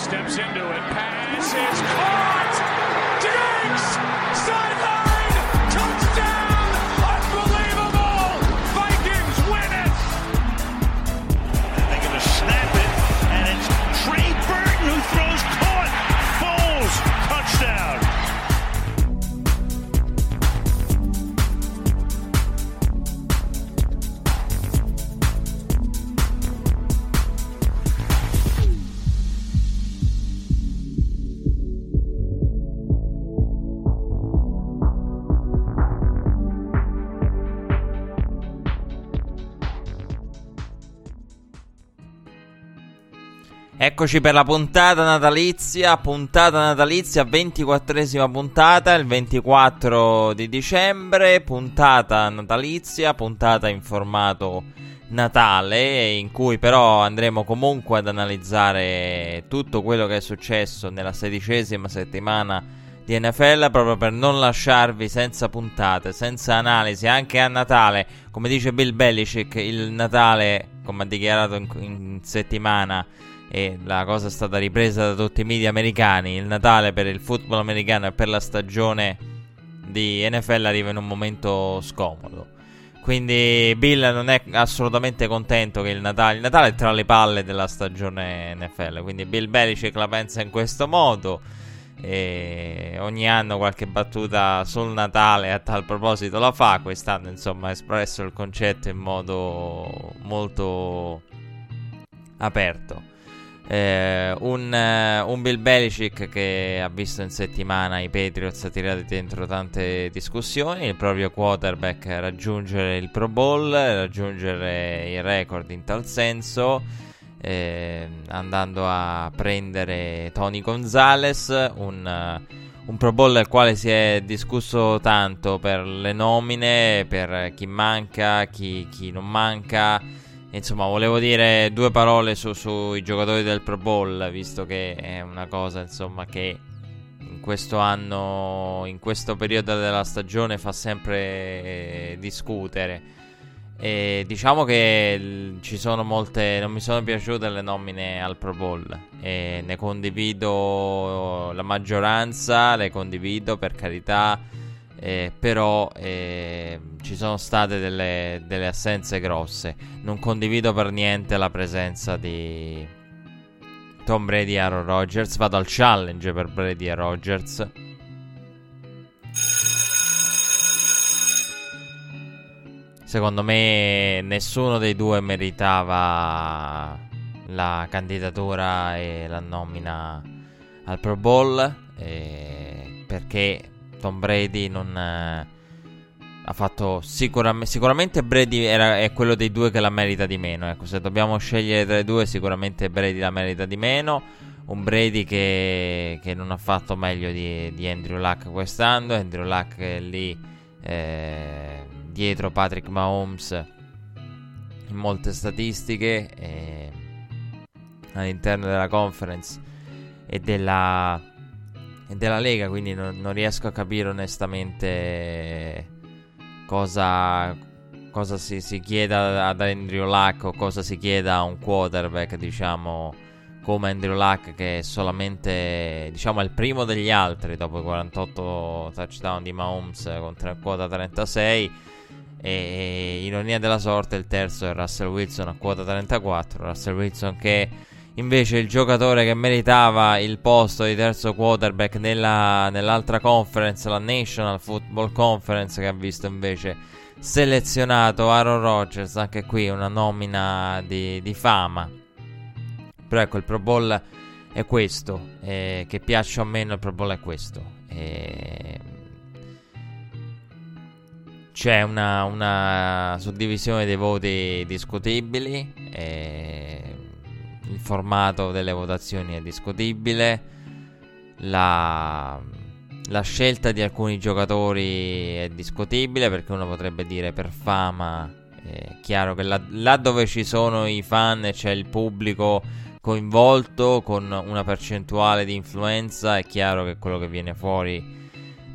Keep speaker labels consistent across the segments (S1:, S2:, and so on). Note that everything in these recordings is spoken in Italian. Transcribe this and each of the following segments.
S1: steps into it. Pass is caught. Diggs sideline
S2: Eccoci per la puntata natalizia, puntata natalizia, 24esima puntata, il 24 di dicembre, puntata natalizia, puntata in formato Natale, in cui però andremo comunque ad analizzare tutto quello che è successo nella sedicesima settimana di NFL, proprio per non lasciarvi senza puntate, senza analisi, anche a Natale, come dice Bill Belichick, il Natale, come ha dichiarato in, in settimana, e la cosa è stata ripresa da tutti i media americani. Il Natale per il football americano e per la stagione di NFL arriva in un momento scomodo. Quindi Bill non è assolutamente contento che il Natale, il Natale è tra le palle della stagione NFL. Quindi Bill Belichick la pensa in questo modo. E ogni anno qualche battuta sul Natale a tal proposito la fa. Quest'anno, insomma, ha espresso il concetto in modo molto aperto. Eh, un, uh, un, Bill Belichick che ha visto in settimana i Patriots tirati dentro tante discussioni, il proprio quarterback raggiungere il Pro Bowl, raggiungere il record in tal senso, eh, andando a prendere Tony Gonzalez, un, uh, un Pro Bowl al quale si è discusso tanto per le nomine, per chi manca, chi, chi non manca. Insomma, volevo dire due parole su, sui giocatori del Pro Bowl, visto che è una cosa, insomma, che in questo anno, in questo periodo della stagione fa sempre discutere. E diciamo che ci sono molte. Non mi sono piaciute le nomine al Pro Bowl. E ne condivido la maggioranza, le condivido per carità. Eh, però eh, ci sono state delle, delle, assenze grosse. Non condivido per niente la presenza di Tom Brady e Aaron Rodgers. Vado al challenge per Brady e Rodgers. Secondo me nessuno dei due meritava la candidatura e la nomina al Pro Bowl. Eh, perché Tom Brady non eh, ha fatto sicuramente sicuramente Brady era, è quello dei due che la merita di meno ecco se dobbiamo scegliere tra i due sicuramente Brady la merita di meno. Un Brady che, che non ha fatto meglio di, di, Andrew Luck quest'anno. Andrew Luck è lì eh, dietro Patrick Mahomes in molte statistiche eh, all'interno della conference e della della Lega, quindi non, non riesco a capire onestamente cosa, cosa si, si chieda ad Andrew Luck o cosa si chieda a un quarterback, diciamo, come Andrew Luck che è solamente, diciamo, il primo degli altri dopo i 48 touchdown di Mahomes con quota 36 e ironia della sorte il terzo è Russell Wilson a quota 34, Russell Wilson che Invece il giocatore che meritava il posto di terzo quarterback nella, nell'altra conference, la National Football Conference, che ha visto invece selezionato Aaron Rodgers, anche qui una nomina di, di fama. Però ecco, il Pro Bowl è questo, eh, che piaccia o meno il Pro Bowl è questo. Eh, c'è una, una, suddivisione dei voti discutibili. Eh, il formato delle votazioni è discutibile, la, la scelta di alcuni giocatori è discutibile perché uno potrebbe dire per fama, è chiaro che là, là dove ci sono i fan e c'è il pubblico coinvolto con una percentuale di influenza, è chiaro che quello che viene fuori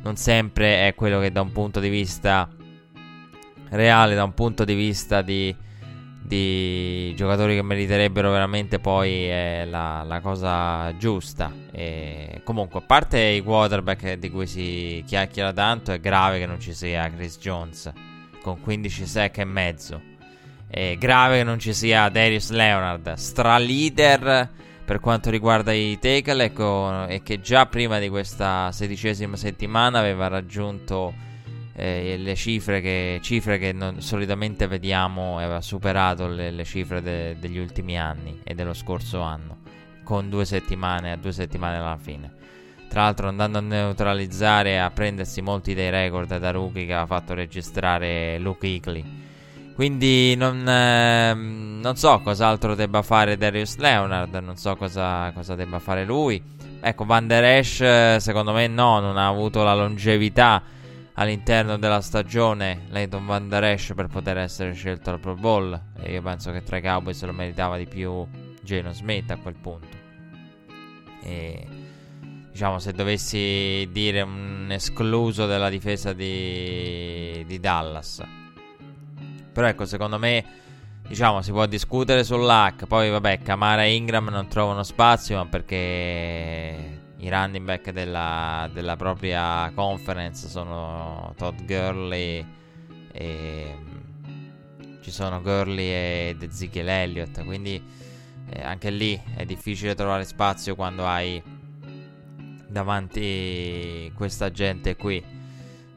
S2: non sempre è quello che da un punto di vista reale, da un punto di vista di di giocatori che meriterebbero veramente poi eh, la, la, cosa giusta. E comunque, a parte i quarterback di cui si chiacchiera tanto, è grave che non ci sia Chris Jones con 15 sec e mezzo. È grave che non ci sia Darius Leonard, stra leader per quanto riguarda i tackle ecco, e che già prima di questa sedicesima settimana aveva raggiunto eh, le cifre che, cifre che non, solitamente vediamo, aveva superato le, le cifre de, degli ultimi anni e dello scorso anno, con due settimane a due settimane alla fine. Tra l'altro andando a neutralizzare e a prendersi molti dei record da rookie che ha fatto registrare Luke Hickley. Quindi non, eh, non, so cos'altro debba fare Darius Leonard, non so cosa, cosa debba fare lui. Ecco, Van Der Esch secondo me no, non ha avuto la longevità all'interno della stagione Leighton Van Der Esch per poter essere scelto al Pro Bowl. E io penso che tra i Cowboys lo meritava di più Jalen Smith a quel punto. E diciamo se dovessi dire un escluso della difesa di, di Dallas. Però ecco secondo me diciamo si può discutere sull'hack. Poi vabbè Camara e Ingram non trovano spazio ma perché i running back della, della propria conference sono Todd Gurley e ci sono Gurley ed Ezekiel Elliott quindi eh, anche lì è difficile trovare spazio quando hai davanti questa gente qui.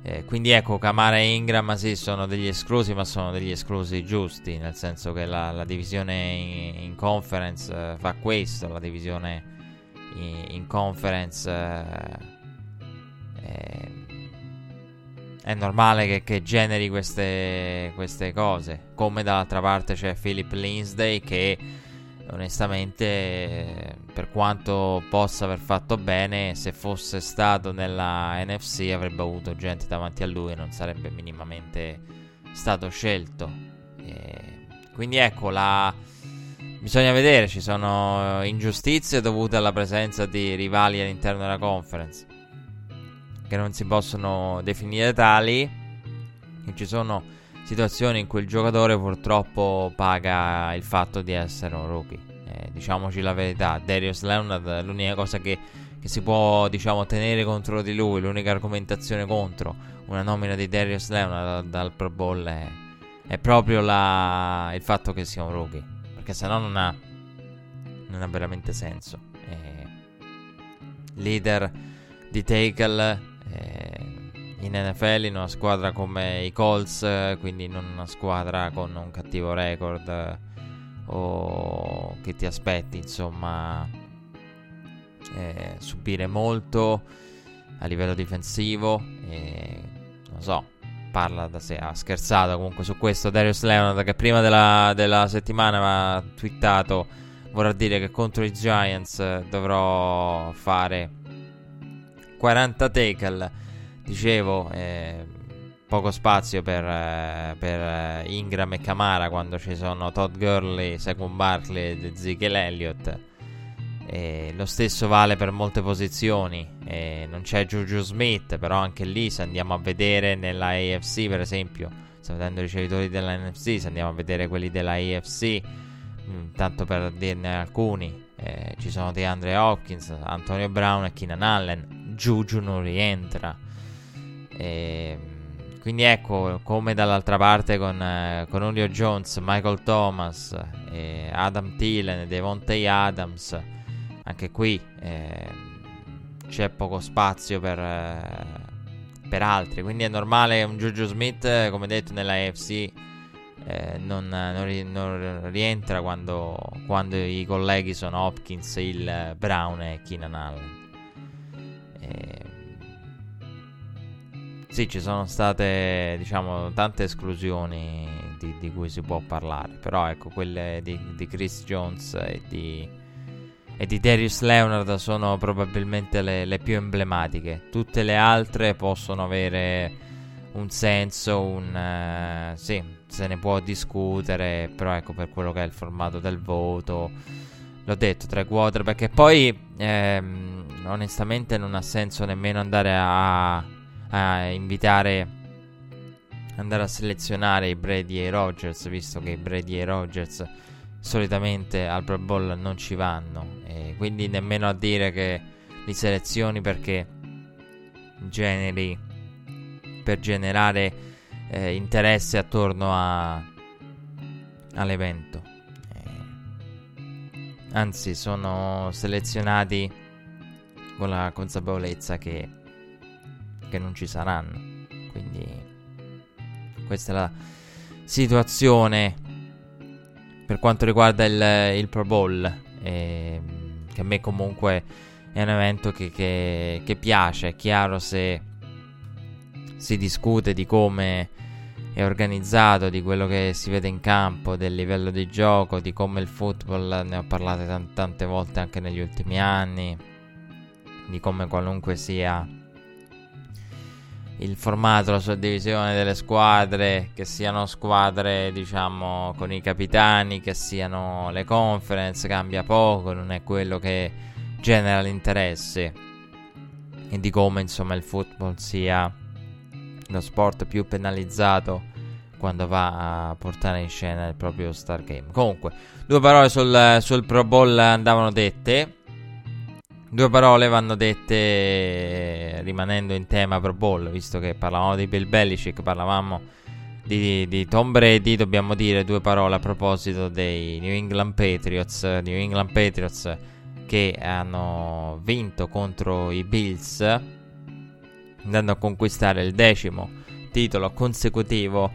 S2: Eh, quindi ecco Camara e Ingram sì sono degli esclusi ma sono degli esclusi giusti nel senso che la, la divisione in, in conference eh, fa questo la divisione in, in conference eh, eh, è normale che, che generi queste, queste, cose. Come dall'altra parte c'è Philip Lindsay che onestamente per quanto possa aver fatto bene, se fosse stato nella NFC avrebbe avuto gente davanti a lui e non sarebbe minimamente stato scelto. E quindi ecco la Bisogna vedere, ci sono ingiustizie dovute alla presenza di rivali all'interno della conference che non si possono definire tali e ci sono situazioni in cui il giocatore purtroppo paga il fatto di essere un rookie. Eh, diciamoci la verità, Darius Leonard l'unica cosa che, che si può diciamo tenere contro di lui, l'unica argomentazione contro una nomina di Darius Leonard dal, Pro Bowl è, è proprio la, il fatto che sia un rookie perché sennò non ha, non ha veramente senso. Eh, leader di tackle eh, in NFL in una squadra come i Colts, quindi non una squadra con un cattivo record o che ti aspetti, insomma, subire molto a livello difensivo. Non so, parla da sé, ha scherzato comunque su questo Darius Leonard che prima della, della settimana aveva twittato vorrà dire che contro i Giants dovrò fare 40 tackle. Dicevo eh, poco spazio per, eh, per, Ingram e Camara quando ci sono Todd Gurley, Saquon Barkley ed Ezekiel Elliott e lo stesso vale per molte posizioni. E non c'è Juju Smith, però anche lì, se andiamo a vedere nella AFC, per esempio, stiamo vedendo i ricevitori della NFC, se andiamo a vedere quelli della AFC, mm, tanto per dirne alcuni, eh, ci sono DeAndre Hopkins, Antonio Brown e Keenan Allen. Juju non rientra. E, quindi ecco, come dall'altra parte con, eh, con Julio Jones, Michael Thomas, eh, Adam Thielen Devontae Adams anche qui eh, c'è poco spazio per, eh, per, altri. Quindi è normale un Juju Smith, come detto nella AFC, eh, non, non, non, rientra quando, quando, i colleghi sono Hopkins, il Brown e Keenan Allen. Eh, sì, ci sono state, diciamo, tante esclusioni di, di, cui si può parlare. Però ecco, quelle di, di Chris Jones e di e di Darius Leonard sono probabilmente le, le, più emblematiche. Tutte le altre possono avere un senso, un... Uh, sì, se ne può discutere, però ecco per quello che è il formato del voto. L'ho detto, tra i quarterback. E poi, ehm, onestamente, non ha senso nemmeno andare a, a invitare andare a selezionare i Brady e i Rogers, visto che i Brady e i Rogers solitamente al Pro Bowl non ci vanno. E quindi nemmeno a dire che li selezioni perché generi per generare eh, interesse attorno a, all'evento. Eh, anzi, sono selezionati con la consapevolezza che, che non ci saranno. Quindi questa è la situazione per quanto riguarda il, il Pro Bowl. Eh, che a me comunque è un evento che, che, che piace. È chiaro se si discute di come è organizzato, di quello che si vede in campo, del livello di gioco, di come il football, ne ho parlato t- tante volte anche negli ultimi anni, di come qualunque sia il formato, la suddivisione delle squadre, che siano squadre diciamo con i capitani, che siano le conference, cambia poco, non è quello che genera l'interesse e di come insomma il football sia lo sport più penalizzato quando va a portare in scena il proprio Star Game. Comunque, due parole sul, sul Pro Bowl andavano dette. Due parole vanno dette rimanendo in tema Pro Bowl, visto che parlavamo di Bill Belichick, parlavamo di, di, Tom Brady, dobbiamo dire due parole a proposito dei New England Patriots. New England Patriots che hanno vinto contro i Bills andando a conquistare il decimo titolo consecutivo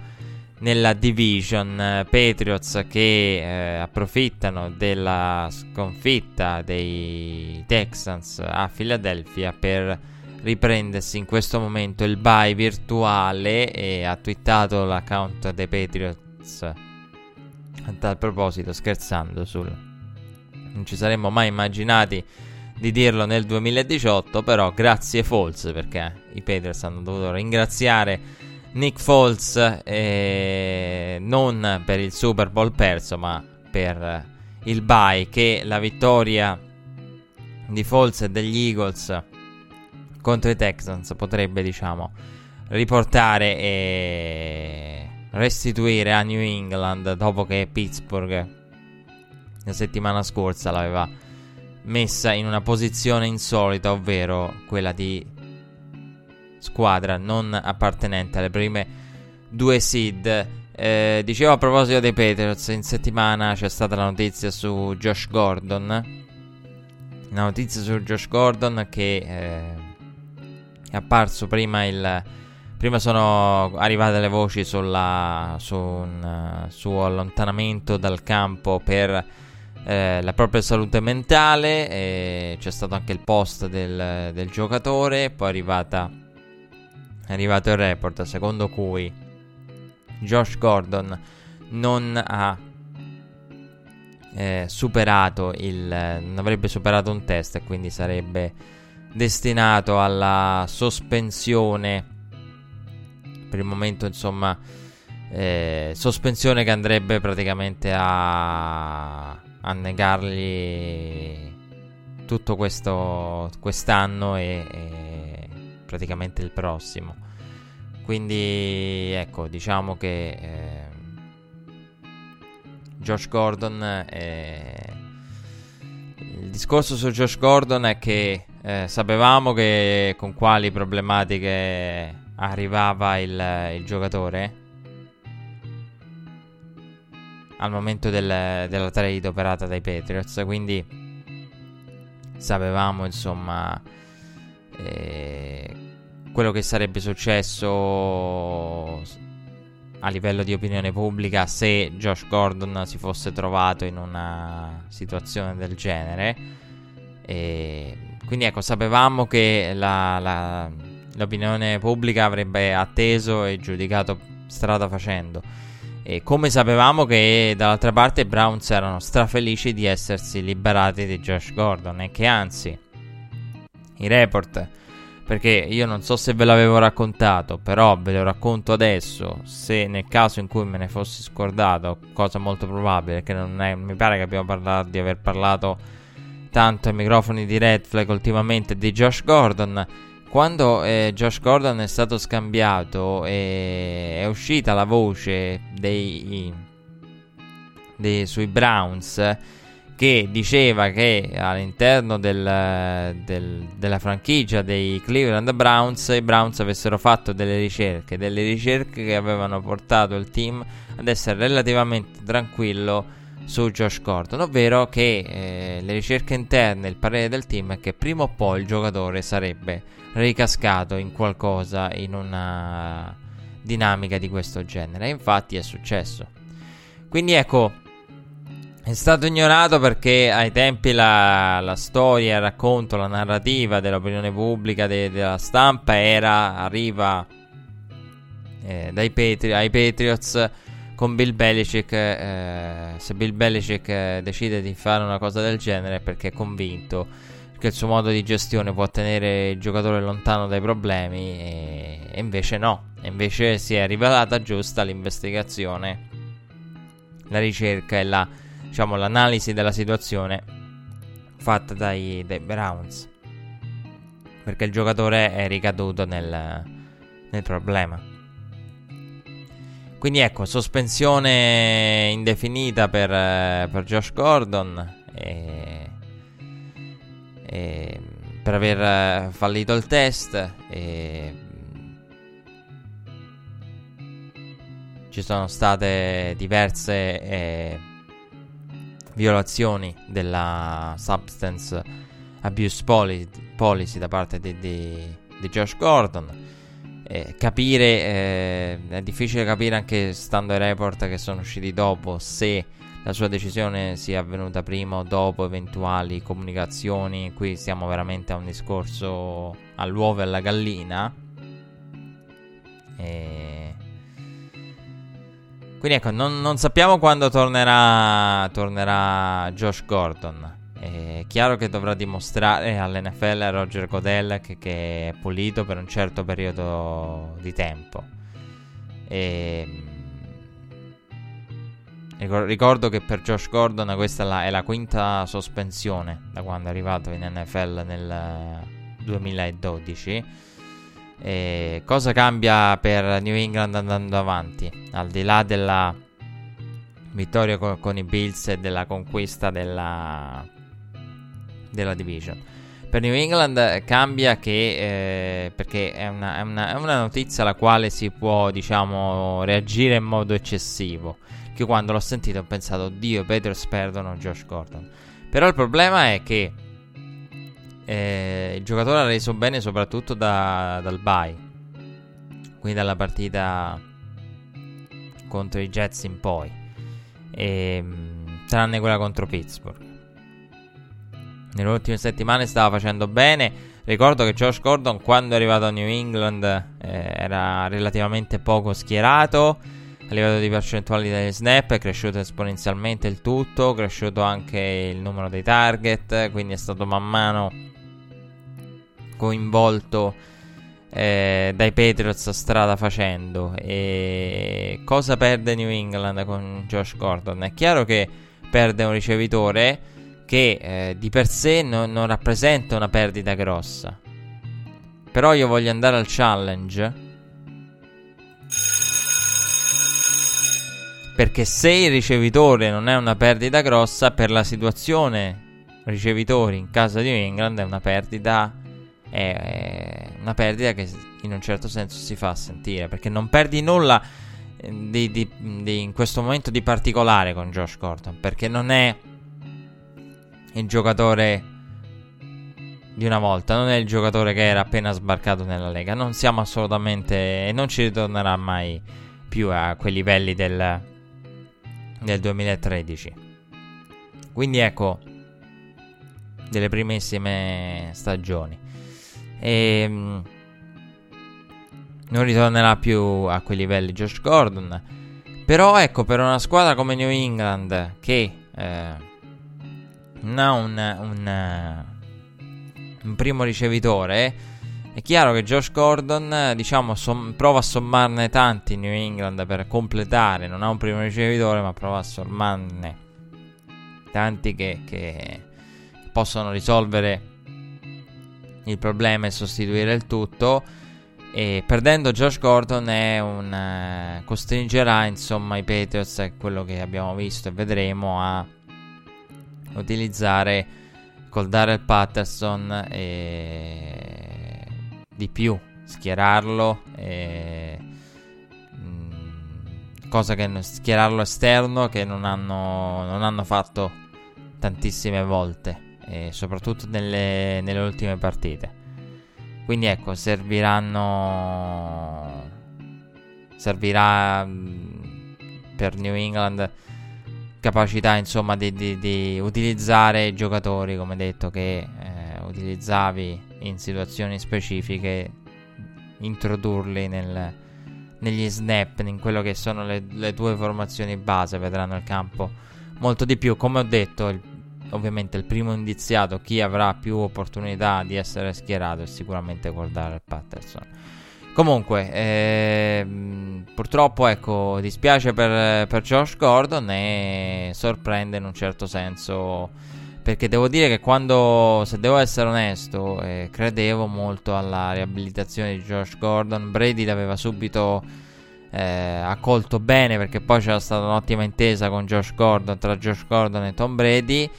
S2: nella division eh, Patriots che eh, approfittano della sconfitta dei Texans a Philadelphia per riprendersi in questo momento il bye virtuale e ha twittato l'account dei Patriots. A tal proposito scherzando sul non ci saremmo mai immaginati di dirlo nel 2018, però grazie Foles perché i Patriots hanno dovuto ringraziare Nick Foles eh, non per il Super Bowl perso, ma per il bye che la vittoria di Foles e degli Eagles contro i Texans potrebbe, diciamo, riportare e restituire a New England dopo che Pittsburgh la settimana scorsa l'aveva messa in una posizione insolita, ovvero quella di squadra non appartenente alle prime due seed. Eh, dicevo a proposito dei Patriots, in settimana c'è stata la notizia su Josh Gordon. La notizia su Josh Gordon che eh, è apparso prima il... Prima sono arrivate le voci sulla, su un suo allontanamento dal campo per eh, la propria salute mentale, c'è stato anche il post del, del giocatore, poi è, arrivata, è arrivato il report secondo cui Josh Gordon non ha eh, superato il non avrebbe superato un test e quindi sarebbe destinato alla sospensione per il momento insomma eh, sospensione che andrebbe praticamente a a negargli tutto questo quest'anno e, e, praticamente il prossimo. Quindi ecco, diciamo che eh, Josh Gordon eh, il discorso su Josh Gordon è che eh, sapevamo che con quali problematiche arrivava il, il giocatore al momento del, della trade operata dai Patriots. Quindi sapevamo insomma eh, quello che sarebbe successo a livello di opinione pubblica se Josh Gordon si fosse trovato in una situazione del genere. E quindi ecco, sapevamo che la, la, l'opinione pubblica avrebbe atteso e giudicato strada facendo. E come sapevamo che dall'altra parte i Browns erano strafelici di essersi liberati di Josh Gordon e che anzi i report perché io non so se ve l'avevo raccontato, però ve lo racconto adesso, se nel caso in cui me ne fossi scordato, cosa molto probabile, perché non è, mi pare che abbiamo parlato di aver parlato tanto ai microfoni di Red Flag ultimamente di Josh Gordon, quando eh, Josh Gordon è stato scambiato e è uscita la voce dei, dei, sui Browns che diceva che all'interno del, del, della franchigia dei Cleveland Browns i Browns avessero fatto delle ricerche, delle ricerche che avevano portato il team ad essere relativamente tranquillo su Josh Gordon, ovvero che eh, le ricerche interne, il parere del team è che prima o poi il giocatore sarebbe ricascato in qualcosa, in una dinamica di questo genere. E infatti è successo. Quindi ecco, è stato ignorato perché ai tempi la, la storia, il racconto, la narrativa dell'opinione pubblica, de, della stampa era, arriva eh, dai Patri- ai Patriots con Bill Belichick, eh, se Bill Belichick eh, decide di fare una cosa del genere è perché è convinto che il suo modo di gestione può tenere il giocatore lontano dai problemi e, e invece no, e invece si è rivelata giusta l'investigazione, la ricerca e la, diciamo, l'analisi della situazione fatta dai, dai Browns perché il giocatore è ricaduto nel, nel problema. Quindi ecco, sospensione indefinita per, per Josh Gordon. E, e, per aver fallito il test. E, ci sono state diverse eh, violazioni della substance abuse policy, da parte di, di, di Josh Gordon eh, capire, eh, è difficile capire anche stando ai report che sono usciti dopo se la sua decisione sia avvenuta prima o dopo eventuali comunicazioni. Qui siamo veramente a un discorso all'uovo e alla gallina. E... Quindi ecco, non, non sappiamo quando tornerà, tornerà Josh Gordon. È chiaro che dovrà dimostrare all'NFL a Roger Godel che, che, è pulito per un certo periodo di tempo. E, ricordo che per Josh Gordon questa è la, quinta sospensione da quando è arrivato in NFL nel 2012. E cosa cambia per New England andando avanti? Al di là della vittoria con, con i Bills e della conquista della della division. Per New England cambia che, eh, perché è una, è, una, è una, notizia alla quale si può, diciamo, reagire in modo eccessivo. Che quando l'ho sentito ho pensato, Dio, i Patriots perdono Josh Gordon. Però il problema è che eh, il giocatore ha reso bene soprattutto da, dal bye. Quindi dalla partita contro i Jets in poi. E, ehm, tranne quella contro Pittsburgh nelle ultime settimane stava facendo bene. Ricordo che Josh Gordon quando è arrivato a New England eh, era relativamente poco schierato. A livello di percentuali degli snap è cresciuto esponenzialmente il tutto, è cresciuto anche il numero dei target, quindi è stato man mano coinvolto eh, dai Patriots strada facendo. E cosa perde New England con Josh Gordon? È chiaro che perde un ricevitore che eh, di per sé no, non rappresenta una perdita grossa. Però io voglio andare al challenge. Perché se il ricevitore non è una perdita grossa, per la situazione ricevitori in casa di New England è una perdita. È una perdita che in un certo senso si fa sentire. Perché non perdi nulla eh, di, di, di, in questo momento di particolare con Josh Gordon. Perché non è il giocatore di una volta, non è il giocatore che era appena sbarcato nella Lega. Non siamo assolutamente e non ci ritornerà mai più a quei livelli del, del 2013. Quindi ecco delle primissime stagioni. E ehm, non ritornerà più a quei livelli Josh Gordon. Però ecco, per una squadra come New England che eh, non ha un, un, un primo ricevitore, è chiaro che Josh Gordon, diciamo, som- prova a sommarne tanti in New England per completare. Non ha un primo ricevitore, ma prova a sommarne tanti che, che possono risolvere il problema è sostituire il tutto e perdendo Josh Gordon un, eh, costringerà insomma i Patriots, è quello che abbiamo visto e vedremo, a utilizzare col Darrell Patterson e di più, schierarlo e, mh, cosa che schierarlo esterno che non hanno, non hanno fatto tantissime volte e soprattutto nelle, nelle ultime partite. Quindi ecco, serviranno. Servirà per New England capacità insomma di, di, di utilizzare giocatori come detto che eh, utilizzavi in situazioni specifiche introdurli nel, negli snap in quello che sono le, le tue formazioni base vedranno il campo molto di più come ho detto il ovviamente il primo indiziato, chi avrà più opportunità di essere schierato è sicuramente guardare Patterson. Comunque, ehm, purtroppo, ecco, dispiace per, per Josh Gordon e sorprende in un certo senso. Perché devo dire che quando, se devo essere onesto, eh, credevo molto alla riabilitazione di Josh Gordon. Brady l'aveva subito eh, accolto bene perché poi c'era stata un'ottima intesa con Josh Gordon tra Josh Gordon e Tom Brady.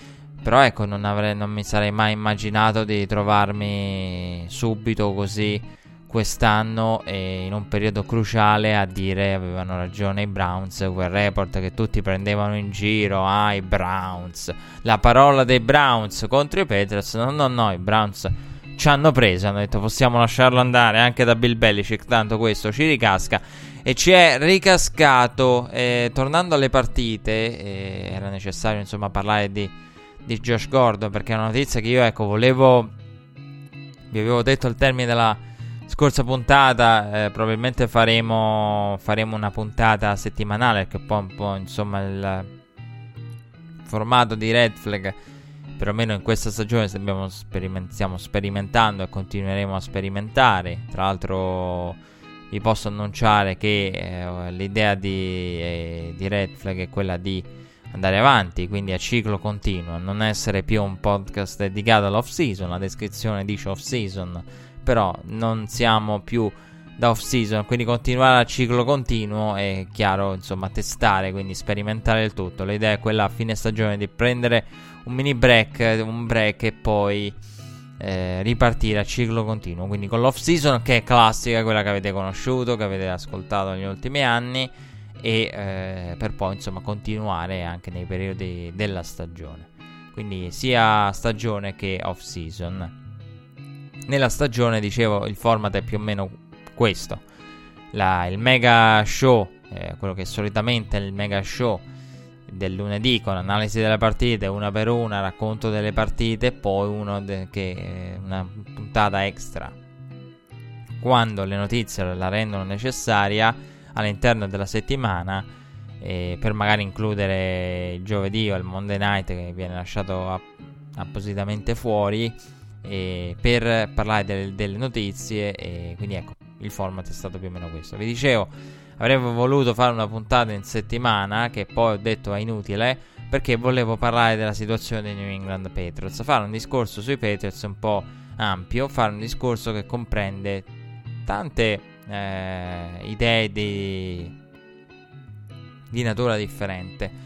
S2: Però ecco, non, avrei, non mi sarei mai immaginato di trovarmi subito così quest'anno e in un periodo cruciale a dire avevano ragione i Browns, quel report che tutti prendevano in giro, ah i Browns, la parola dei Browns contro i Patriots, no no no, i Browns ci hanno preso, hanno detto possiamo lasciarlo andare anche da Bill Belichick, tanto questo ci ricasca. E ci è ricascato, eh, tornando alle partite, eh, era necessario insomma parlare di di Josh Gordon perché è una notizia che io ecco volevo vi avevo detto al termine della scorsa puntata eh, probabilmente faremo, faremo una puntata settimanale perché poi un po' insomma il formato di Red Flag perlomeno in questa stagione speriment- stiamo sperimentando e continueremo a sperimentare. Tra l'altro vi posso annunciare che eh, l'idea di, eh, di Red Flag è quella di andare avanti, quindi a ciclo continuo, non essere più un podcast dedicato all'off season, la descrizione dice off season, però non siamo più da off season, quindi continuare a ciclo continuo è chiaro, insomma, testare, quindi sperimentare il tutto. L'idea è quella a fine stagione di prendere un mini break, un break e poi eh, ripartire a ciclo continuo, quindi con l'off season che è classica, quella che avete conosciuto, che avete ascoltato negli ultimi anni e eh, per poi insomma continuare anche nei periodi della stagione. Quindi sia stagione che off season. Nella stagione, dicevo, il format è più o meno questo. La, il mega show, eh, quello che solitamente è il mega show del lunedì con analisi delle partite una per una, racconto delle partite e poi de- che, una puntata extra quando le notizie la rendono necessaria all'interno della settimana eh, per magari includere il giovedì o il Monday night che viene lasciato app- appositamente fuori eh, per parlare del, delle notizie e quindi ecco il format è stato più o meno questo. Vi dicevo avrei voluto fare una puntata in settimana che poi ho detto è inutile perché volevo parlare della situazione dei New England Patriots. Fare un discorso sui Patriots un po' ampio fare un discorso che comprende tante eh, idee di, di natura differente.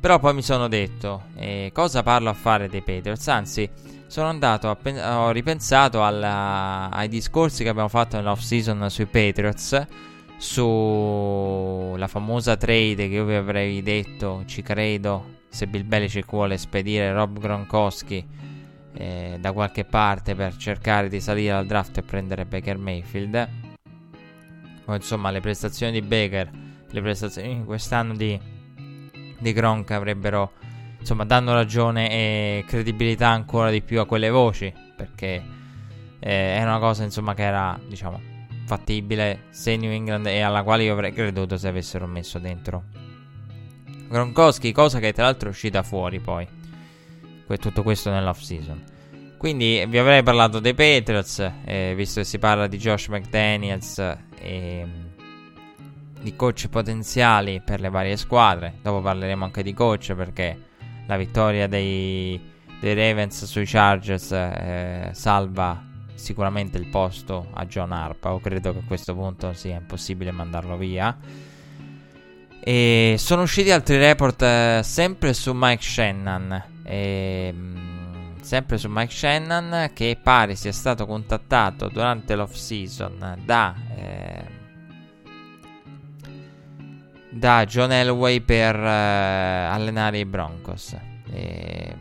S2: Però poi mi sono detto, eh, cosa parlo a fare dei Patriots? Anzi, sono andato a pen- ho ripensato alla, ai discorsi che abbiamo fatto nell'off season sui Patriots, sulla famosa trade che io vi avrei detto, ci credo, se Bill Belichick vuole spedire Rob Gronkowski eh, da qualche parte per cercare di salire al draft e prendere Baker Mayfield o insomma le prestazioni di Baker, le prestazioni quest'anno di, di Gronk avrebbero, insomma, danno ragione e credibilità ancora di più a quelle voci, perché eh, è una cosa, insomma, che era, diciamo, fattibile se New England e alla quale io avrei creduto se avessero messo dentro Gronkowski, cosa che tra l'altro è uscita fuori poi. Tutto questo nell'off season. Quindi vi avrei parlato dei Patriots, eh, visto che si parla di Josh McDaniels e di coach potenziali per le varie squadre. Dopo parleremo anche di coach perché la vittoria dei, dei Ravens sui Chargers eh, salva sicuramente il posto a John Harpa, o credo che a questo punto sia impossibile mandarlo via. E sono usciti altri report eh, sempre su Mike Shannon. E, mh, sempre su Mike Shannon che pare sia stato contattato durante l'off season da, eh, da John Elway per eh, allenare i Broncos. E,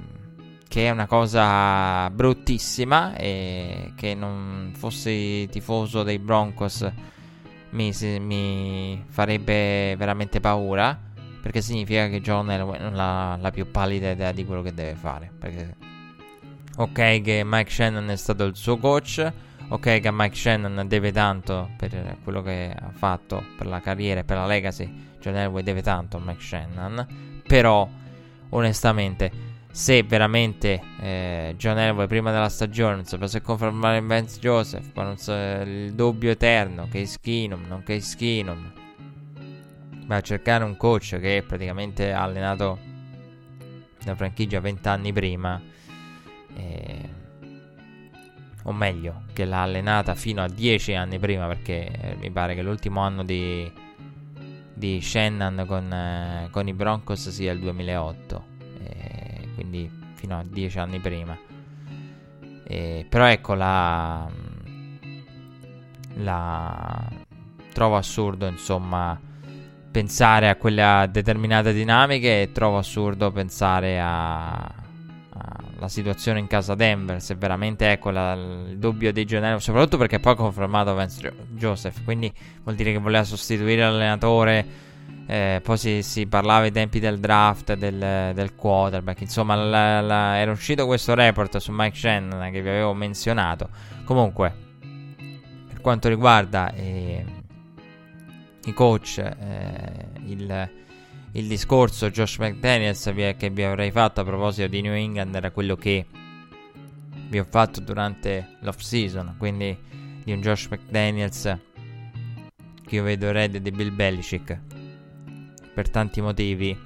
S2: che è una cosa bruttissima e che non fossi tifoso dei Broncos mi, mi farebbe veramente paura perché significa che John Elway non ha la più pallida idea di quello che deve fare perché ok che Mike Shannon è stato il suo coach. Ok che Mike Shannon deve tanto per quello che ha fatto per la carriera e per la legacy. John Elway deve tanto a Mike Shannon. Però onestamente se veramente eh, John Elway prima della stagione non sapesse confermare Vance Joseph, con il dubbio eterno che Skinum, non che Skinum, va a cercare un coach che praticamente ha allenato la franchigia 20 anni prima, eh, o meglio, che l'ha allenata fino a 10 anni prima, perché eh, mi pare che l'ultimo anno di, di Shannon con, eh, con i Broncos sia il 2008 quindi fino a dieci anni prima. E, però ecco, la, la trovo assurdo, insomma, pensare a quelle determinate dinamiche e trovo assurdo pensare a la situazione in casa Denver, se veramente ecco la, il dubbio dei generali, soprattutto perché poi ha confermato Vance Joseph, quindi vuol dire che voleva sostituire l'allenatore eh, poi si, si, parlava ai tempi del draft del, del quarterback. Insomma, la, la, era uscito questo report su Mike Shannon che vi avevo menzionato. Comunque, per quanto riguarda eh, i coach, eh, il, il, discorso Josh McDaniels che vi avrei fatto a proposito di New England era quello che vi ho fatto durante l'off season. Quindi di un Josh McDaniels che io vedo erede di Bill Belichick per tanti motivi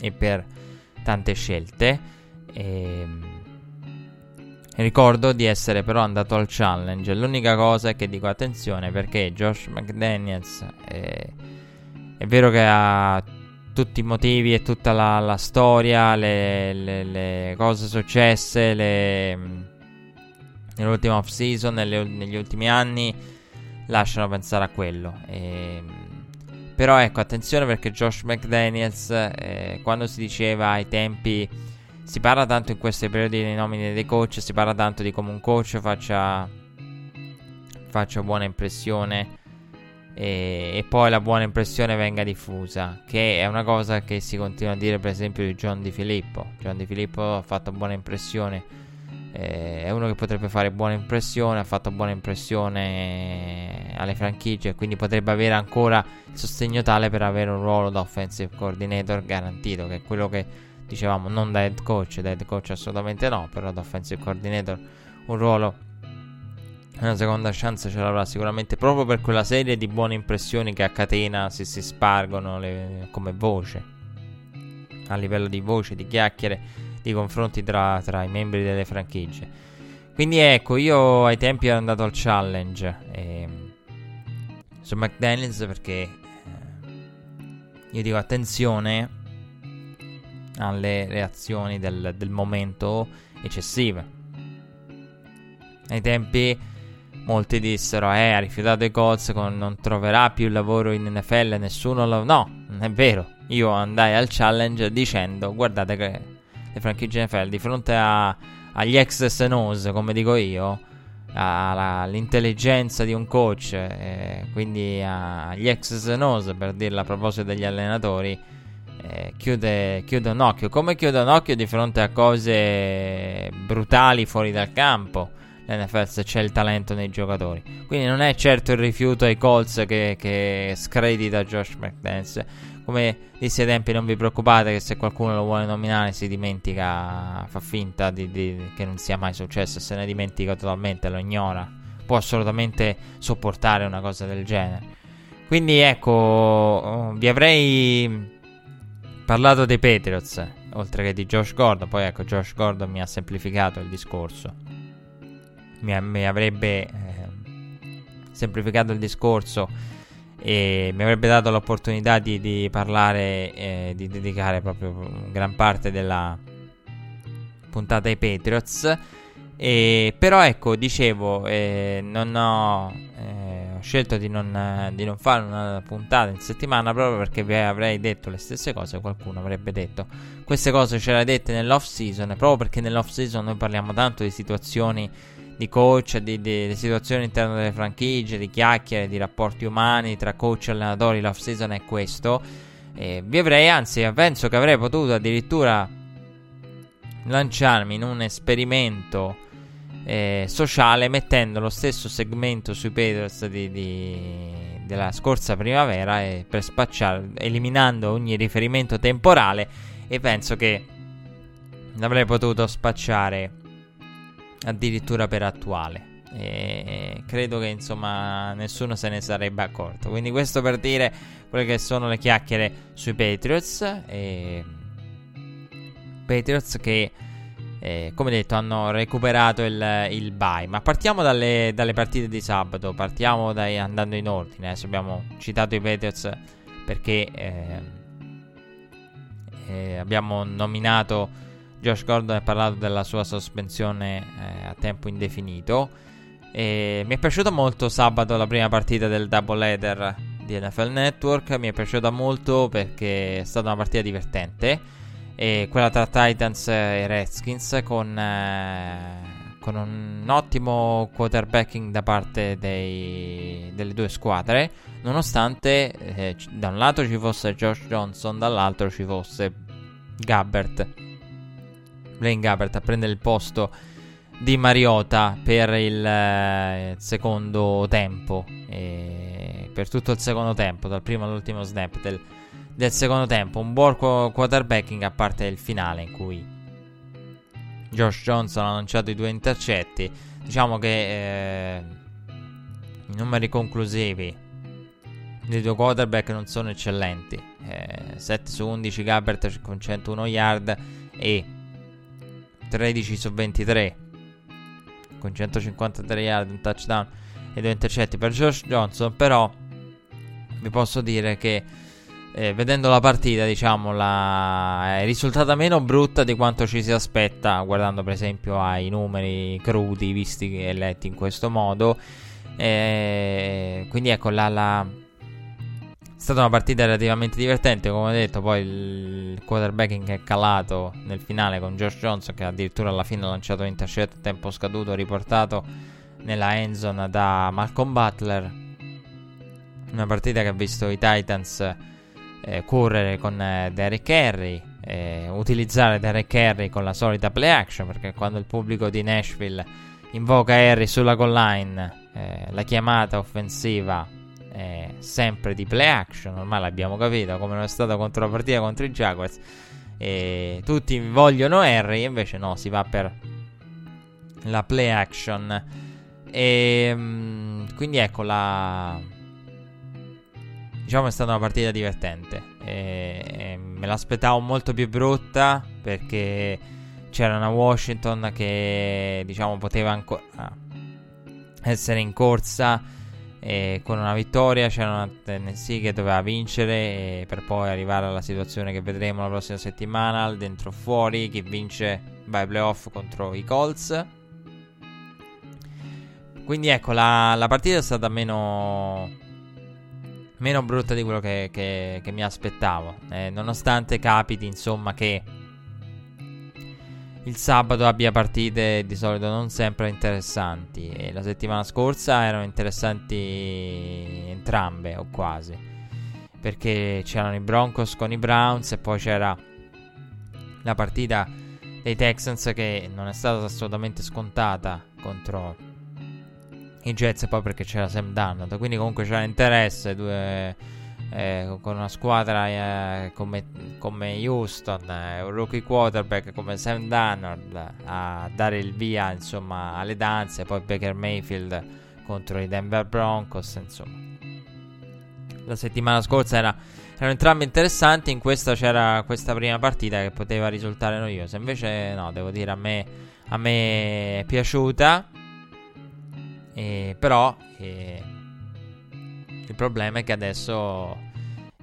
S2: e per tante scelte. E... Ehm, ricordo di essere però andato al challenge. L'unica cosa è che dico attenzione perché Josh McDaniels è, è vero che ha tutti i motivi e tutta la, la storia, le, le, le, cose successe le, nell'ultima off season, negli ultimi anni, lasciano pensare a quello. E, ehm, però ecco, attenzione perché Josh McDaniels, eh, quando si diceva ai tempi, si parla tanto in questi periodi dei nomine dei coach, si parla tanto di come un coach faccia, faccia buona impressione e, e, poi la buona impressione venga diffusa, che è una cosa che si continua a dire per esempio di John Di Filippo. John Di Filippo ha fatto buona impressione eh, è uno che potrebbe fare buona impressione, ha fatto buona impressione alle franchigie, quindi potrebbe avere ancora il sostegno tale per avere un ruolo da offensive coordinator garantito, che è quello che dicevamo non da head coach, da head coach assolutamente no, però da offensive coordinator un ruolo una seconda chance ce l'avrà sicuramente proprio per quella serie di buone impressioni che a catena si, si spargono le, come voce a livello di voce, di chiacchiere di confronti tra, tra, i membri delle franchigie. Quindi ecco, io ai tempi ero andato al challenge eh, su McDaniels perché eh, io dico attenzione alle reazioni del, del momento eccessive. Ai tempi molti dissero, eh, ha rifiutato i Colts, non troverà più lavoro in NFL, nessuno lo... No, non è vero. Io andai al challenge dicendo, guardate che le franchigie NFL di fronte a, agli ex SNOS, come dico io, all'intelligenza di un coach, eh, quindi agli ex SNOS per dirla a proposito degli allenatori, eh, chiude, chiude un occhio. Come chiude un occhio di fronte a cose brutali fuori dal campo? L'NFL se c'è il talento nei giocatori. Quindi non è certo il rifiuto ai Colts che, che scredita Josh McDaniels come dissi ai tempi, non vi preoccupate che se qualcuno lo vuole nominare si dimentica, fa finta di, di, che non sia mai successo, se ne dimentica totalmente, lo ignora. Può assolutamente sopportare una cosa del genere. Quindi ecco, vi avrei parlato dei Patriots, oltre che di Josh Gordon. Poi ecco, Josh Gordon mi ha semplificato il discorso. Mi, mi avrebbe eh, semplificato il discorso e mi avrebbe dato l'opportunità di, di parlare, eh, di dedicare proprio gran parte della puntata ai Patriots. E, però ecco, dicevo, eh, non ho, eh, ho, scelto di non, di non, fare una puntata in settimana proprio perché vi avrei detto le stesse cose. Qualcuno avrebbe detto queste cose ce le dette nell'off season. Proprio perché nell'off season noi parliamo tanto di situazioni di coach, di, di, di situazioni all'interno delle franchigie, di chiacchiere, di rapporti umani tra coach e allenatori. L'off season è questo. Eh, vi avrei, anzi, penso che avrei potuto addirittura lanciarmi in un esperimento eh, sociale mettendo lo stesso segmento sui Patriots di, di, della scorsa primavera e per spacciare, eliminando ogni riferimento temporale e penso che l'avrei potuto spacciare addirittura per attuale. E credo che insomma nessuno se ne sarebbe accorto. Quindi, questo per dire quelle che sono le chiacchiere sui Patriots. E... Patriots che, eh, come detto, hanno recuperato il, il bye. Ma partiamo dalle, dalle, partite di sabato. Partiamo dai, andando in ordine. Adesso abbiamo citato i Patriots perché eh, eh, abbiamo nominato Josh Gordon ha parlato della sua sospensione eh, a tempo indefinito. E mi è piaciuta molto sabato la prima partita del double header di NFL Network. Mi è piaciuta molto perché è stata una partita divertente. E quella tra Titans e Redskins con, eh, con un ottimo quarterbacking da parte dei, delle due squadre. Nonostante eh, da un lato ci fosse Josh Johnson, dall'altro ci fosse Gabbert Blaine Gabbert a prendere il posto di Mariota per il eh, secondo tempo. E per tutto il secondo tempo, dal primo all'ultimo snap del, del secondo tempo. Un buon quarterbacking a parte il finale in cui Josh Johnson ha lanciato i due intercetti. Diciamo che eh, i numeri conclusivi dei due quarterback non sono eccellenti. Eh, 7 su 11 Gabbert con 101 yard e 13 su 23 con 153 yard, un touchdown e due intercetti per Josh Johnson, però vi posso dire che eh, vedendo la partita, diciamo, la... è risultata meno brutta di quanto ci si aspetta, guardando per esempio ai numeri crudi visti e letti in questo modo. Eh, quindi ecco, la, la è stata una partita relativamente divertente, come ho detto, poi il quarterbacking è calato nel finale con Josh Johnson che addirittura alla fine ha lanciato un intercetto a tempo scaduto riportato nella endzone da Malcolm Butler. Una partita che ha visto i Titans eh, correre con eh, Derek Henry, eh, utilizzare Derek Henry con la solita play action, perché quando il pubblico di Nashville invoca Henry sulla goal line, eh, la chiamata offensiva eh, sempre di play action, ormai l'abbiamo capito come non è stato contro la partita contro i Jaguars. E tutti vogliono Harry, invece no, si va per la play action. E mm, quindi ecco la. Diciamo è stata una partita divertente. E, e me l'aspettavo molto più brutta perché c'era una Washington che diciamo poteva ancora essere in corsa e con una vittoria c'era una Tennessee che doveva vincere per poi arrivare alla situazione che vedremo la prossima settimana, dentro o fuori, chi vince va playoff contro i Colts. Quindi ecco, la, la partita è stata meno, meno brutta di quello che, che, che mi aspettavo, eh, nonostante capiti insomma che il sabato abbia partite di solito non sempre interessanti. E la settimana scorsa erano interessanti entrambe, o quasi. Perché c'erano i Broncos con i Browns e poi c'era la partita dei Texans che non è stata assolutamente scontata contro i Jets. Poi perché c'era Sam Darnold. Quindi comunque c'era interesse. Due eh, con una squadra eh, come, come, Houston, eh, un rookie quarterback come Sam Darnold a dare il via insomma alle danze, poi Baker Mayfield contro i Denver Broncos, insomma. La settimana scorsa era, erano entrambi interessanti, in questa c'era questa prima partita che poteva risultare noiosa, invece no, devo dire a me, a me è piaciuta però eh, il problema è che adesso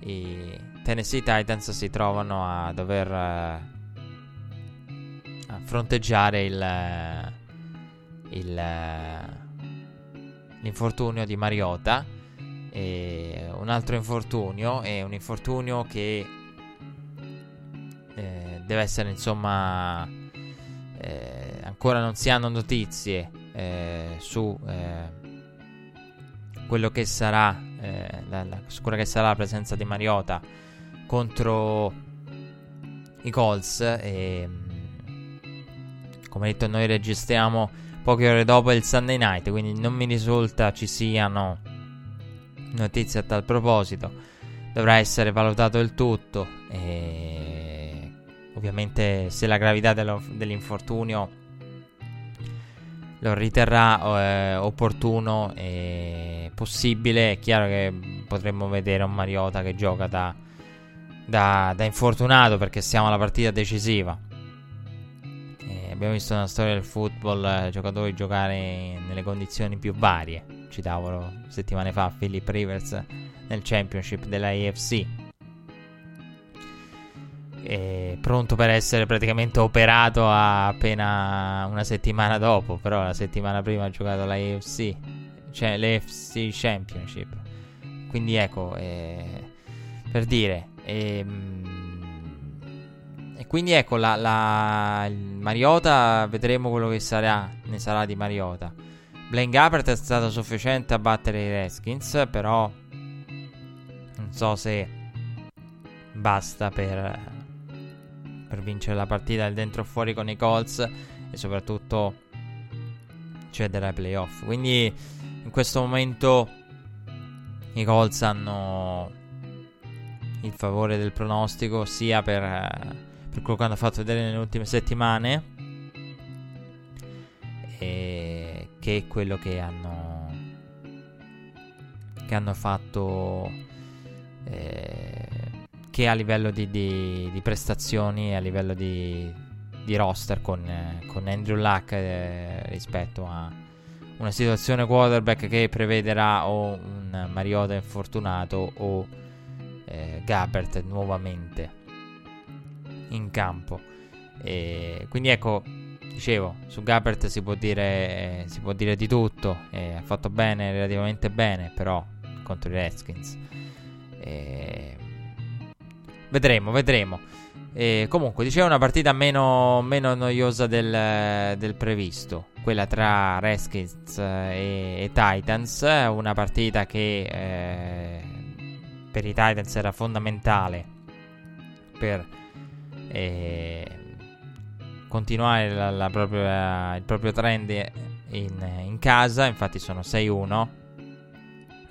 S2: i Tennessee Titans si trovano a dover uh, a fronteggiare il, il, l'infortunio di Mariota. E un altro infortunio è un infortunio che eh, deve essere insomma eh, ancora non si hanno notizie eh, su eh, quello che sarà eh, la, la, su che sarà la presenza di Mariota contro i Colts e come detto noi registriamo poche ore dopo il Sunday night quindi non mi risulta ci siano notizie a tal proposito. Dovrà essere valutato il tutto e ovviamente se la gravità dell'infortunio lo riterrà eh, opportuno e possibile, è chiaro che potremmo vedere un Mariota che gioca da, da, da infortunato perché siamo alla partita decisiva. E abbiamo visto nella storia del football eh, giocatori giocare nelle condizioni più varie. Citavo settimane fa Philip Rivers nel championship della AFC è pronto per essere praticamente operato appena una settimana dopo, però la settimana prima ha giocato la AFC, cioè l'AFC Championship. Quindi ecco, eh, per dire, eh, e quindi ecco, la, la, Mariota, vedremo quello che sarà, ne sarà di Mariota. Blaine Gabbert è stato sufficiente a battere i Redskins, però non so se basta per per vincere la partita del dentro o fuori con i Colts e soprattutto cedere ai playoff. Quindi in questo momento i Colts hanno il favore del pronostico sia per, per quello che hanno fatto vedere nelle ultime settimane che quello che hanno che hanno fatto eh, che a livello di, di, di prestazioni, a livello di, di roster con, eh, con, Andrew Luck eh, rispetto a una situazione quarterback che prevederà o un Mariota infortunato o eh, Gabbert nuovamente in campo. E quindi ecco, dicevo, su Gabbert si può dire, si può dire di tutto, eh, ha fatto bene, relativamente bene, però contro i Redskins. Eh, Vedremo, vedremo. E comunque, dicevo una partita meno, meno noiosa del, del, previsto. Quella tra Redskins e, e, Titans. Una partita che eh, per i Titans era fondamentale per eh, continuare la, la propria, il proprio trend in, in casa. Infatti, sono 6-1,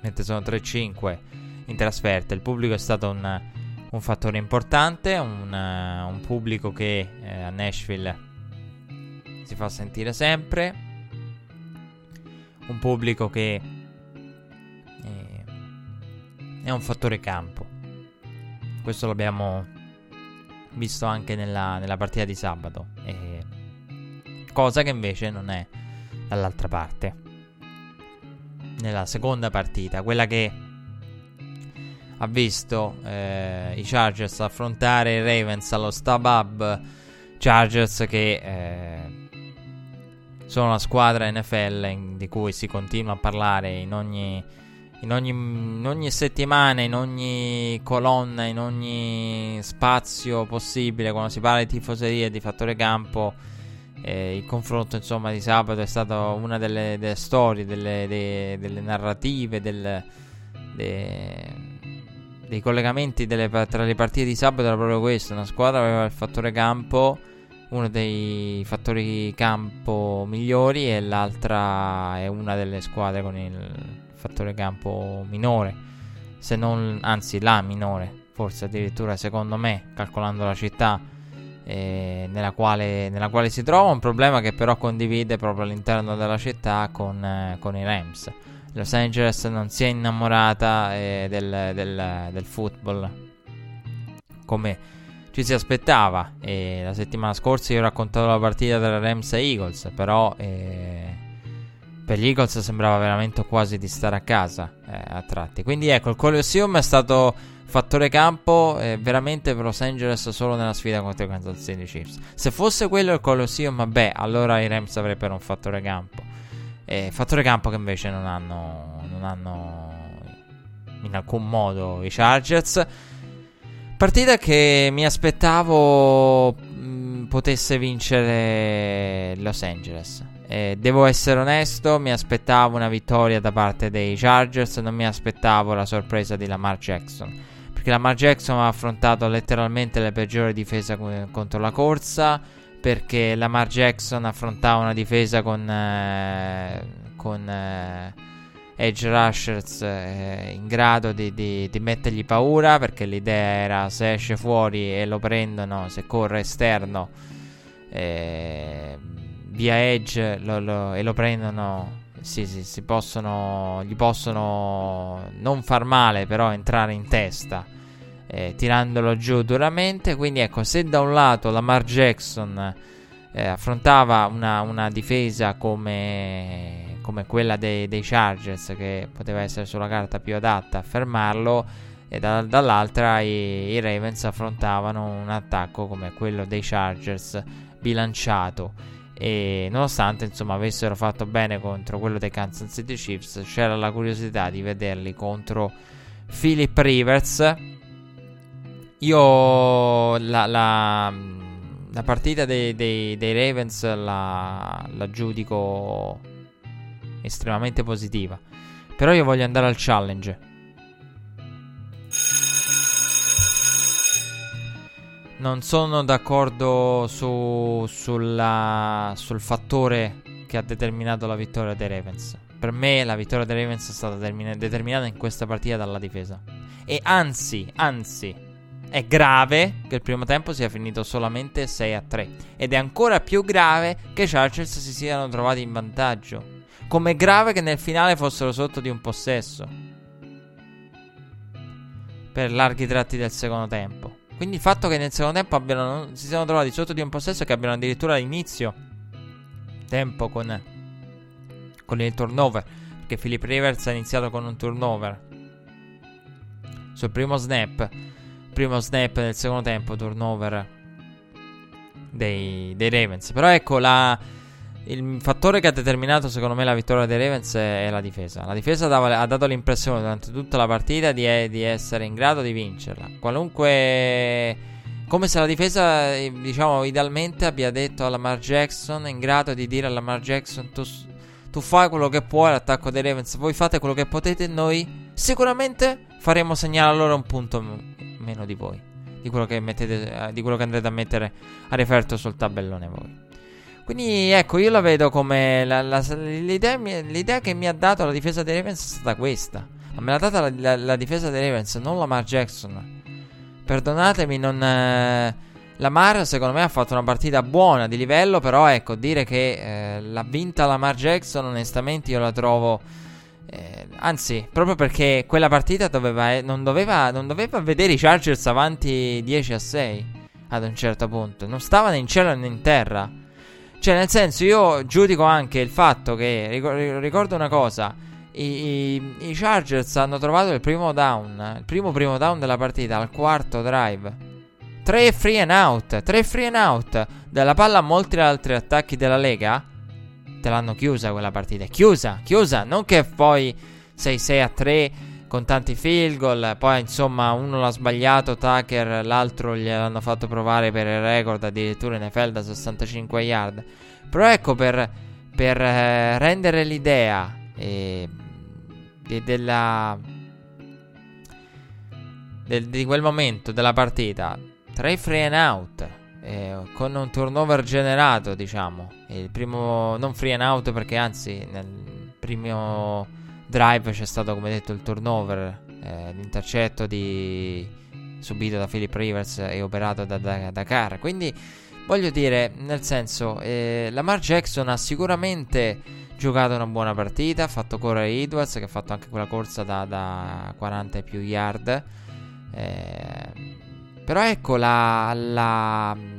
S2: mentre sono 3-5 in trasferta. Il pubblico è stato un un fattore importante, un, uh, un pubblico che eh, a Nashville si fa sentire sempre, un pubblico che eh, è un fattore campo. Questo l'abbiamo visto anche nella, nella partita di sabato, eh, cosa che invece non è dall'altra parte. Nella seconda partita, quella che ha visto eh, i Chargers affrontare i Ravens allo Stab Hub. Chargers che eh, sono la squadra NFL di cui si continua a parlare in ogni, in, ogni, in ogni settimana, in ogni colonna, in ogni spazio possibile. Quando si parla di tifoseria e di fattore campo, eh, il confronto insomma di sabato è stata una delle, delle storie, delle, delle, delle narrative, del, de, dei collegamenti delle, tra le partite di sabato era proprio questo. Una squadra aveva il fattore campo, uno dei fattori campo migliori, e l'altra è una delle squadre con il fattore campo minore. Se non, anzi, la minore, forse addirittura secondo me, calcolando la città eh, nella, quale, nella, quale, si trova. Un problema che però condivide proprio all'interno della città con, eh, con i Rams. Los Angeles non si è innamorata eh, del, del, del, football come ci si aspettava. E la settimana scorsa io ho raccontato la partita tra Rams e Eagles, però, eh, per gli Eagles sembrava veramente quasi di stare a casa eh, a tratti. Quindi ecco, il Colosseum è stato fattore campo eh, veramente per Los Angeles solo nella sfida contro i Kansas City Chiefs. Se fosse quello il Colosseum, vabbè, allora i Rams avrebbero un fattore campo. Eh, fattore campo che invece non hanno, non hanno in alcun modo i Chargers. Partita che mi aspettavo mh, potesse vincere Los Angeles. Eh, devo essere onesto, mi aspettavo una vittoria da parte dei Chargers, non mi aspettavo la sorpresa di Lamar Jackson. Perché Lamar Jackson ha affrontato letteralmente le peggiori difese contro la corsa. Perché Lamar Jackson affrontava una difesa con, eh, con eh, edge rushers eh, in grado di, di, di, mettergli paura. Perché l'idea era se esce fuori e lo prendono, se corre esterno. Eh, via Edge lo, lo, e lo prendono, sì, sì, si possono, gli possono non far male, però entrare in testa, eh, tirandolo giù duramente. Quindi ecco, se da un lato Lamar Jackson eh, affrontava una, una difesa come, come quella dei, dei, Chargers, che poteva essere sulla carta più adatta a fermarlo, e da, dall'altra i, i Ravens affrontavano un attacco come quello dei Chargers bilanciato e nonostante insomma avessero fatto bene contro quello dei Kansas City Chiefs c'era la curiosità di vederli contro Philip Rivers io la, la, la partita dei, dei, dei Ravens la, la, giudico estremamente positiva però io voglio andare al challenge Non sono d'accordo su, sulla, sul fattore che ha determinato la vittoria dei Ravens. Per me la vittoria dei Ravens è stata termina- determinata in questa partita dalla difesa. E anzi, anzi, è grave che il primo tempo sia finito solamente 6 a 3. Ed è ancora più grave che i Chargers si siano trovati in vantaggio. Come è grave che nel finale fossero sotto di un possesso. Per larghi tratti del secondo tempo. Quindi il fatto che nel secondo tempo abbiano, si siano trovati sotto di un possesso che abbiano addirittura all'inizio tempo con, con il turnover. Perché Philip Rivers ha iniziato con un turnover sul primo snap. Primo snap del secondo tempo, turnover dei, dei Ravens. Però ecco la il fattore che ha determinato secondo me la vittoria dei Ravens è la difesa. La difesa dava, ha dato l'impressione durante tutta la partita di, di, essere in grado di vincerla. Qualunque... Come se la difesa, eh, diciamo, idealmente abbia detto a Lamar Jackson, in grado di dire a Lamar Jackson, tu, tu fai quello che puoi all'attacco dei Ravens, voi fate quello che potete, noi sicuramente faremo segnare a loro un punto meno di voi. Di quello che, mettete, eh, di quello che andrete a mettere a referto sul tabellone voi. Quindi ecco, io la vedo come la, la, l'idea, l'idea, che mi ha dato la difesa dei Ravens è stata questa. Me l'ha data la, la, la difesa dei Ravens, non Lamar Jackson. Perdonatemi, non... Eh, Lamar secondo me ha fatto una partita buona di livello, però ecco, dire che eh, l'ha vinta Lamar Jackson onestamente io la trovo... Eh, anzi, proprio perché quella partita doveva, eh, non, doveva, non doveva vedere i Chargers avanti 10 a 6 ad un certo punto. Non stava né in cielo né in terra. Cioè, nel senso, io giudico anche il fatto che. Ricordo una cosa. I, i, I, Chargers hanno trovato il primo down. Il primo primo down della partita al quarto drive. Tre free and out. Tre free and out. Dalla palla a molti altri attacchi della Lega. Te l'hanno chiusa quella partita. Chiusa, chiusa. Non che poi 6-6 a 3 con tanti field goal. Poi, insomma, uno l'ha sbagliato. Tucker, l'altro gliel'hanno fatto provare per il record addirittura in NFL da 65 yard. Però, ecco, per, per eh, rendere l'idea eh, de, della, de, di quel momento della partita, tre free and out. Eh, con un turnover generato, diciamo. Il primo, non free and out perché anzi, nel primo drive c'è stato come detto il turnover, eh, l'intercetto di... subito da Philip Rivers e operato da, da, da Carr. Quindi voglio dire, nel senso, eh, Lamar Jackson ha sicuramente giocato una buona partita, ha fatto correre Edwards che ha fatto anche quella corsa da, da 40 e più yard. Eh, però ecco la, la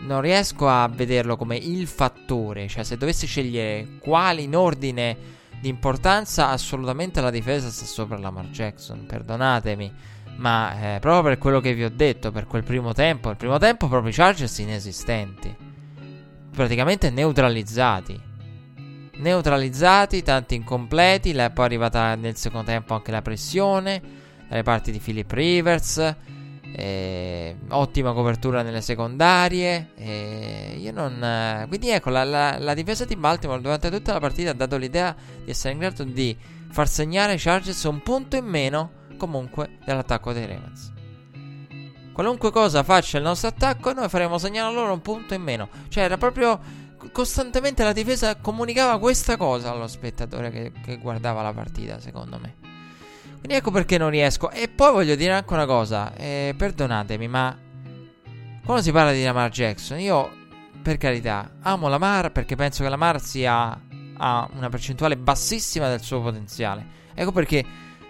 S2: non riesco a vederlo come il fattore. Cioè, se dovessi scegliere quali in ordine di importanza, assolutamente la difesa sta sopra Lamar Jackson. Perdonatemi, ma eh, proprio per quello che vi ho detto, per quel primo tempo, il primo tempo proprio i Chargers inesistenti, praticamente neutralizzati. Neutralizzati, tanti incompleti, poi è arrivata nel secondo tempo anche la pressione dalle parti di Philip Rivers. Eh, ottima copertura nelle secondarie. Eh, non. quindi ecco, la, la, la, difesa di Baltimore durante tutta la partita ha dato l'idea di essere in grado di far segnare ai Chargers un punto in meno comunque dell'attacco dei Ravens. Qualunque cosa faccia il nostro attacco, noi faremo segnare a loro un punto in meno. Cioè, era proprio. Costantemente la difesa comunicava questa cosa allo spettatore che, che guardava la partita, secondo me. Quindi ecco perché non riesco. E poi voglio dire anche una cosa. Eh, perdonatemi, ma quando si parla di Lamar Jackson, io per carità amo Lamar perché penso che Lamar sia ha una percentuale bassissima del suo potenziale. Ecco perché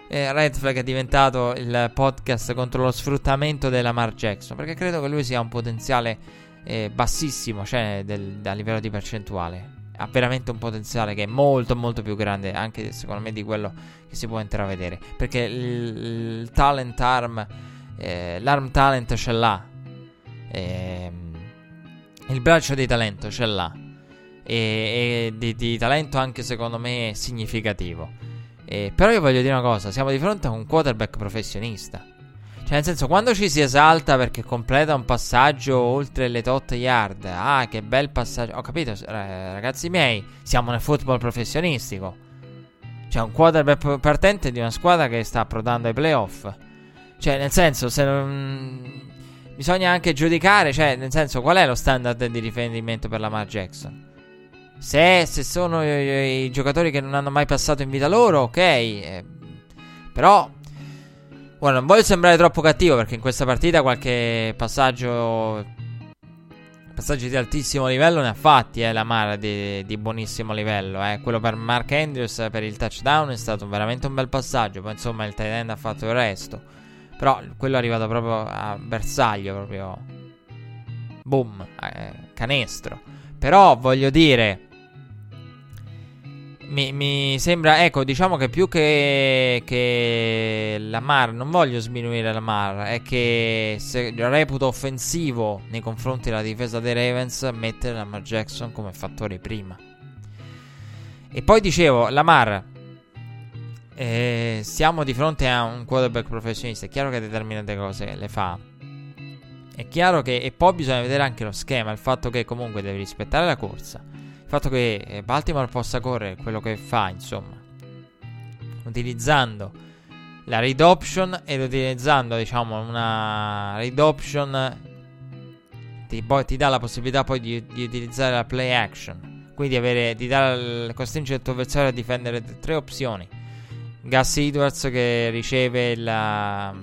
S2: eh, Red Flag è diventato il podcast contro lo sfruttamento della Lamar Jackson. Perché credo che lui sia un potenziale eh, bassissimo, cioè del, a livello di percentuale ha veramente un potenziale che è molto molto più grande anche secondo me di quello che si può intravedere. Perché il, il talent arm eh, l'arm talent ce l'ha. Eh, il braccio di talento ce l'ha. E, e di, di, talento anche secondo me significativo. Eh, però io voglio dire una cosa siamo di fronte a un quarterback professionista cioè, nel senso, quando ci si esalta perché completa un passaggio oltre le tot yard, ah, che bel passaggio. Ho capito, ragazzi miei, siamo nel football professionistico. C'è un quarterback partente di una squadra che sta approdando ai playoff. Cioè, nel senso, se non. Bisogna anche giudicare, cioè, nel senso, qual è lo standard di riferimento per Lamar Jackson? Se, se sono i, i, giocatori che non hanno mai passato in vita loro, ok. Eh, però Ora, non voglio sembrare troppo cattivo perché in questa partita qualche passaggio. Passaggi di altissimo livello ne ha fatti, eh, la Mara di, di buonissimo livello. Eh. Quello per Mark Andrews per il touchdown è stato veramente un bel passaggio. Poi insomma il tight end ha fatto il resto. Però quello è arrivato proprio a bersaglio, proprio. Boom, eh, canestro. Però voglio dire mi, mi, sembra, ecco, diciamo che più che, che la Mar, non voglio sminuire la Mar, è che se reputo offensivo nei confronti della difesa dei Ravens mettere la Mar Jackson come fattore prima. E poi dicevo, la Mar, eh, siamo di fronte a un quarterback professionista, è chiaro che determinate cose le fa. È chiaro che, e poi bisogna vedere anche lo schema, il fatto che comunque devi rispettare la corsa il fatto che eh, Baltimore possa correre quello che fa, insomma, utilizzando la read option ed utilizzando, diciamo, una read option ti, poi, ti dà la possibilità poi di, di, utilizzare la play action. Quindi avere, di dare, costringere il tuo avversario a difendere tre opzioni. Gus Edwards che riceve la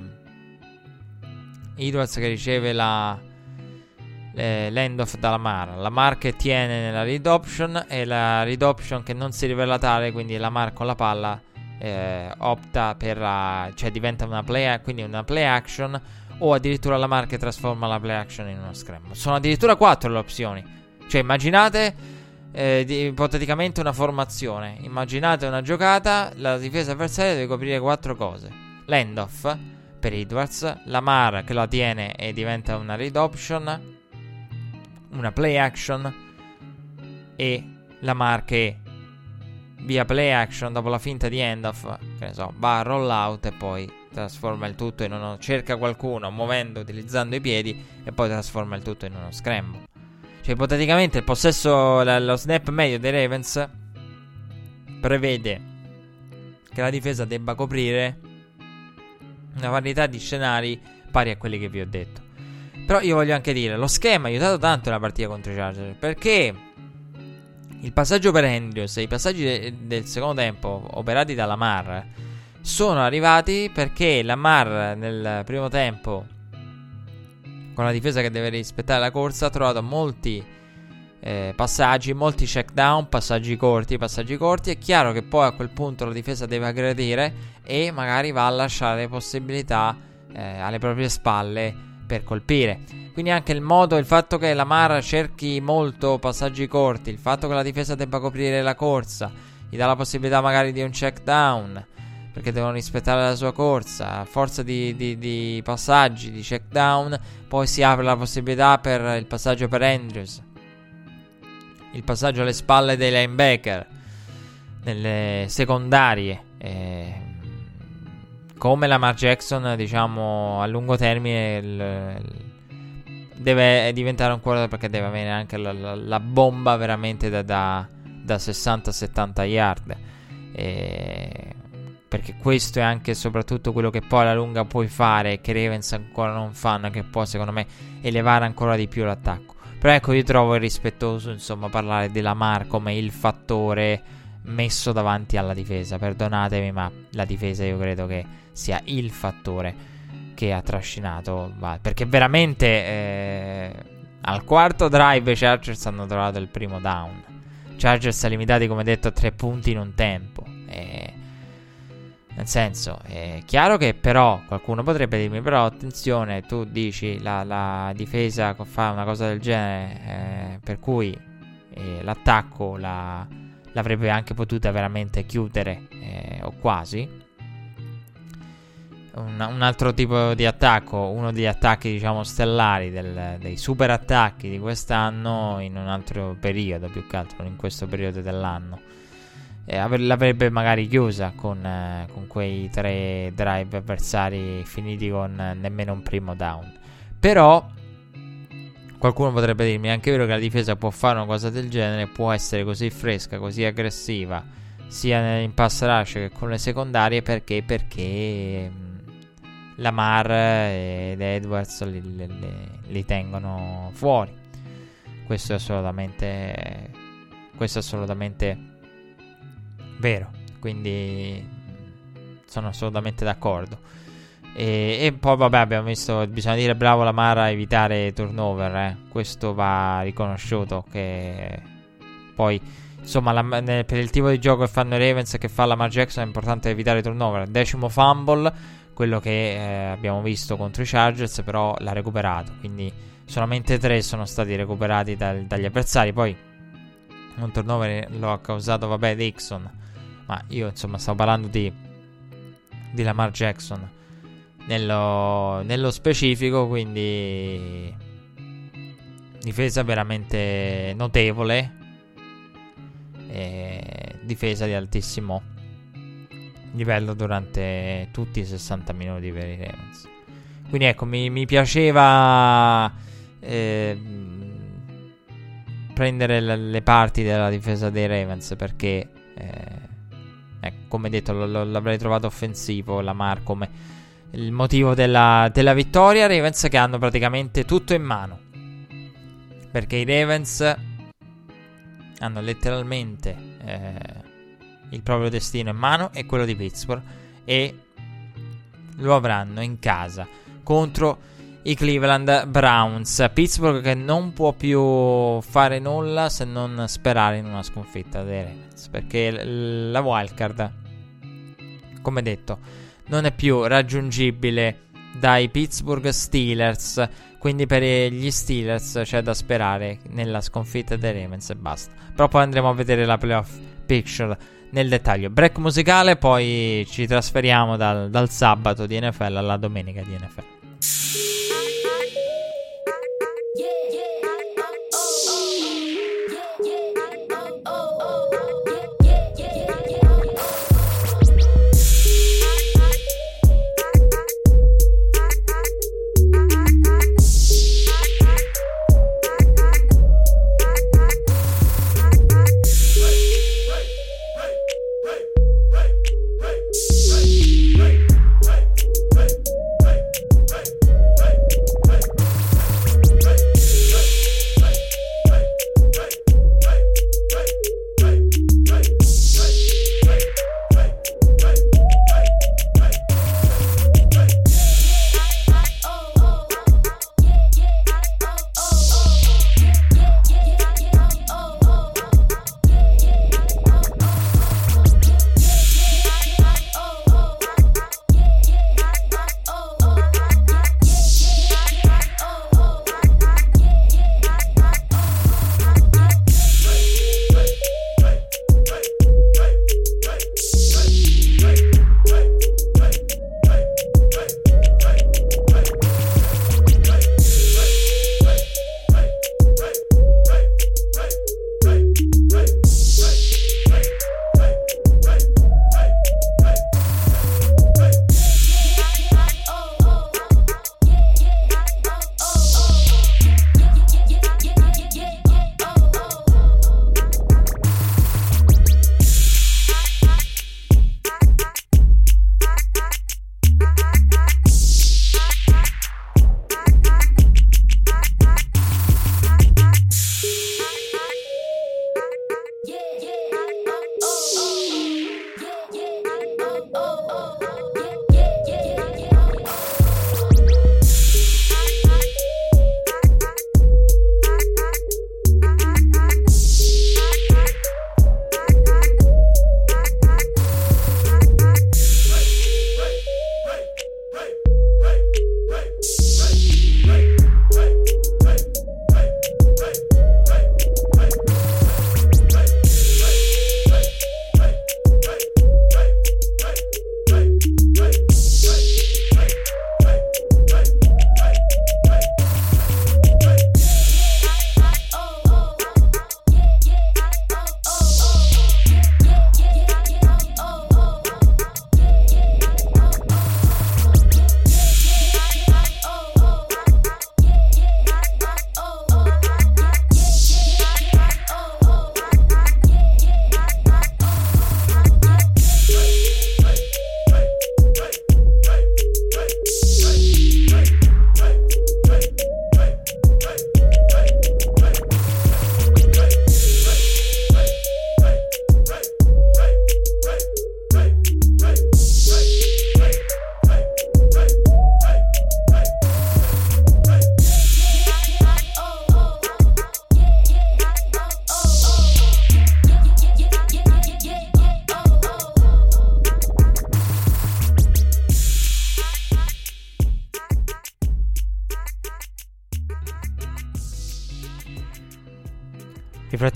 S2: Edwards che riceve la eh, l'end-off dalla Mar. La Mar che tiene nella read option e la read option che non si rivela tale, quindi la Mar con la palla eh, opta per la, cioè diventa una play, quindi una play action o addirittura la Mar che trasforma la play action in uno scramble. Sono addirittura quattro le opzioni. Cioè immaginate eh, di, ipoteticamente una formazione. Immaginate una giocata, la difesa avversaria deve coprire quattro cose. L'end-off per Edwards, la Mar che la tiene e diventa una read option, una play action e la Mar che via play action dopo la finta di end off, che ne so, va a roll out e poi trasforma il tutto in uno cerca qualcuno muovendo utilizzando i piedi e poi trasforma il tutto in uno scramble. Cioè ipoteticamente il possesso lo snap medio dei Ravens prevede che la difesa debba coprire una varietà di scenari pari a quelli che vi ho detto. Però io voglio anche dire, lo schema ha aiutato tanto la partita contro i Chargers. Perché il passaggio per Andrews e i passaggi de- del secondo tempo operati da Lamar sono arrivati perché Lamar nel primo tempo, con la difesa che deve rispettare la corsa, ha trovato molti eh, passaggi, molti check down, passaggi corti, passaggi corti. È chiaro che poi a quel punto la difesa deve aggredire e magari va a lasciare possibilità eh, alle proprie spalle per colpire. Quindi anche il modo, il fatto che la Mara cerchi molto passaggi corti, il fatto che la difesa debba coprire la corsa, gli dà la possibilità magari di un check down, perché devono rispettare la sua corsa, a forza di, di, di passaggi, di check down, poi si apre la possibilità per il passaggio per Andrews, il passaggio alle spalle dei linebacker, nelle secondarie. Eh, come la Mar Jackson, diciamo, a lungo termine il, il deve diventare un quarterback perché deve avere anche la, la, la bomba veramente da, da, da 60-70 yard. E perché questo è anche e soprattutto quello che poi alla lunga puoi fare che Ravens ancora non fanno, che può secondo me elevare ancora di più l'attacco. Però ecco, io trovo irrispettoso insomma parlare di Lamar come il fattore messo davanti alla difesa. Perdonatemi, ma la difesa io credo che sia il fattore che ha trascinato. Perché veramente eh, al quarto drive i Chargers hanno trovato il primo down. Chargers limitati, come detto, a tre punti in un tempo. E, nel senso, è chiaro che però qualcuno potrebbe dirmi: però attenzione, tu dici la, la difesa fa una cosa del genere, eh, per cui eh, l'attacco la, l'avrebbe anche potuta veramente chiudere, eh, o quasi un, un, altro tipo di attacco, uno degli attacchi diciamo stellari, del, dei super attacchi di quest'anno in un altro periodo, più che altro in questo periodo dell'anno. Eh, l'avrebbe magari chiusa con, eh, con, quei tre drive avversari finiti con eh, nemmeno un primo down. Però qualcuno potrebbe dirmi: è anche vero che la difesa può fare una cosa del genere, può essere così fresca, così aggressiva, sia in pass rush che con le secondarie, perché? Perché Lamar ed Edwards li, li, li, tengono fuori. Questo è assolutamente, questo è assolutamente vero. Quindi sono assolutamente d'accordo. E, e, poi, vabbè, abbiamo visto. Bisogna dire bravo Lamar a evitare turnover. Eh. Questo va riconosciuto. Che poi, insomma, la, per il tipo di gioco che fanno i Ravens e che fa Lamar Jackson è importante evitare turnover. Decimo fumble quello che eh, abbiamo visto contro i Chargers, però l'ha recuperato. Quindi solamente tre sono stati recuperati dal, dagli avversari. Poi un turnover lo ha causato, vabbè, Dixon. Ma io insomma stavo parlando di, di Lamar Jackson nello, nello specifico. Quindi difesa veramente notevole. Difesa di altissimo livello durante tutti i 60 minuti per i Ravens. Quindi ecco, mi, mi piaceva eh, prendere le, le, parti della difesa dei Ravens perché, eh, ecco, come detto, lo, lo, l'avrei trovato offensivo Lamar come il motivo della, della vittoria. Ravens che hanno praticamente tutto in mano. Perché i Ravens hanno letteralmente... Eh, il proprio destino in mano è quello di Pittsburgh e lo avranno in casa contro i Cleveland Browns. Pittsburgh che non può più fare nulla se non sperare in una sconfitta dei Ravens perché la wildcard, come detto, non è più raggiungibile dai Pittsburgh Steelers. Quindi per gli Steelers c'è da sperare nella sconfitta dei Ravens e basta. Però poi andremo a vedere la playoff picture nel dettaglio. Break musicale, poi ci trasferiamo dal, dal sabato di NFL alla domenica di NFL. oh, oh. oh.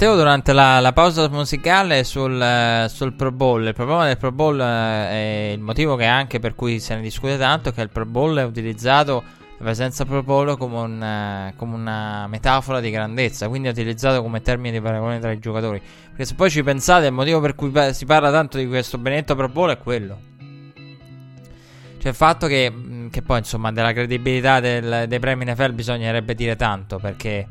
S2: Riflettevo durante la, la pausa musicale sul, sul, Pro Bowl. Il problema del Pro Bowl è il motivo che anche per cui se ne discute tanto, che il Pro Bowl è utilizzato la presenza Pro Bowl come, un, come una metafora di grandezza, quindi è utilizzato come termine di paragone tra i giocatori. Perché se poi ci pensate, il motivo per cui si parla tanto di questo benedetto Pro Bowl è quello. Cioè il fatto che, che poi insomma della credibilità del, dei premi NFL bisognerebbe dire tanto perché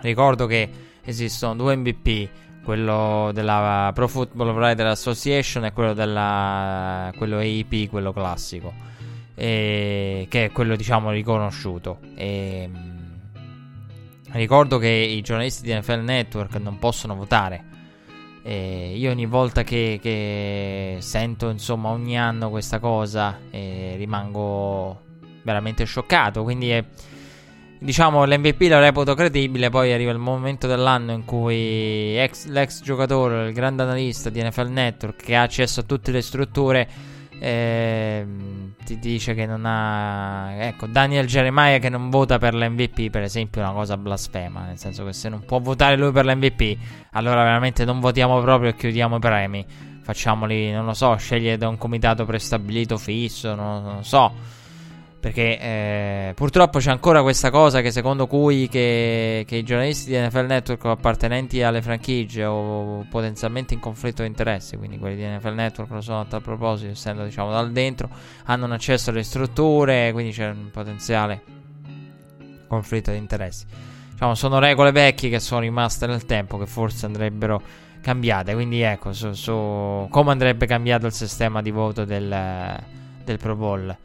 S2: ricordo che esistono due MVP, quello della Pro Football Writer Association e quello della quello AIP, quello classico, e, che è quello diciamo riconosciuto. E, ricordo che i giornalisti di NFL Network non possono votare. E io ogni volta che, che, sento, insomma, ogni anno questa cosa, eh, rimango veramente scioccato. Quindi è diciamo l'MVP lo reputo credibile, poi arriva il momento dell'anno in cui ex, l'ex giocatore, il grande analista di NFL Network che ha accesso a tutte le strutture eh, ti dice che non ha ecco Daniel Jeremiah che non vota per l'MVP per esempio è una cosa blasfema nel senso che se non può votare lui per l'MVP allora veramente non votiamo proprio e chiudiamo i premi. Facciamoli non lo so scegliere da un comitato prestabilito fisso non, non so perché eh, purtroppo c'è ancora questa cosa che secondo cui che, che, i giornalisti di NFL Network appartenenti alle franchigie o potenzialmente in conflitto di interessi, quindi quelli di NFL Network lo sono a tal proposito, essendo diciamo dal dentro, hanno un accesso alle strutture, quindi c'è un potenziale conflitto di interessi. Diciamo, sono regole vecchie che sono rimaste nel tempo, che forse andrebbero cambiate. Quindi ecco, su, su come andrebbe cambiato il sistema di voto del, del Pro Bowl.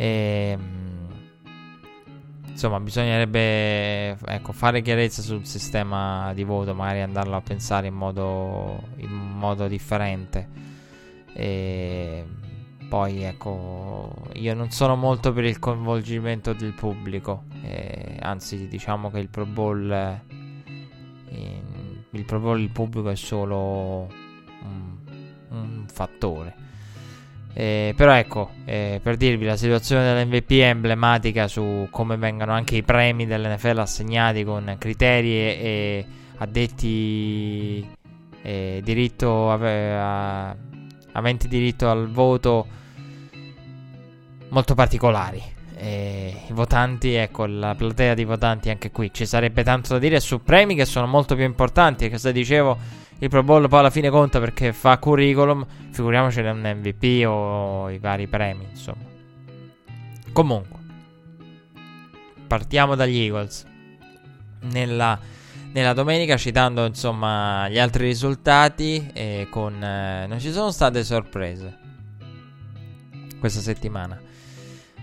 S2: E, ehm, insomma, bisognerebbe ecco, fare chiarezza sul sistema di voto, magari andarlo a pensare in modo, in modo differente. E poi, ecco, io non sono molto per il coinvolgimento del pubblico, eh, anzi, diciamo che il Pro Bowl, in, il il pubblico è solo un, un fattore. Eh, però ecco, eh, per dirvi, la situazione dell'MVP è emblematica su come vengono anche i premi dell'NFL assegnati con criteri e, e addetti eh, diritto a, a, aventi diritto al voto molto particolari. I votanti, ecco, la platea di votanti anche qui. Ci sarebbe tanto da dire su premi che sono molto più importanti. Che se dicevo il Pro Bowl poi alla fine conta perché fa curriculum, figuriamoci un MVP o i vari premi, insomma. Comunque, partiamo dagli Eagles. Nella, nella domenica, citando insomma gli altri risultati, e con, eh, non ci sono state sorprese questa settimana.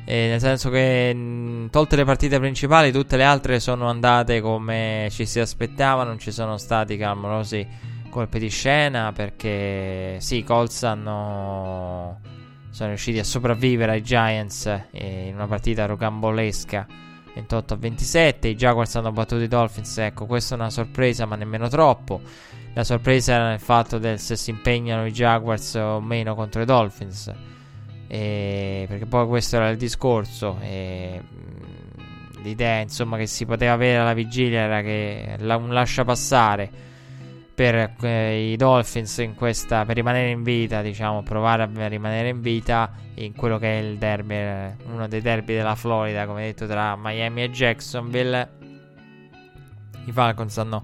S2: E nel senso che, mh, tolte le partite principali, tutte le altre sono andate come ci si aspettava. Non ci sono stati clamorosi colpi di scena perché sì, i Colts hanno sono riusciti a sopravvivere ai Giants eh, in una partita rocambolesca 28 a 27. I Jaguars hanno battuto i Dolphins. Ecco, questa è una sorpresa, ma nemmeno troppo. La sorpresa era nel fatto del se si impegnano i Jaguars o meno contro i Dolphins. E perché poi questo era il discorso. E mm, l'idea, insomma, che si poteva avere alla vigilia era che un lascia passare per eh, i Dolphins questa, per rimanere in vita, diciamo, provare a rimanere in vita in quello che è il derby, eh, uno dei derby della Florida, come detto, tra Miami e Jacksonville. I Falcons hanno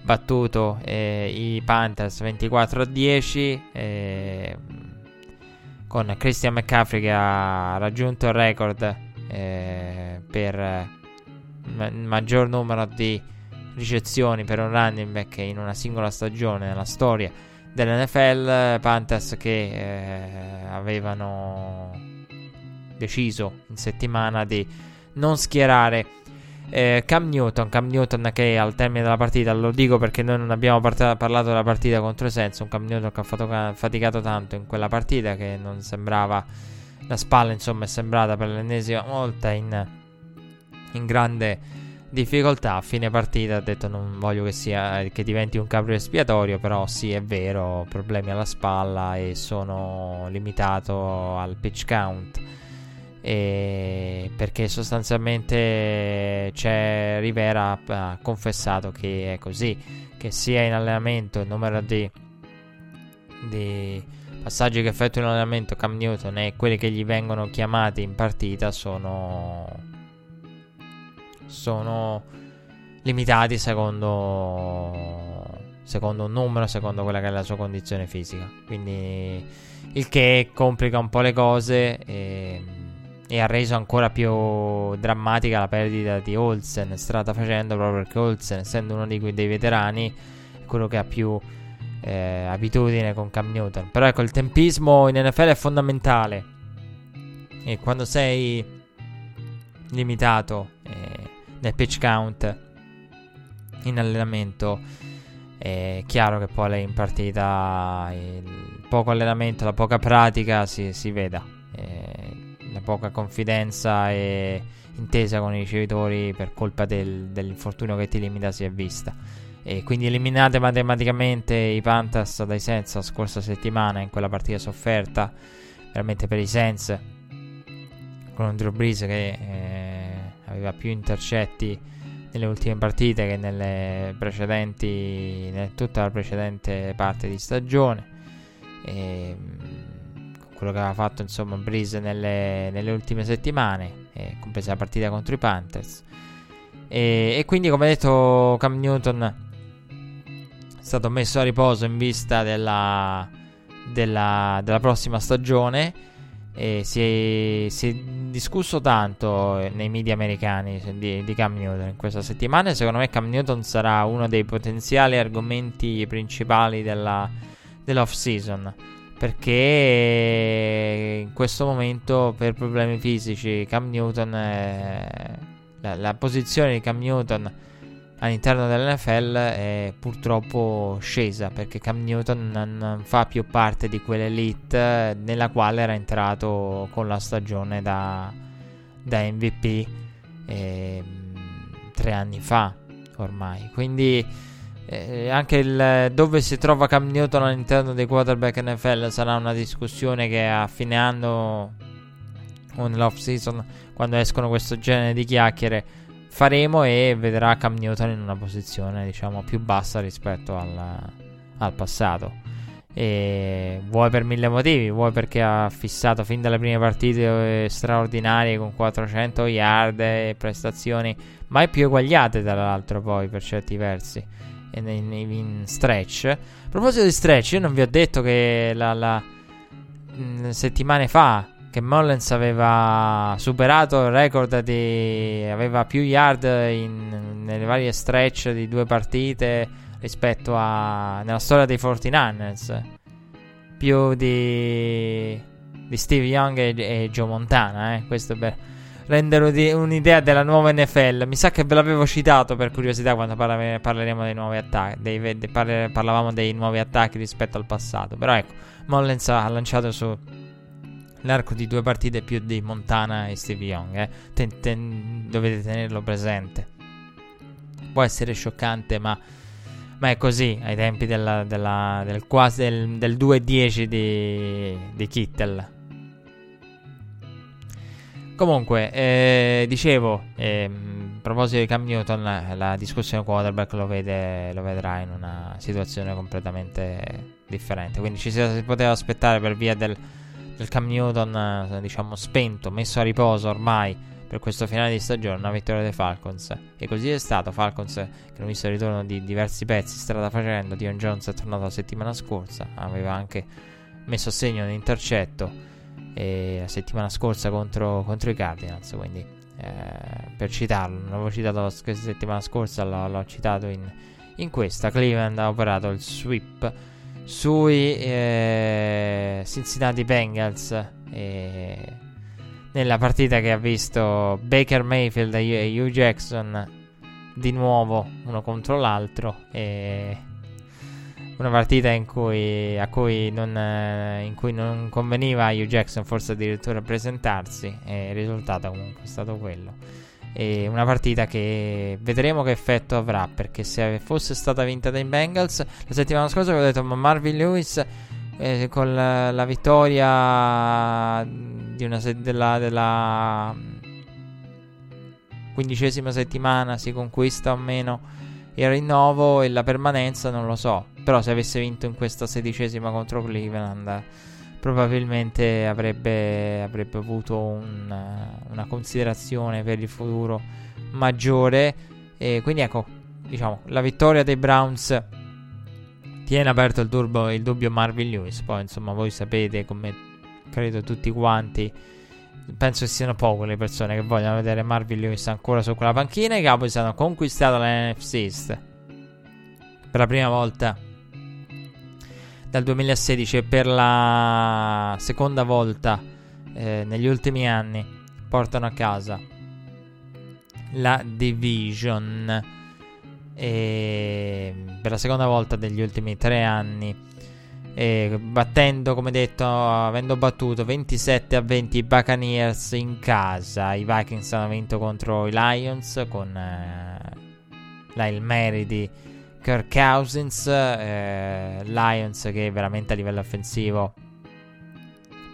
S2: battuto eh, i Panthers 24 a 10 eh, con Christian McCaffrey che ha raggiunto il record eh, per ma- maggior numero di ricezioni per un running back in una singola stagione nella storia dell'NFL. Panthers che eh, avevano deciso in settimana di non schierare eh, Cam Newton. Cam Newton che al termine della partita, lo dico perché noi non abbiamo part- parlato della partita contro Senso. Un Cam Newton che ha fatto, faticato tanto in quella partita che non sembrava. La spalla, insomma, è sembrata per l'ennesima volta in, in grande difficoltà a fine partita ha detto non voglio che, sia, che diventi un capro espiatorio però sì è vero problemi alla spalla e sono limitato al pitch count. E perché sostanzialmente c'è Rivera ha confessato che è così, che sia in allenamento il numero di, di passaggi che effettua in allenamento Cam Newton e quelli che gli vengono chiamati in partita sono sono limitati secondo secondo un numero, secondo quella che è la sua condizione fisica. Quindi il che complica un po' le cose e, e ha reso ancora più drammatica la perdita di Olsen, strada facendo proprio perché Olsen, essendo uno di quei dei veterani, è quello che ha più eh, abitudine con Cam Newton. Però ecco, il tempismo in NFL è fondamentale. E quando sei limitato eh, nel pitch count in allenamento è chiaro che poi in partita il poco allenamento, la poca pratica si, si veda, eh, la poca confidenza e intesa con i ricevitori per colpa del, dell'infortunio che ti limita si è vista. E quindi eliminate matematicamente i Panthers dai Sens la scorsa settimana in quella partita sofferta veramente per i Sens con un Drew Brees che eh, aveva più intercetti nelle ultime partite che nelle precedenti, in tutta la precedente parte di stagione. E, mm, quello che aveva fatto insomma Breeze nelle, nelle ultime settimane, eh, compresa la partita contro i Panthers. E, e, quindi, come detto, Cam Newton è stato messo a riposo in vista della, della, della prossima stagione. E si è, si è discusso tanto nei media americani di, di, Cam Newton in questa settimana. Secondo me, Cam Newton sarà uno dei potenziali argomenti principali della, dell'off season. Perché in questo momento, per problemi fisici, Cam Newton, è, la, la posizione di Cam Newton all'interno dell'NFL è purtroppo scesa perché Cam Newton non fa più parte di quell'elite nella quale era entrato con la stagione da, da MVP eh, tre anni fa ormai. Quindi eh, anche il, dove si trova Cam Newton all'interno dei quarterback NFL sarà una discussione che a fine anno o nell'off season quando escono questo genere di chiacchiere faremo e vedrà Cam Newton in una posizione diciamo più bassa rispetto al, al passato. E vuoi per mille motivi, vuoi perché ha fissato fin dalle prime partite eh, straordinarie con 400 yard e prestazioni mai più eguagliate dall'altro poi per certi versi in, in, in stretch. A proposito di stretch, io non vi ho detto che la, la settimane fa che Mullens aveva superato il record di aveva più yard in, nelle varie stretch di due partite rispetto a nella storia dei 49ers più di di Steve Young e, e Joe Montana eh? questo per rendere un'idea della nuova NFL mi sa che ve l'avevo citato per curiosità quando parla, parleremo dei nuovi attacchi dei, de, parle, parlavamo dei nuovi attacchi rispetto al passato però ecco Mullens ha lanciato su l'arco di due partite più di Montana e Steve Young. Eh. Ten, ten, dovete tenerlo presente. Può essere scioccante, ma, ma è così ai tempi della, della, del, quasi, del, del 2-10 di, di Kittel. Comunque, eh, dicevo, eh, a proposito di Cam Newton, la discussione quarterback lo, vede, lo vedrà in una situazione completamente differente. Quindi ci si poteva aspettare per via del del Cam Newton, eh, diciamo, spento, messo a riposo ormai per questo finale di stagione, una vittoria dei Falcons. E così è stato. Falcons che hanno visto il ritorno di diversi pezzi strada facendo. Dion Jones è tornato la settimana scorsa, aveva anche messo a segno un intercetto la settimana scorsa contro, contro i Cardinals. Quindi, eh, per citarlo, non l'avevo citato la settimana scorsa, l'ho, l'ho citato in, in questa. Cleveland ha operato il sweep sui eh, Cincinnati Bengals eh, nella partita che ha visto Baker Mayfield e Hugh Jackson di nuovo uno contro l'altro e una partita in cui, a cui non, eh, in cui non conveniva a Hugh Jackson forse addirittura presentarsi e il risultato comunque è stato quello e una partita che vedremo che effetto avrà. Perché se fosse stata vinta dai Bengals, la settimana scorsa avevo detto: Ma Marvin Lewis eh, con la, la vittoria se- della, della quindicesima settimana si conquista o meno il rinnovo e la permanenza non lo so però se avesse vinto in questa sedicesima contro Cleveland probabilmente avrebbe, avrebbe avuto un, una considerazione per il futuro maggiore. E quindi ecco diciamo la vittoria dei Browns tiene aperto il, turbo, il dubbio Marvin Lewis. Poi insomma voi sapete come credo tutti quanti. Penso che siano poche le persone che vogliono vedere Marvin Lewis ancora su quella panchina. I Cowboys hanno conquistato la NFC East per la prima volta dal 2016 e per la seconda volta eh, negli ultimi anni portano a casa la division e per la seconda volta degli ultimi tre anni e battendo, come detto, avendo battuto 27 a 20 i Buccaneers in casa. I Vikings hanno vinto contro i Lions con eh, là il Mary di Kirk Cousins. Eh, Lions che veramente a livello offensivo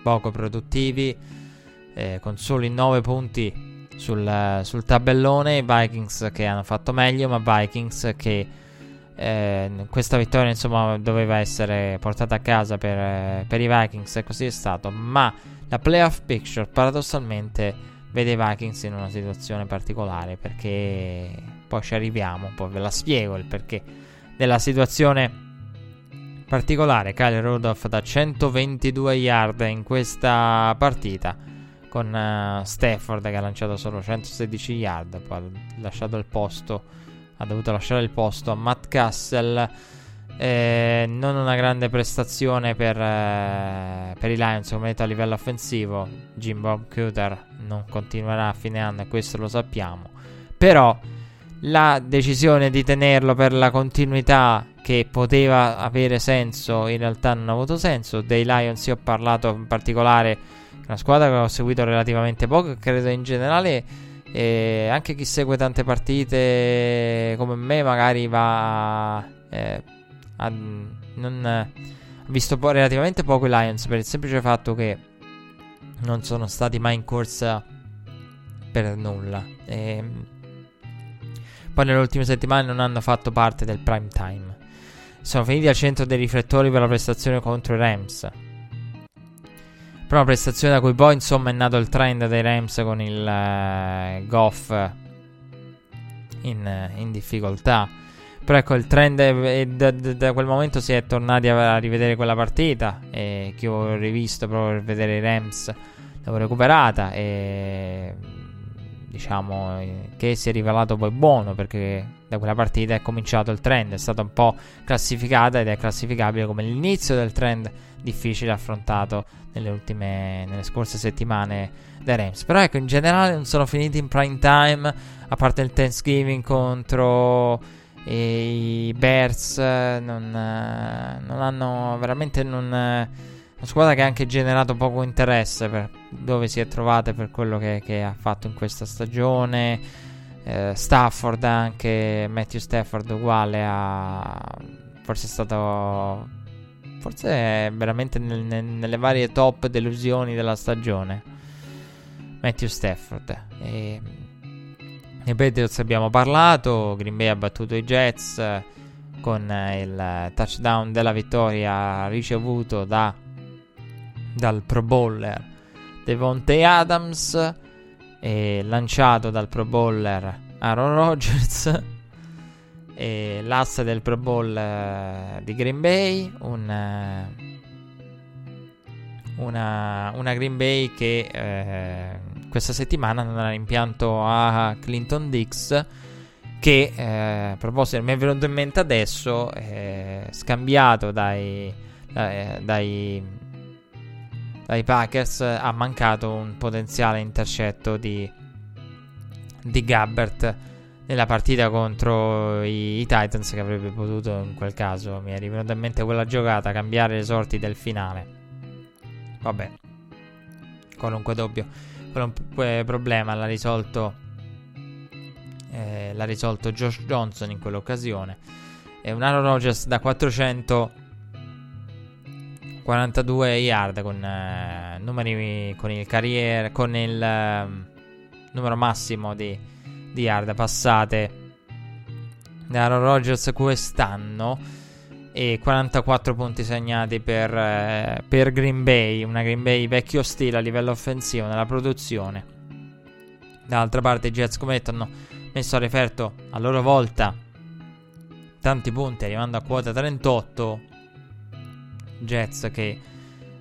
S2: poco produttivi, eh, con soli 9 punti sul, sul tabellone. Vikings che hanno fatto meglio, ma Vikings che eh, questa vittoria insomma doveva essere portata a casa per, eh, per, i Vikings e così è stato ma la playoff picture paradossalmente vede i Vikings in una situazione particolare perché poi ci arriviamo poi ve la spiego il perché della situazione particolare Kyle Rudolph da 122 yard in questa partita con uh, Stafford che ha lanciato solo 116 yard poi ha lasciato il posto ha dovuto lasciare il posto a Matt Castle. Eh, non una grande prestazione per, eh, per, i Lions come detto a livello offensivo. Jim Bob Cooter non continuerà a fine anno e questo lo sappiamo. Però la decisione di tenerlo per la continuità che poteva avere senso in realtà non ha avuto senso. Dei Lions io ho parlato in particolare una squadra che ho seguito relativamente poco credo in generale e anche chi segue tante partite come me, magari va eh, a, non, ha visto po- relativamente poco i Lions per il semplice fatto che non sono stati mai in corsa per nulla. E, poi nelle ultime settimane non hanno fatto parte del prime time. Sono finiti al centro dei riflettori per la prestazione contro i Rams. Prima prestazione da cui poi insomma è nato il trend dei Rams con il uh, Goff in, in, difficoltà. Però ecco il trend è, da, da, quel momento si è tornati a, a rivedere quella partita e che ho rivisto proprio per vedere i Rams l'avevo recuperata e diciamo che si è rivelato poi buono perché da quella partita è cominciato il trend, è stata un po' classificata ed è classificabile come l'inizio del trend difficile affrontato nelle ultime, nelle scorse settimane dai Rams. Però ecco, in generale non sono finiti in prime time, a parte il Thanksgiving contro i Bears, non, non hanno veramente non, una squadra che ha anche generato poco interesse per dove si è trovata per quello che, che ha fatto in questa stagione. Eh, Stafford anche, Matthew Stafford uguale a... forse è stato Forse è veramente nel, nel, nelle varie top delusioni della stagione. Matthew Stafford. E, I Patriots abbiamo parlato. Green Bay ha battuto i Jets con il touchdown della vittoria ricevuto da, dal Pro Bowler Devontae Adams e lanciato dal Pro Bowler Aaron Rodgers e l'asse del Pro Bowl eh, di Green Bay, un, eh, una, una, Green Bay che eh, questa settimana andrà in impianto a Clinton Dix che eh, a proposito mi è venuto in mente adesso eh, scambiato dai, dai, dai, Packers ha mancato un potenziale intercetto di, di Gabbert nella partita contro i, i, Titans che avrebbe potuto in quel caso mi è venuta in mente quella giocata cambiare le sorti del finale. Vabbè qualunque dubbio qualunque problema l'ha risolto eh, l'ha risolto Josh Johnson in quell'occasione. E un Aaron Rodgers da 400 42 yard con eh, numeri con il carriere con il eh, numero massimo di, di yard passate da Aaron Rodgers quest'anno e 44 punti segnati per, eh, per, Green Bay, una Green Bay vecchio stile a livello offensivo nella produzione. Dall'altra parte i Jets come detto hanno messo a referto a loro volta tanti punti arrivando a quota 38. Jets che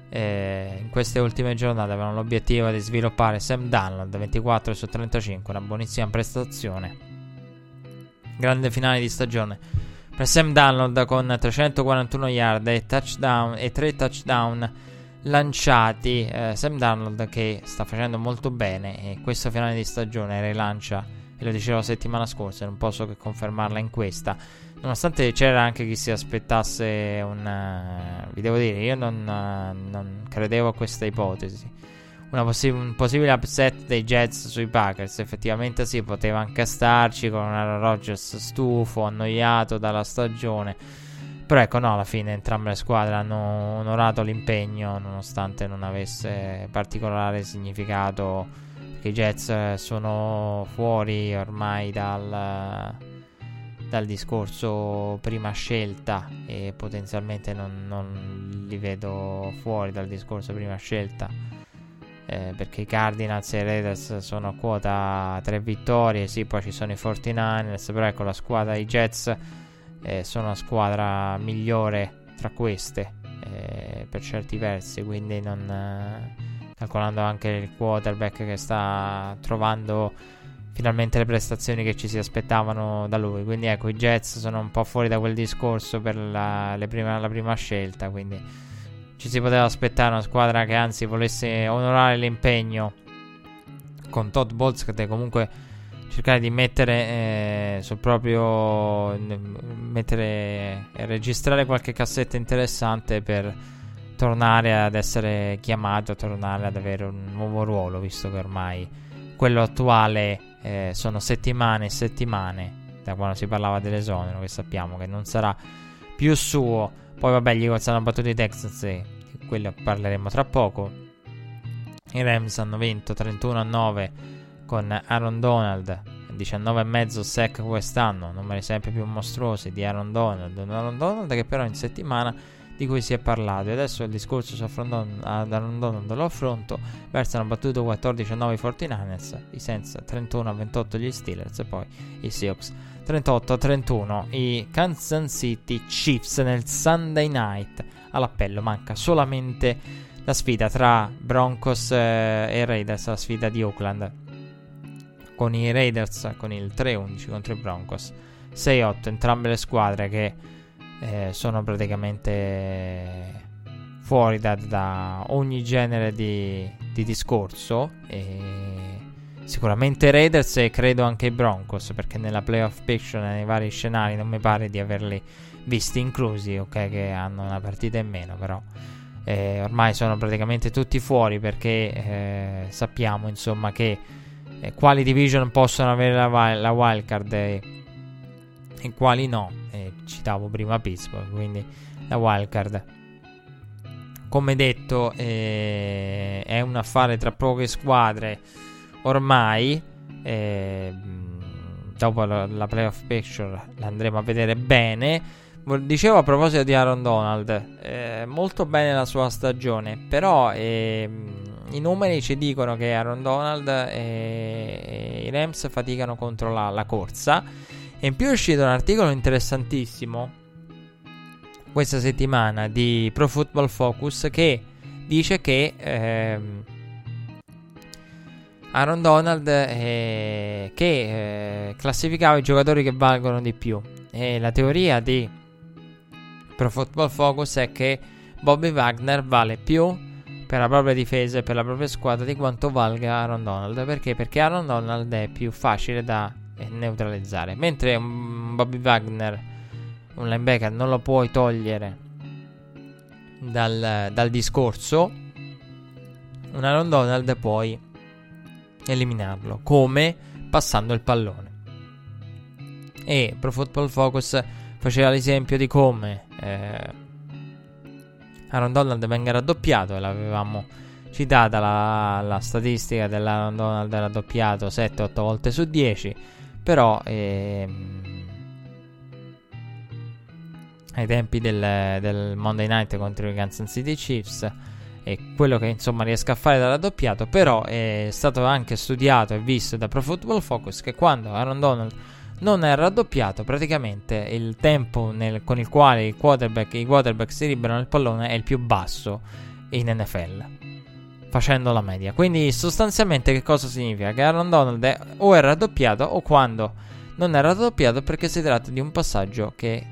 S2: eh, in queste ultime giornate avevano l'obiettivo di sviluppare Sam Donald 24 su 35, una buonissima prestazione. Grande finale di stagione per Sam Donald con 341 yard e, touchdown, e 3 touchdown lanciati. Eh, Sam Donald che sta facendo molto bene e questo finale di stagione rilancia, e lo dicevo la settimana scorsa, non posso che confermarla in questa. Nonostante c'era anche chi si aspettasse un... Uh, vi devo dire, io non, uh, non credevo a questa ipotesi possi- un possibile upset dei Jets sui Packers. Effettivamente sì, poteva anche starci con un Rodgers stufo, annoiato dalla stagione. Però ecco, no, alla fine entrambe le squadre hanno onorato l'impegno nonostante non avesse particolare significato. Perché i Jets sono fuori ormai dal, dal discorso prima scelta e potenzialmente non, non li vedo fuori dal discorso prima scelta eh, perché i Cardinals e i Raiders sono a quota 3 vittorie, sì, poi ci sono i 49ers, però ecco la squadra i Jets eh, sono la squadra migliore tra queste eh, per certi versi, quindi non eh, calcolando anche il quarterback che sta trovando finalmente le prestazioni che ci si aspettavano da lui. Quindi ecco, i Jets sono un po' fuori da quel discorso per la, prima, la prima scelta, quindi ci si poteva aspettare una squadra che anzi volesse onorare l'impegno con Todd Bowles che comunque cercare di mettere eh, sul proprio mettere registrare qualche cassetta interessante per tornare ad essere chiamato, tornare ad avere un nuovo ruolo, visto che ormai quello attuale eh, sono settimane e settimane da quando si parlava dell'esonero, che sappiamo che non sarà più suo. Poi vabbè, gli Eagles hanno battuto i Texans e di quello parleremo tra poco. I Rams hanno vinto 31 a 9 con Aaron Donald, 19,5 sack quest'anno, numeri sempre più mostruosi di Aaron Donald. Aaron Donald che però in settimana di cui si è parlato. E adesso il discorso su Aaron Donald lo affronto. Verso hanno battuto 14 a 9 i 49ers, i Saints 31 a 28 gli Steelers e poi i Seahawks 38 a 31 i Kansas City Chiefs nel Sunday Night all'appello. Manca solamente la sfida tra Broncos eh, e Raiders, la sfida di Oakland. Con i Raiders con il 3-11 contro i Broncos. 6-8 entrambe le squadre che eh, sono praticamente fuori da, da ogni genere di, di discorso. Sicuramente Raiders e credo anche i Broncos perché nella playoff picture nei vari scenari non mi pare di averli visti inclusi, ok, che hanno una partita in meno, però eh, ormai sono praticamente tutti fuori perché eh, sappiamo insomma che eh, quali division possono avere la, la wildcard e, e, quali no. Citavo prima Pittsburgh, quindi la wildcard. Come detto, eh, è un affare tra poche squadre ormai. Eh, dopo la, la playoff picture l'andremo a vedere bene Dicevo a proposito di Aaron Donald, eh, molto bene la sua stagione, però eh, i numeri ci dicono che Aaron Donald e i Rams faticano contro la, la corsa. E in più è uscito un articolo interessantissimo questa settimana di Pro Football Focus che dice che eh, Aaron Donald eh, che eh, classificava i giocatori che valgono di più. E la teoria di Pro Football Focus è che Bobby Wagner vale più per la propria difesa e per la propria squadra di quanto valga Aaron Donald. Perché? Perché Aaron Donald è più facile da eh, neutralizzare. Mentre un Bobby Wagner, un linebacker, non lo puoi togliere dal, dal discorso. Un Aaron Donald puoi eliminarlo. Come? Passando il pallone. E Pro Football Focus faceva l'esempio di come eh, Aaron Donald venga raddoppiato e l'avevamo citata la, la statistica dell'Aaron Donald raddoppiato 7-8 volte su 10 però ehm, ai tempi del, del, Monday Night contro i Kansas City Chiefs e quello che insomma riesca a fare da raddoppiato però è stato anche studiato e visto da Pro Football Focus che quando Aaron Donald non è raddoppiato praticamente il tempo nel, con il quale i quarterback, i quarterback si liberano il pallone è il più basso in NFL facendo la media quindi sostanzialmente che cosa significa? che Aaron Donald è, o è raddoppiato o quando non è raddoppiato perché si tratta di un passaggio che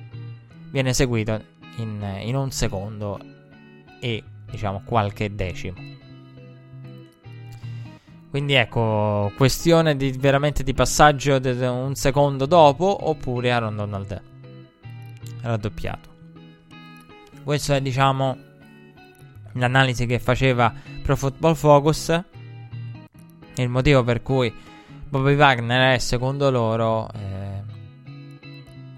S2: viene eseguito in, in un secondo e diciamo qualche decimo. Quindi ecco, questione di, veramente di passaggio di un secondo dopo oppure Aaron Donald raddoppiato. Questo è diciamo l'analisi che faceva Pro Football Focus. Il motivo per cui Bobby Wagner è secondo loro eh,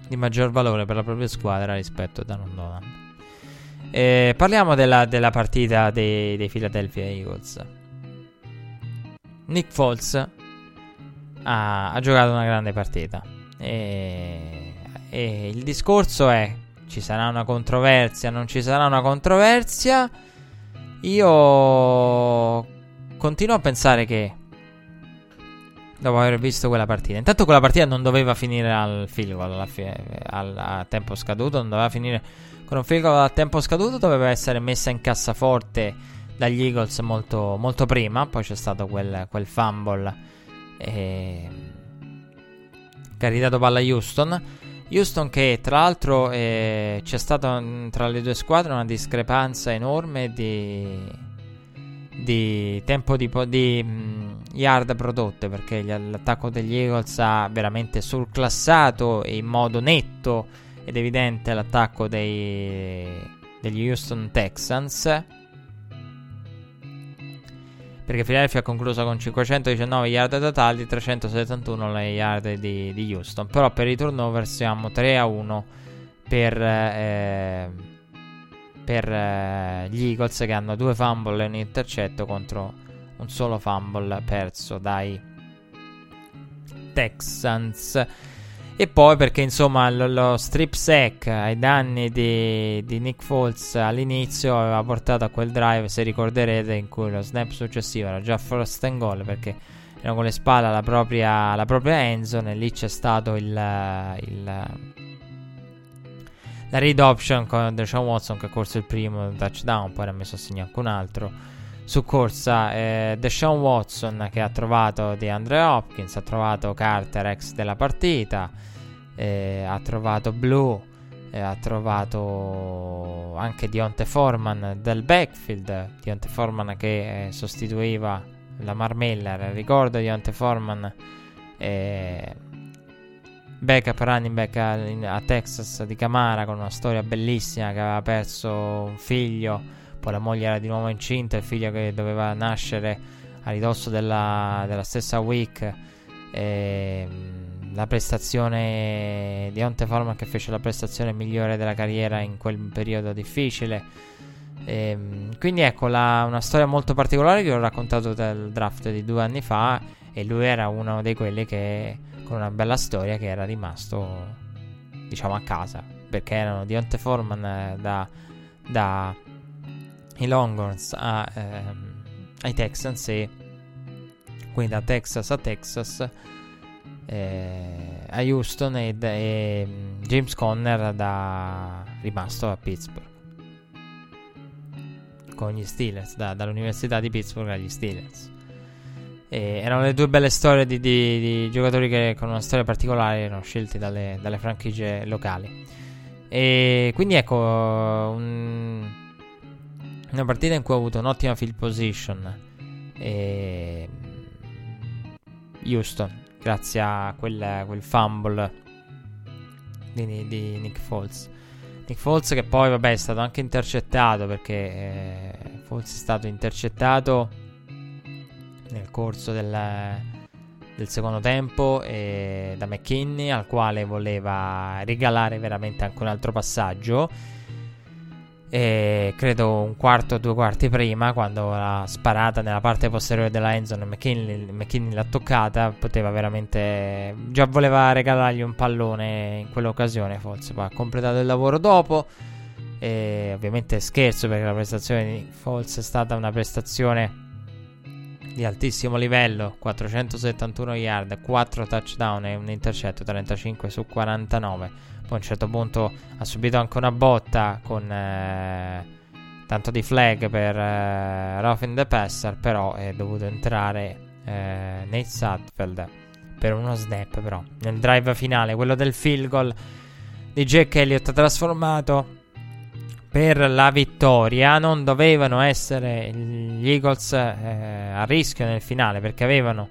S2: di maggior valore per la propria squadra rispetto a Aaron Donald. Eh, parliamo della, della partita dei, dei, Philadelphia Eagles. Nick Foles ha, ha giocato una grande partita. E, e il discorso è: ci sarà una controversia? Non ci sarà una controversia? Io continuo a pensare che dopo aver visto quella partita. Intanto quella partita non doveva finire al field goal a tempo scaduto, non doveva finire con un field goal a tempo scaduto, doveva essere messa in cassaforte dagli Eagles molto, molto prima, poi c'è stato quel, quel fumble eh, che ha ridato palla a Houston. Houston che tra l'altro eh, c'è stata tra le due squadre una discrepanza enorme di di tempo di, di mh, mm, yard prodotte perché l'attacco degli Eagles ha veramente surclassato in modo netto ed evidente l'attacco dei, degli Houston Texans perché Philadelphia ha concluso con 519 yard totali 371 le yard di, di Houston però per i turnover siamo 3 a 1 per eh, per eh, gli Eagles che hanno due fumble e un intercetto contro un solo fumble perso dai Texans. E poi perché insomma lo, lo strip sack ai danni di, di, Nick Foles all'inizio aveva portato a quel drive, se ricorderete, in cui lo snap successivo era già first and goal perché era con le spalle alla propria, la propria endzone e lì c'è stato il, il la read option con Deshaun Watson che ha corso il primo touchdown, poi ne ha messo a segno anche un altro. Su corsa eh, Deshaun Watson che ha trovato DeAndre Hopkins, ha trovato Carter ex della partita, eh, ha trovato Blue, eh, ha trovato anche Dionte Foreman del backfield, Dionte Foreman che eh, sostituiva la Miller, ricordo Dionte Foreman eh, backup running back a, a, Texas di Camara con una storia bellissima che aveva perso un figlio, poi la moglie era di nuovo incinta, il figlio che doveva nascere a ridosso della, della stessa week. E, mm, la prestazione di Onte Forman che fece la prestazione migliore della carriera in quel periodo difficile. E, mm, quindi ecco la, una storia molto particolare che ho raccontato del draft di due anni fa e lui era uno di quelli che con una bella storia che era rimasto diciamo a casa perché erano Dionte Foreman eh, da, da i Longhorns a, ehm, ai Texans e quindi da Texas a Texas eh, a Houston e, e, James Conner da rimasto a Pittsburgh con gli Steelers da, dall'università di Pittsburgh agli Steelers e erano le due belle storie di, di, di, giocatori che con una storia particolare erano scelti dalle, dalle franchigie locali. E quindi ecco, un, una partita in cui ho avuto un'ottima field position. E Houston, grazie a quel, quel fumble di, di, Nick Foles. Nick Foles che poi vabbè è stato anche intercettato perché eh, Foles è stato intercettato nel corso del, del secondo tempo eh, da McKinney al quale voleva regalare veramente anche un altro passaggio E credo un quarto o due quarti prima, quando la sparata nella parte posteriore della endzone, McKinney, McKinney l'ha toccata, poteva veramente. Già voleva regalargli un pallone in quell'occasione, forse. Poi ha completato il lavoro dopo. E ovviamente scherzo perché la prestazione di Falls è stata una prestazione di altissimo livello, 471 yard, 4 touchdown e un intercetto, 35 su 49 poi a un certo punto ha subito anche una botta con eh, tanto di flag per eh, Ruffin the Passer, però è dovuto entrare eh, Nate Sutfeld per uno snap però nel drive finale, quello del field goal di Jack Elliott trasformato per la vittoria. Non dovevano essere gli Eagles eh, a rischio nel finale perché avevano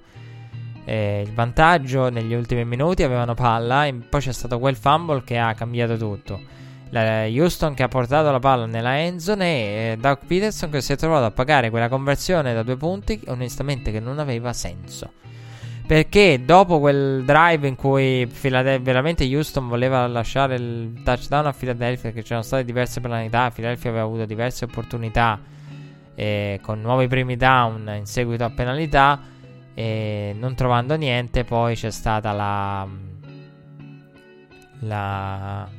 S2: eh, il vantaggio negli ultimi minuti, avevano palla e poi c'è stato quel fumble che ha cambiato tutto. La Houston che ha portato la palla nella endzone e eh, Doug Peterson che si è trovato a pagare quella conversione da due punti onestamente che non aveva senso. Perché dopo quel drive in cui Philadelphia, veramente Houston voleva lasciare il touchdown a Philadelphia, perché c'erano state diverse penalità, Philadelphia aveva avuto diverse opportunità eh, con nuovi primi down in seguito a penalità e non trovando niente, poi c'è stata la. la,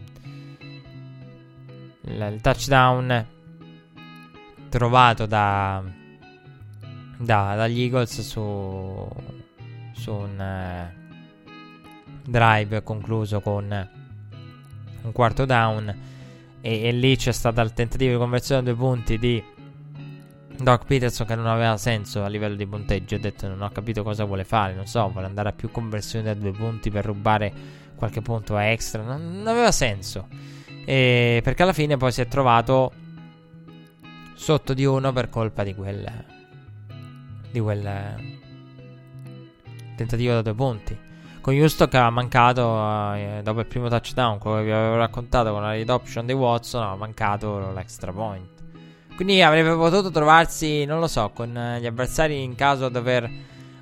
S2: la il touchdown trovato da, da, dagli Eagles su, su un eh, drive concluso con un quarto down. E, e lì c'è stato il tentativo di conversione a due punti di Doc Peterson che non aveva senso a livello di punteggio. Ha detto non ho capito cosa vuole fare. Non so, vuole andare a più conversioni da due punti per rubare qualche punto extra. Non, non aveva senso. E perché alla fine poi si è trovato sotto di uno per colpa di quel. di quel tentativo da due punti. Con Houston che aveva mancato eh, dopo il primo touchdown, che vi avevo raccontato con la read option di Watson, aveva mancato l'extra point. Quindi avrebbe potuto trovarsi, non lo so, con eh, gli avversari in caso a dover,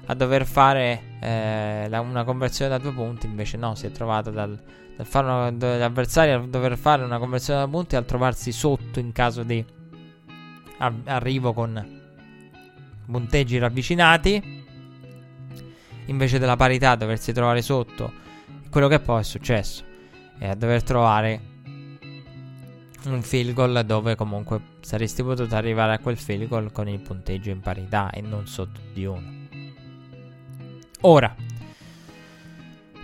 S2: a dover fare eh, la, una conversione da due punti. Invece no, si è trovato dal, dal fare una, gli avversari a dover fare una conversione da due punti al trovarsi sotto in caso di a, arrivo con punteggi ravvicinati. Invece della parità, doversi trovare sotto. Quello che poi è successo. è a dover trovare un field goal dove comunque saresti potuto arrivare a quel field goal con il punteggio in parità e non sotto di uno. Ora,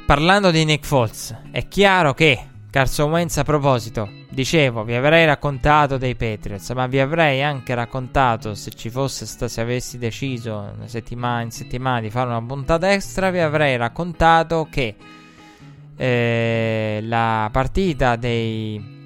S2: parlando di Nick Foles, è chiaro che Carson Wentz a proposito, dicevo, vi avrei raccontato dei Patriots, ma vi avrei anche raccontato se ci fosse sta, se avessi deciso settimana in settimana di fare una puntata extra, vi avrei raccontato che eh, la partita dei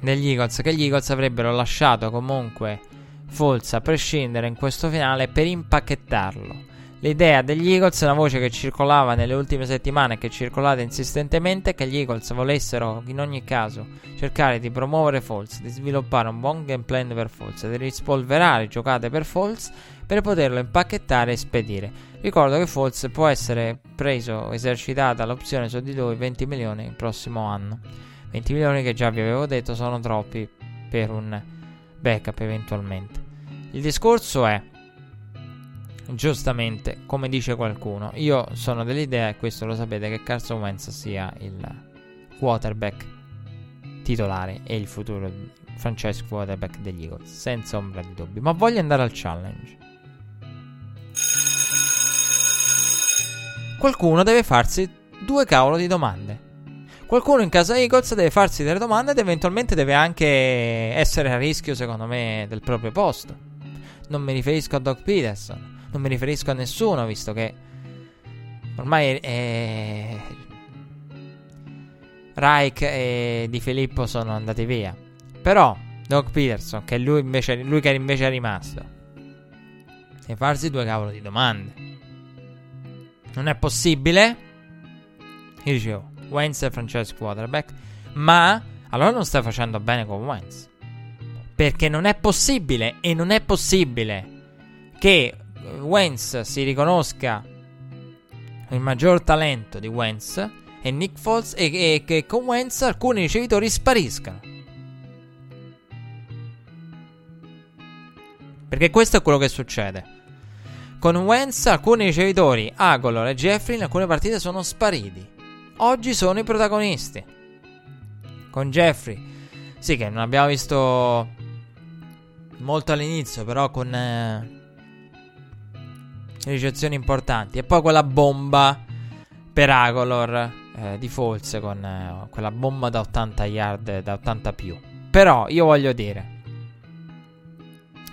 S2: degli Eagles che gli Eagles avrebbero lasciato comunque Falls a prescindere in questo finale per impacchettarlo. L'idea degli Eagles, una voce che circolava nelle ultime settimane e che circolava insistentemente, è che gli Eagles volessero in ogni caso cercare di promuovere Falls, di sviluppare un buon game plan per Falls, di rispolverare giocate per Falls per poterlo impacchettare e spedire. Ricordo che Falls può essere preso, esercitata l'opzione su di lui 20 milioni il prossimo anno. 20 milioni che già vi avevo detto sono troppi per un backup eventualmente. Il discorso è, giustamente, come dice qualcuno, io sono dell'idea, e questo lo sapete, che Carson Wentz sia il quarterback titolare e il futuro franchise quarterback degli Eagles, senza ombra di dubbio. Ma voglio andare al challenge. Qualcuno deve farsi due cavolo di domande. Qualcuno in casa Eagles deve farsi delle domande ed eventualmente deve anche essere a rischio, secondo me, del proprio posto. Non mi riferisco a Doc Peterson, non mi riferisco a nessuno, visto che ormai è... Reich e Di Filippo sono andati via. Però Doc Peterson, che lui, invece, lui che invece è rimasto, deve farsi due cavolo di domande. Non è possibile? Io dicevo, Wentz è franchise quarterback. Ma allora non stai facendo bene con Wentz. Perché non è possibile e non è possibile che Wentz si riconosca il maggior talento di Wentz e Nick Foles e, che con Wentz alcuni ricevitori spariscano. Perché questo è quello che succede. Con Wentz alcuni ricevitori, Agolor e Jeffrey in alcune partite sono spariti. Oggi sono i protagonisti. Con Jeffrey, sì che non abbiamo visto molto all'inizio, però con eh, ricezioni importanti. E poi quella bomba per Agolor eh, di Falls con eh, quella bomba da 80 yard, da 80 più. Però io voglio dire,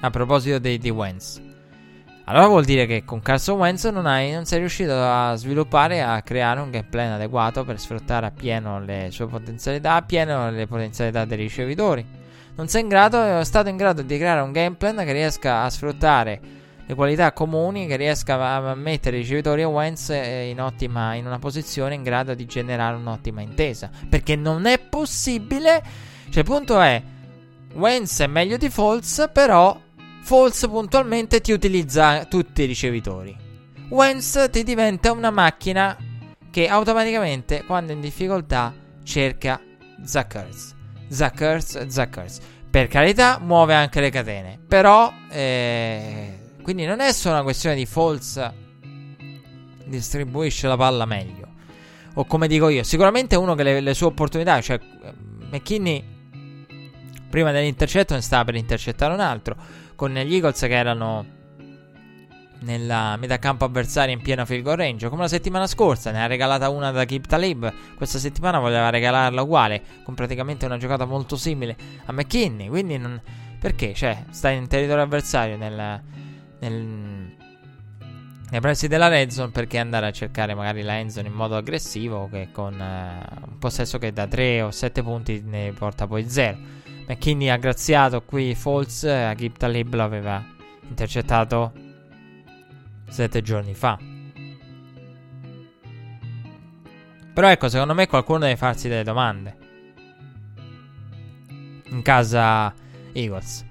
S2: a proposito di, di Wentz, allora vuol dire che con Carson Wentz non, hai, non sei riuscito a sviluppare a creare un game adeguato per sfruttare appieno le sue potenzialità, appieno le potenzialità dei ricevitori. Non sei in grado, è stato in grado di creare un game plan che riesca a sfruttare le qualità comuni, che riesca a mettere i ricevitori e Wentz eh, in, ottima, in una posizione in grado di generare un'ottima intesa. Perché non è possibile. Cioè, il punto è: Wentz è meglio di Falls, però False puntualmente ti utilizza tutti i ricevitori. Wentz ti diventa una macchina che automaticamente, quando è in difficoltà, cerca Zuckers. Zuckers, Zuckers. Per carità, muove anche le catene. Però, eh, quindi non è solo una questione di false distribuisce la palla meglio. O come dico io, sicuramente uno che le, le sue opportunità, cioè McKinney prima dell'intercetto ne stava per intercettare un altro con gli Eagles che erano nella metà campo avversaria in piena field goal range, come la settimana scorsa, ne ha regalata una da Kip Talib, questa settimana voleva regalarla uguale, con praticamente una giocata molto simile a McKinney, quindi non... perché? Cioè, sta in territorio avversario nel, nel, nei pressi della red zone perché andare a cercare magari la end zone in modo aggressivo che con uh, un possesso che da 3 o 7 punti ne porta poi 0 McKinney ha graziato qui Falls e Agib Talib l'aveva intercettato sette giorni fa. Però ecco, secondo me qualcuno deve farsi delle domande. In casa Eagles.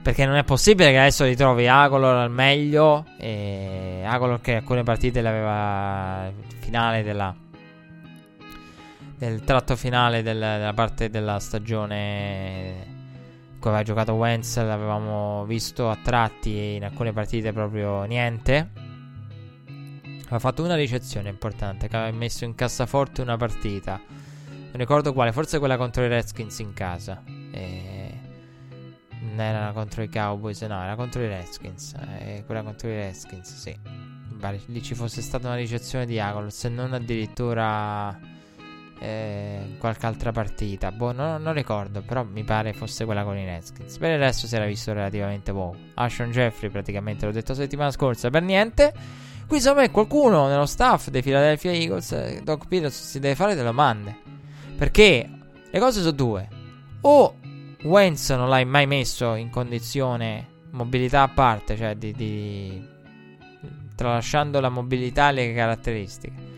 S2: Perché non è possibile che adesso ritrovi Agolor al meglio. E Agolor che alcune partite l'aveva finale della del tratto finale del, della parte della stagione cui aveva giocato Wentz l'avevamo visto a tratti in alcune partite proprio niente. Aveva fatto una ricezione importante che aveva messo in cassaforte una partita. Non ricordo quale forse quella contro i Redskins in casa. E non era contro i Cowboys no era contro i Redskins. E quella contro i Redskins sì. Pare lì ci fosse stata una ricezione di Agol se non addirittura eh, qualche altra partita. Boh, no, non ricordo, però mi pare fosse quella con i Redskins. Per il resto si era visto relativamente poco. Ashon Jeffrey, praticamente l'ho detto la settimana scorsa, per niente. Qui secondo me qualcuno nello staff dei Philadelphia Eagles, eh, Doc Peters, si deve fare delle domande. Perché le cose sono due. O Wentz non l'hai mai messo in condizione mobilità a parte, cioè di, di tralasciando la mobilità e le caratteristiche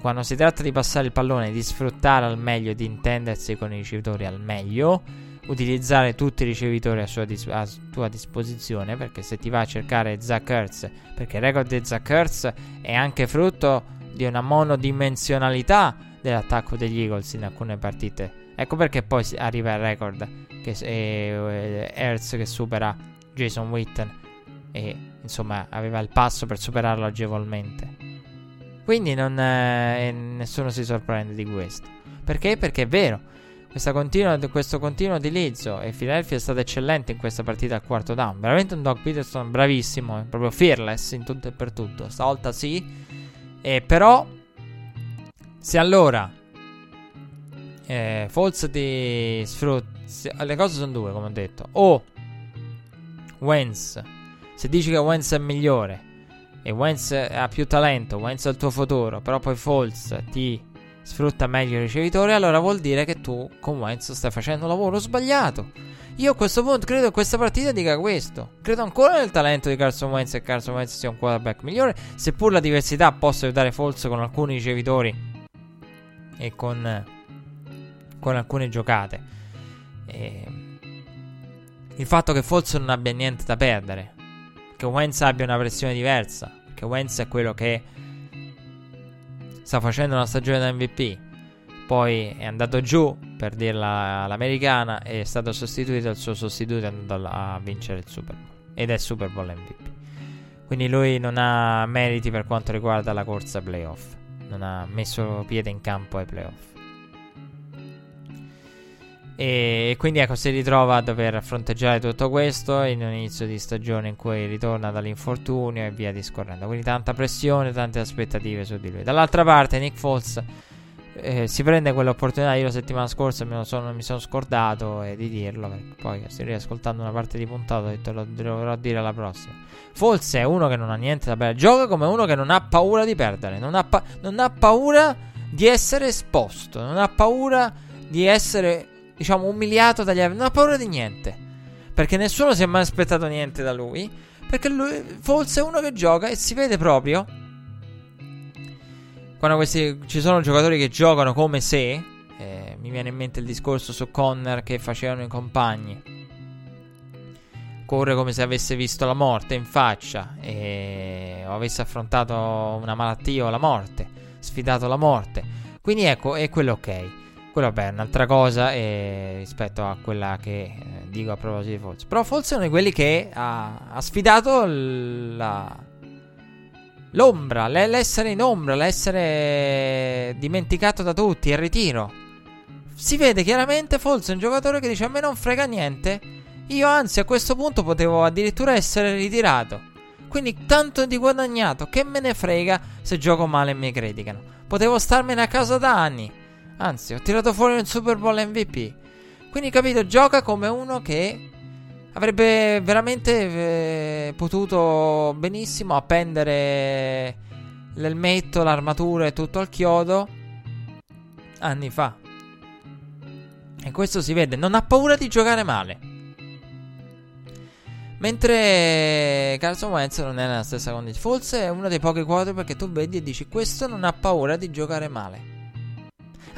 S2: quando si tratta di passare il pallone, di sfruttare al meglio, di intendersi con i ricevitori al meglio, utilizzare tutti i ricevitori a, sua dis- a tua disposizione, perché se ti va a cercare Zach Ertz, perché il record di Zach Ertz è anche frutto di una monodimensionalità dell'attacco degli Eagles in alcune partite. Ecco perché poi arriva il record che è Ertz che supera Jason Witten e insomma aveva il passo per superarlo agevolmente. Quindi non, eh, nessuno si sorprende di questo. Perché? Perché è vero. Continua, questo continuo utilizzo e Philadelphia è stata eccellente in questa partita al quarto down. Veramente un Doug Peterson bravissimo, proprio fearless in tutto e per tutto. Stavolta sì. E però, se allora eh, Falls ti sfrutta. Le cose sono due, come ho detto. O Wentz, se dici che Wentz è migliore e Wentz ha più talento, Wentz ha il tuo futuro, però poi Falls ti sfrutta meglio il ricevitore, allora vuol dire che tu con Wentz stai facendo un lavoro sbagliato. Io a questo punto credo che questa partita dica questo. Credo ancora nel talento di Carson Wentz e Carson Wentz sia un quarterback migliore, seppur la diversità possa aiutare Falls con alcuni ricevitori e con, con alcune giocate. E il fatto che Falls non abbia niente da perdere, che Wentz abbia una pressione diversa, perché Wentz è quello che sta facendo una stagione da MVP. Poi è andato giù per dirla all'americana e è stato sostituito al suo sostituto andando a vincere il Super Bowl. ed è Super Bowl MVP. Quindi lui non ha meriti per quanto riguarda la corsa playoff. Non ha messo piede in campo ai playoff. E quindi ecco, si ritrova a dover fronteggiare tutto questo in un inizio di stagione in cui ritorna dall'infortunio e via discorrendo. Quindi tanta pressione, tante aspettative su di lui. Dall'altra parte, Nick Foles eh, si prende quell'opportunità. Io la settimana scorsa me sono, mi sono scordato eh, di dirlo. Poi sto riascoltando una parte di puntata. Ho detto lo dovrò dire alla prossima. Foles è uno che non ha niente da perdere. Gioca come uno che non ha paura di perdere. Non ha, pa- non ha paura di essere esposto. Non ha paura di essere diciamo, umiliato dagli avversari. Non ha paura di niente. Perché nessuno si è mai aspettato niente da lui. Perché lui, forse è uno che gioca e si vede proprio. Quando questi, ci sono giocatori che giocano come se. Eh, mi viene in mente il discorso su Conner che facevano i compagni. Corre come se avesse visto la morte in faccia. E, o avesse affrontato una malattia o la morte. Sfidato la morte. Quindi ecco, è quello ok. Quello vabbè è un'altra cosa eh, rispetto a quella che eh, dico a proposito di Falls. Però Falls è uno di quelli che ha, ha sfidato la, l'ombra, l'essere in ombra, l'essere dimenticato da tutti, il ritiro. Si vede chiaramente Falls è un giocatore che dice a me non frega niente. Io anzi a questo punto potevo addirittura essere ritirato. Quindi tanto di guadagnato, che me ne frega se gioco male e mi criticano. Potevo starmene a casa da anni. Anzi, ho tirato fuori un Super Bowl MVP. Quindi, capito, gioca come uno che avrebbe veramente eh, potuto benissimo appendere l'elmetto, l'armatura e tutto al chiodo anni fa. E questo si vede, non ha paura di giocare male. Mentre Carson Wentz non è nella stessa condizione. Forse è uno dei pochi quarterback che tu vedi e dici questo non ha paura di giocare male.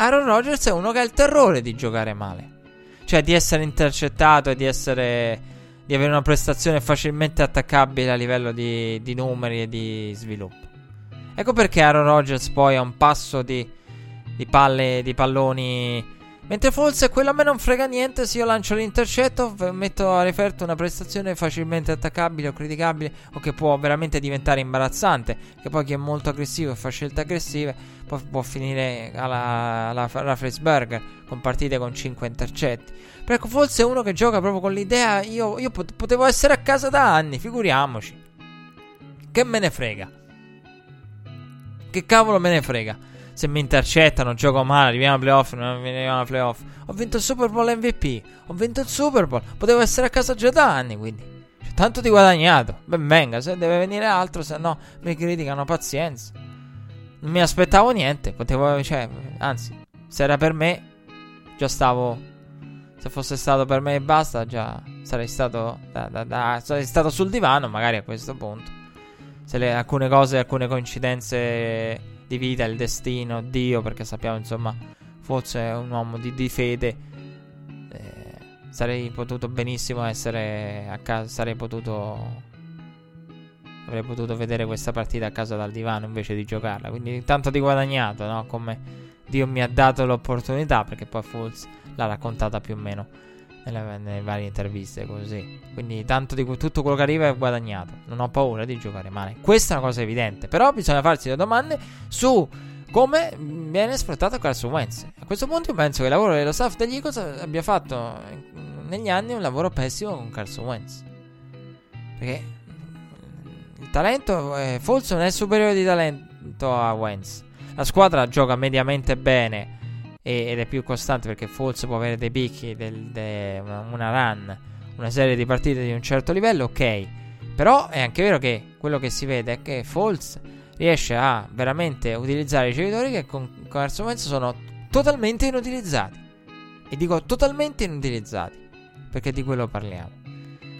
S2: Aaron Rodgers è uno che ha il terrore di giocare male. Cioè di essere intercettato e di essere. di avere una prestazione facilmente attaccabile a livello di, di numeri e di sviluppo. Ecco perché Aaron Rodgers poi ha un passo di, di palle, di palloni. Mentre forse quello a me non frega niente se io lancio l'intercetto, metto a referto una prestazione facilmente attaccabile o criticabile o che può veramente diventare imbarazzante. Che poi chi è molto aggressivo e fa scelte aggressive può, può finire alla, alla Rafflesberger con partite con 5 intercetti. Però ecco, forse uno che gioca proprio con l'idea. Io, io potevo essere a casa da anni, figuriamoci. Che me ne frega. Che cavolo me ne frega. Se mi intercettano, gioco male, arriviamo ai playoff, non arriviamo ai playoff. Ho vinto il Super Bowl MVP. Ho vinto il Super Bowl. Potevo essere a casa già da anni, quindi. Cioè, tanto di guadagnato. Ben venga, se deve venire altro, se no mi criticano, pazienza. Non mi aspettavo niente. Potevo, cioè, anzi, se era per me, già stavo. Se fosse stato per me e basta, già sarei stato. Da, da, da, sarei stato sul divano, magari a questo punto. Se le, alcune cose, alcune coincidenze di il destino, Dio, perché sappiamo insomma forse è un uomo di, di fede. Eh, sarei potuto benissimo essere a casa, sarei potuto avrei potuto vedere questa partita a casa dal divano invece di giocarla. Quindi tanto di guadagnato, no? Come Dio mi ha dato l'opportunità, perché poi Fulz l'ha raccontata più o meno nelle, nelle, varie interviste così. Quindi tanto di tutto quello che arriva è guadagnato. Non ho paura di giocare male. Questa è una cosa evidente. Però bisogna farsi le domande su come viene sfruttato Carson Wentz. A questo punto io penso che il lavoro dello staff degli Eagles abbia fatto negli anni un lavoro pessimo con Carson Wentz. Perché il talento eh, forse non è superiore di talento a Wentz. La squadra gioca mediamente bene ed è più costante perché Falls può avere dei picchi, del, de, una, una, run, una serie di partite di un certo livello, ok. Però è anche vero che quello che si vede è che Falls riesce a veramente utilizzare i ricevitori che con, Carson Wentz sono totalmente inutilizzati. E dico totalmente inutilizzati, perché di quello parliamo.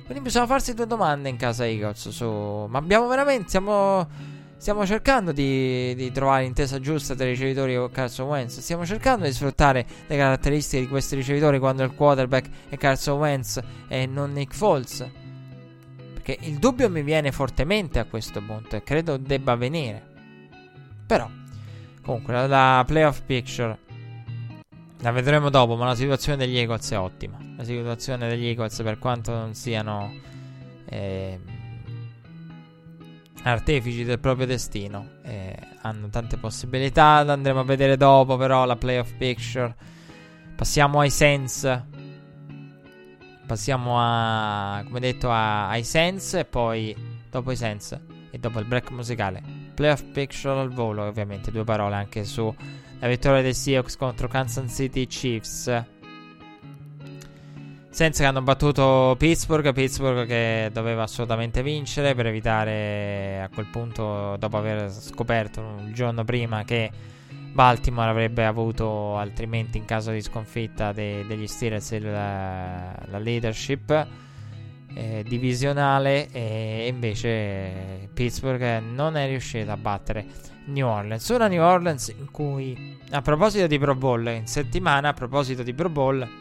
S2: Quindi bisogna farsi due domande in casa Eagles su... Ma abbiamo veramente... Siamo Stiamo cercando di, di trovare l'intesa giusta tra i ricevitori e Carson Wentz. Stiamo cercando di sfruttare le caratteristiche di questi ricevitori quando il quarterback è Carson Wentz e non Nick Foles. Perché il dubbio mi viene fortemente a questo punto e credo debba venire. Però, comunque, la, la playoff picture la vedremo dopo, ma la situazione degli Eagles è ottima. La situazione degli Eagles, per quanto non siano eh, artefici del proprio destino. Eh, hanno tante possibilità, lo andremo a vedere dopo però la playoff picture. Passiamo ai Sense. Passiamo a, come detto, a, ai Sense e poi dopo i Sense e dopo il break musicale. Playoff picture al volo, ovviamente, due parole anche su la vittoria dei Seahawks contro Kansas City Chiefs. Senza che hanno battuto Pittsburgh, Pittsburgh che doveva assolutamente vincere per evitare a quel punto, dopo aver scoperto un giorno prima che Baltimore avrebbe avuto altrimenti in caso di sconfitta de- degli Steelers il, la leadership eh, divisionale e invece Pittsburgh non è riuscita a battere New Orleans. Una New Orleans in cui, a proposito di Pro Bowl, in settimana, a proposito di Pro Bowl,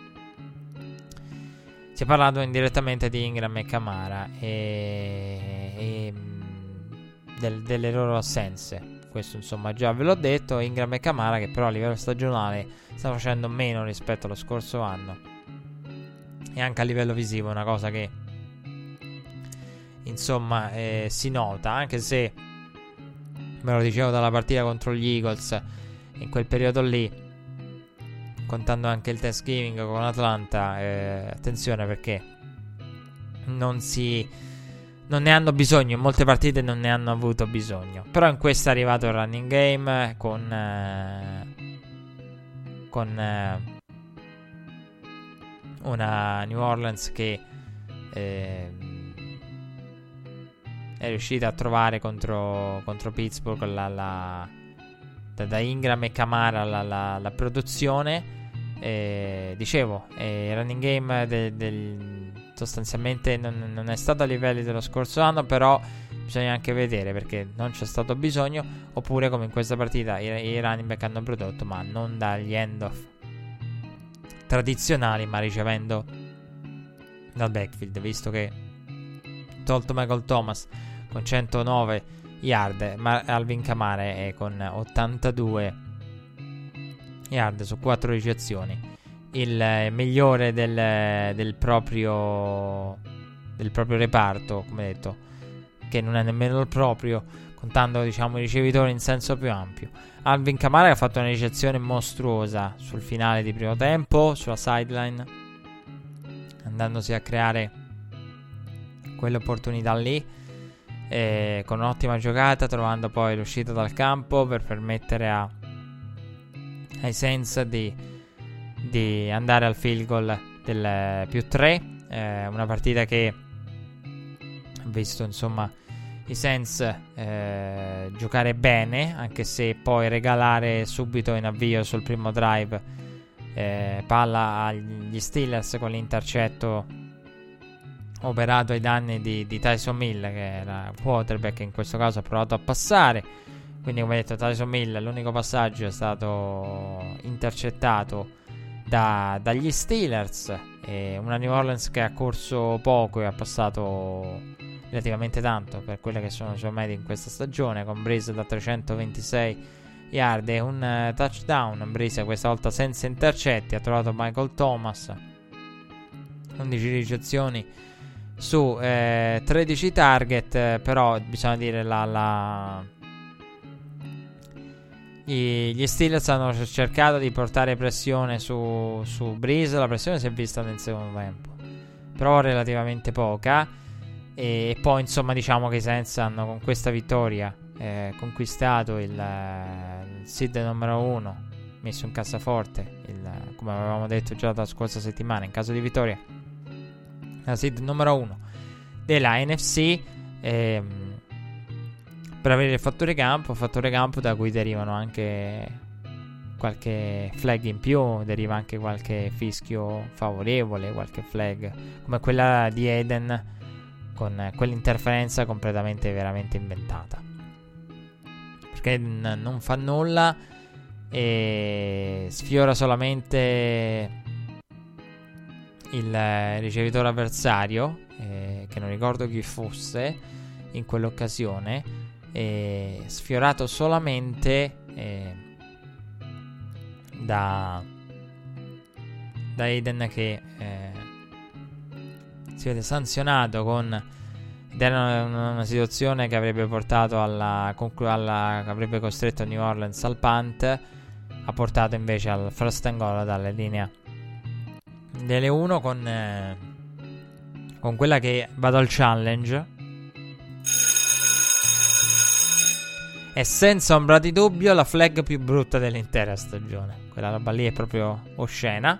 S2: si è parlato indirettamente di Ingram e Camara e, e del, delle loro assenze. Questo insomma già ve l'ho detto. Ingram e Camara che però a livello stagionale sta facendo meno rispetto allo scorso anno. E anche a livello visivo, una cosa che insomma eh, si nota, anche se me lo dicevo dalla partita contro gli Eagles in quel periodo lì, contando anche il Thanksgiving con Atlanta, eh, attenzione perché non si non ne hanno bisogno, in molte partite non ne hanno avuto bisogno. Però in questa è arrivato il running game con eh, con eh, una New Orleans che eh, è riuscita a trovare contro, contro Pittsburgh la, la, da, Ingram e Camara la, la produzione. Eh, dicevo, eh, il running game del, del, sostanzialmente non, non, è stato a livelli dello scorso anno, però bisogna anche vedere perché non c'è stato bisogno, oppure come in questa partita i, i running back hanno prodotto, ma non dagli end-off tradizionali, ma ricevendo dal backfield, visto che tolto Michael Thomas con 109 yard, ma Alvin Kamare con 82 yard su 4 ricezioni. Il eh, migliore del, del, proprio, del proprio reparto, come detto, che non è nemmeno il proprio, contando diciamo i ricevitori in senso più ampio. Alvin Kamara ha fatto una ricezione mostruosa sul finale di primo tempo, sulla sideline, andandosi a creare quell'opportunità lì eh, con un'ottima giocata, trovando poi l'uscita dal campo per permettere a, ai Saints di, di, andare al field goal del più 3. Eh, una partita che ha visto insomma i Saints eh, giocare bene, anche se poi regalare subito in avvio sul primo drive eh, palla agli Steelers con l'intercetto operato ai danni di, di Tyson Mill, che era quarterback in questo caso ha provato a passare. Quindi, come detto, Tyson Mill, l'unico passaggio è stato intercettato da, dagli Steelers. Una New Orleans che ha corso poco e ha passato relativamente tanto per quelle che sono le sue medie in questa stagione. Con Breeze da 326 yard e un uh, touchdown. Breeze questa volta senza intercetti. Ha trovato Michael Thomas. 11 ricezioni su eh, 13 target, eh, però bisogna dire la, la... Gli Steelers hanno cercato di portare pressione su, su Breeze, la pressione si è vista nel secondo tempo, però relativamente poca. E, poi insomma diciamo che i Saints hanno con questa vittoria eh, conquistato il, il seed numero 1, messo in cassaforte, il, come avevamo detto già la scorsa settimana, in caso di vittoria la seed numero 1 della NFC. Ehm, per avere il fattore campo, fattore campo da cui derivano anche qualche flag in più, deriva anche qualche fischio favorevole, qualche flag come quella di Eden con quell'interferenza completamente veramente inventata. Perché Eden non fa nulla e sfiora solamente il ricevitore avversario, eh, che non ricordo chi fosse in quell'occasione, eh, sfiorato solamente eh, da, da Aiden che eh, si vede sanzionato con ed era una, una, situazione che avrebbe portato alla, alla avrebbe costretto New Orleans al punt ha portato invece al first and goal dalle linee delle 1 con eh, con quella che vado al challenge è senza ombra di dubbio la flag più brutta dell'intera stagione. Quella roba lì è proprio oscena.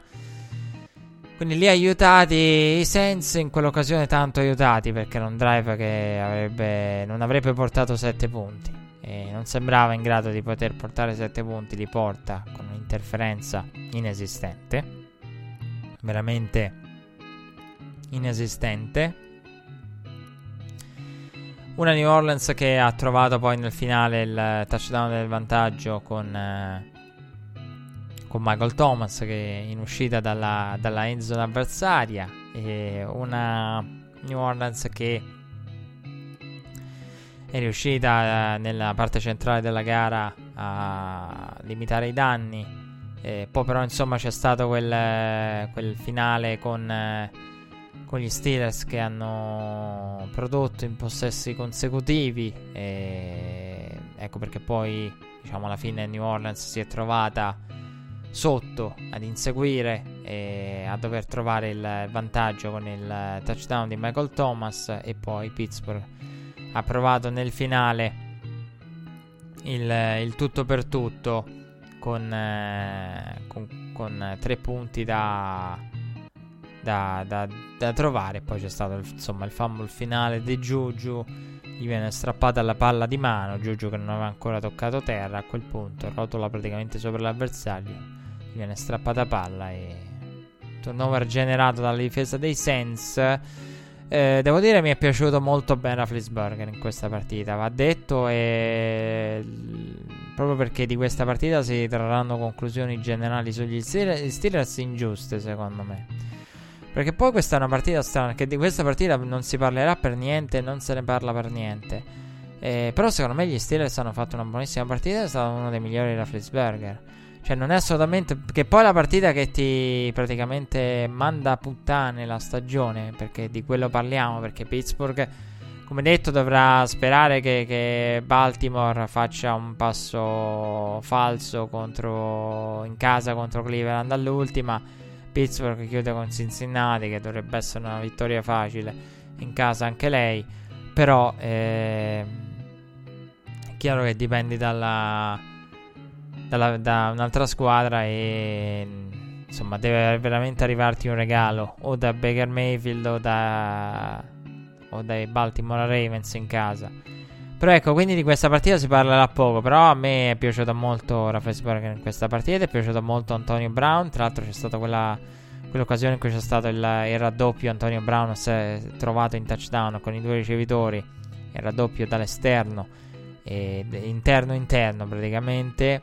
S2: Quindi lì aiutati i Saints in quell'occasione tanto aiutati perché era un drive che avrebbe, non avrebbe portato 7 punti. E non sembrava in grado di poter portare 7 punti, li porta con un'interferenza inesistente. Veramente inesistente. Una New Orleans che ha trovato poi nel finale il touchdown del vantaggio con, eh, con Michael Thomas che in uscita dalla, dalla end zone avversaria. E una New Orleans che è riuscita eh, nella parte centrale della gara a limitare i danni. E poi però insomma c'è stato quel, quel finale con... Con gli Steelers che hanno prodotto in possessi consecutivi. E ecco perché poi, diciamo, alla fine New Orleans si è trovata sotto ad inseguire e a dover trovare il vantaggio con il touchdown di Michael Thomas. E poi Pittsburgh ha provato nel finale il, il tutto per tutto con, eh, con, con tre punti da da, da, da trovare. Poi c'è stato insomma il fumble finale di Giugiu. Gli viene strappata la palla di mano. Giugiu che non aveva ancora toccato terra. A quel punto rotola praticamente sopra l'avversario. Gli viene strappata palla e turnover generato dalla difesa dei Sens. Eh, devo dire mi è piaciuto molto bene Flisburger in questa partita. Va detto e proprio perché di questa partita si trarranno conclusioni generali sugli Steelers ingiuste secondo me. Perché poi questa è una partita strana. Che di questa partita non si parlerà per niente. Non se ne parla per niente. Eh, però secondo me gli Steelers hanno fatto una buonissima partita. È stato uno dei migliori da Flitzberger. Cioè, non è assolutamente. Che poi la partita che ti praticamente manda a puttane la stagione. Perché di quello parliamo. Perché Pittsburgh, come detto, dovrà sperare che, che Baltimore faccia un passo falso contro, in casa contro Cleveland all'ultima Pittsburgh chiude con Cincinnati, che dovrebbe essere una vittoria facile in casa anche lei. Però eh, è chiaro che dipendi dalla, dalla, da un'altra squadra e insomma deve veramente arrivarti un regalo o da Baker Mayfield o, da, o dai Baltimore Ravens in casa. Però ecco, quindi di questa partita si parlerà poco. Però a me è piaciuto molto Raffelsberg in questa partita. È piaciuto molto Antonio Brown. Tra l'altro c'è stata quella, quell'occasione in cui c'è stato il, il raddoppio. Antonio Brown si è trovato in touchdown con i due ricevitori. Il raddoppio dall'esterno. Interno-interno praticamente.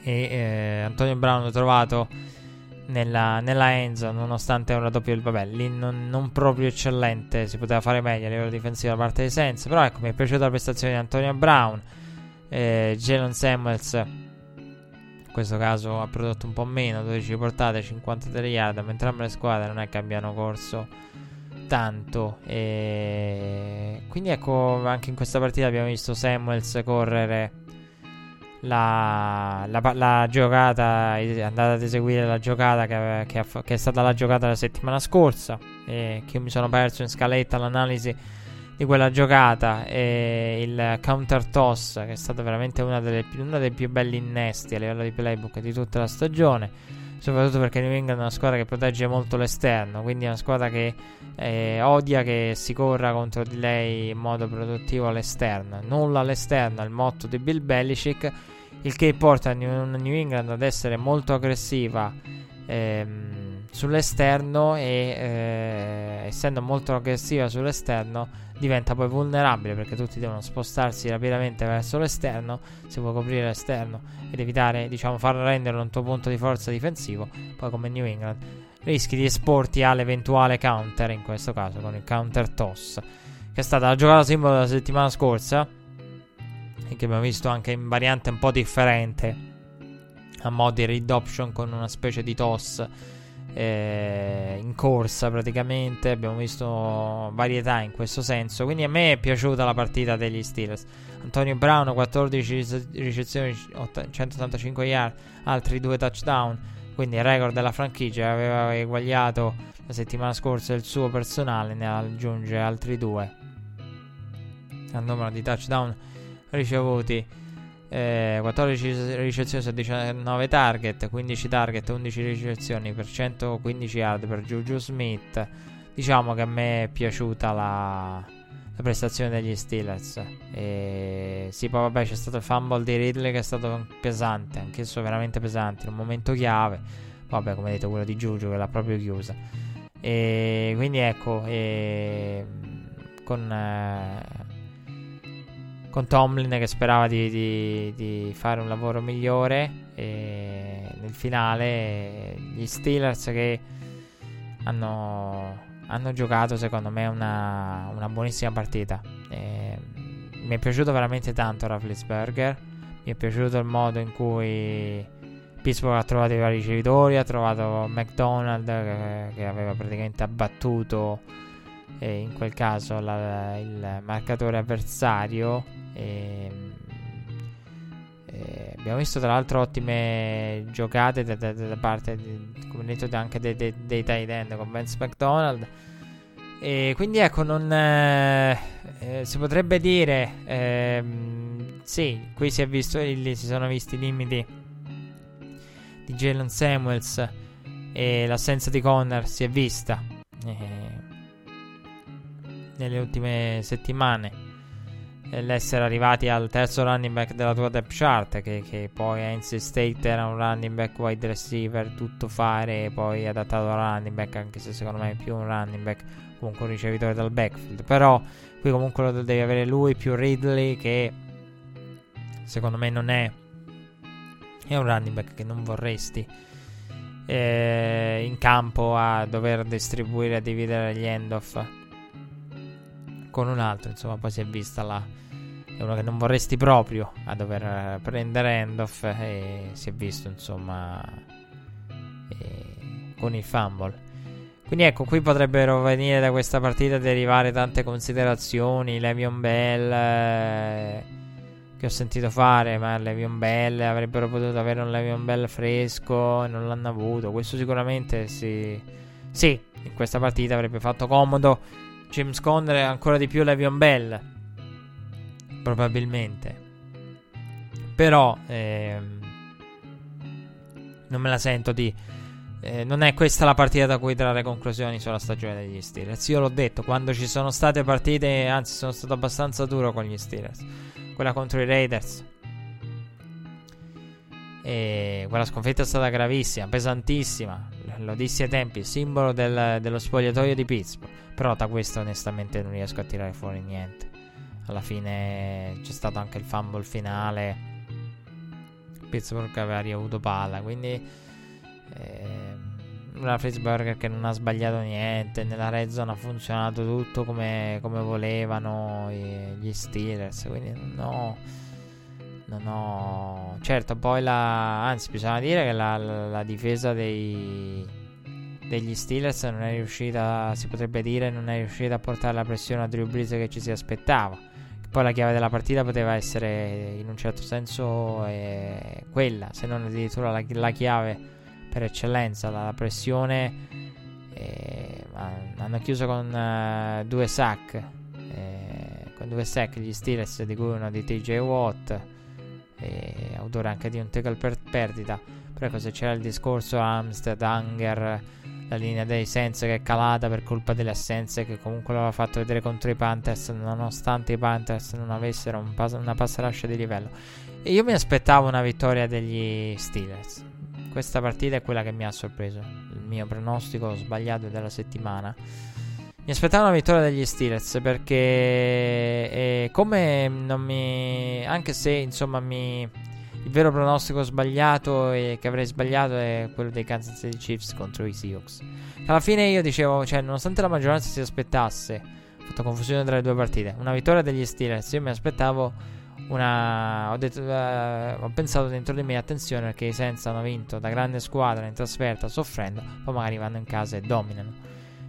S2: E eh, Antonio Brown l'ho trovato nella, nella Enzo, nonostante un raddoppio del vabbè, lì non, non, proprio eccellente, si poteva fare meglio a livello difensivo da parte dei Saints, però ecco, mi è piaciuta la prestazione di Antonio Brown, eh, Jalen Samuels, in questo caso ha prodotto un po' meno, 12 portate, 53 yard, ma entrambe le squadre non è che abbiano corso tanto, e quindi ecco, anche in questa partita abbiamo visto Samuels correre la, la, la, giocata, è andata ad eseguire la giocata che, che, che, è stata la giocata la settimana scorsa, e che mi sono perso in scaletta l'analisi di quella giocata e il counter toss che è stato veramente uno dei più belli innesti a livello di playbook di tutta la stagione soprattutto perché New England è una squadra che protegge molto l'esterno quindi è una squadra che eh, odia che si corra contro di lei in modo produttivo all'esterno nulla all'esterno è il motto di Bill Belichick il che porta New, England ad essere molto aggressiva ehm, sull'esterno e eh, essendo molto aggressiva sull'esterno diventa poi vulnerabile perché tutti devono spostarsi rapidamente verso l'esterno se vuoi coprire l'esterno ed evitare diciamo far rendere un tuo punto di forza difensivo poi come New England. Rischi di esporti all'eventuale counter in questo caso con il counter toss che è stata la giocata simbolo della settimana scorsa e che abbiamo visto anche in variante un po' differente a mo' di read option con una specie di toss eh, in corsa praticamente. Abbiamo visto varietà in questo senso. Quindi a me è piaciuta la partita degli Steelers. Antonio Brown 14 ricezioni, 185 yard, altri due touchdown. Quindi il record della franchigia aveva eguagliato la settimana scorsa il suo personale, ne aggiunge altri due. Al numero di touchdown ricevuti eh, 14 ricezioni su 19 target, 15 target, 11 ricezioni per 115 yard per Juju Smith. Diciamo che a me è piaciuta la, la prestazione degli Steelers. E sì, poi vabbè c'è stato il fumble di Ridley che è stato pesante, anch'esso veramente pesante, in un momento chiave. Vabbè, come detto, quello di Juju che l'ha proprio chiusa. E quindi ecco, e, con... Eh, con Tomlin che sperava di, di, di fare un lavoro migliore e nel finale gli Steelers che hanno, hanno giocato secondo me una, una buonissima partita. E mi è piaciuto veramente tanto Rafflesberger mi è piaciuto il modo in cui Pittsburgh ha trovato i vari ricevitori ha trovato McDonald che, che aveva praticamente abbattuto eh, in quel caso la, il marcatore avversario e, ehm, e abbiamo visto tra l'altro ottime giocate da, da, da parte, di, come detto, anche dei, dei, dei tight end con Vince McDonald. E quindi ecco, non eh, eh, si potrebbe dire, eh, sì, qui si, visto, si sono visti i limiti di Jalen Samuels e l'assenza di Connor si è vista eh, nelle ultime settimane l'essere arrivati al terzo running back della tua depth chart che, che poi a NC State era un running back wide receiver tutto fare e poi adattato al running back anche se secondo me è più un running back comunque un ricevitore dal backfield. Però qui comunque lo devi avere lui più Ridley che secondo me non è è un running back che non vorresti eh, in campo a dover distribuire a dividere gli end off con un altro insomma poi si è vista la è uno che non vorresti proprio a dover eh, prendere handoff e si è visto insomma eh, con il fumble. Quindi ecco, qui potrebbero venire da questa partita derivare tante considerazioni. Levion Bell eh, che ho sentito fare, ma Levion Bell avrebbero potuto avere un Levion Bell fresco e non l'hanno avuto. Questo sicuramente sì. Sì, in questa partita avrebbe fatto comodo James Conner e ancora di più Levion Bell probabilmente. Però ehm, non me la sento di... Eh, non è questa la partita da cui trarre conclusioni sulla stagione degli Steelers. Io l'ho detto, quando ci sono state partite, anzi sono stato abbastanza duro con gli Steelers. Quella contro i Raiders. E quella sconfitta è stata gravissima, pesantissima. Lo dissi ai tempi, simbolo del, dello spogliatoio di Pittsburgh. Però da questo onestamente non riesco a tirare fuori niente alla fine c'è stato anche il fumble finale. Pittsburgh aveva riavuto palla, quindi eh, una Frisburger che non ha sbagliato niente. Nella red zone ha funzionato tutto come, come volevano gli Steelers. Quindi non ho, non ho. Certo, poi la. Anzi, bisogna dire che la, la, la difesa dei, degli Steelers non è riuscita. Si potrebbe dire, non è riuscita a portare la pressione a Drew Brees che ci si aspettava. Poi la chiave della partita poteva essere in un certo senso eh, quella, se non addirittura la, la, chiave per eccellenza, la, la pressione. Eh, hanno chiuso con uh, due sack, eh, con due sack gli Steelers, di cui uno di TJ Watt, autore anche di un tackle per perdita. Però se c'era il discorso Amstead, Hunger la linea dei Sense che è calata per colpa delle assenze che comunque l'aveva fatto vedere contro i Panthers nonostante i Panthers non avessero un pas- una passarascia di livello. E io mi aspettavo una vittoria degli Steelers. Questa partita è quella che mi ha sorpreso il mio pronostico sbagliato della settimana. Mi aspettavo una vittoria degli Steelers perché eh, come non mi anche se insomma mi il vero pronostico sbagliato e che avrei sbagliato è quello dei Kansas City Chiefs contro i Seahawks. Alla fine io dicevo, cioè, nonostante la maggioranza si aspettasse, ho fatto confusione tra le due partite, una vittoria degli Steelers, io mi aspettavo una. Ho, detto, eh, ho pensato dentro di me, attenzione, perché i Senza hanno vinto da grande squadra in trasferta, soffrendo, poi magari vanno in casa e dominano.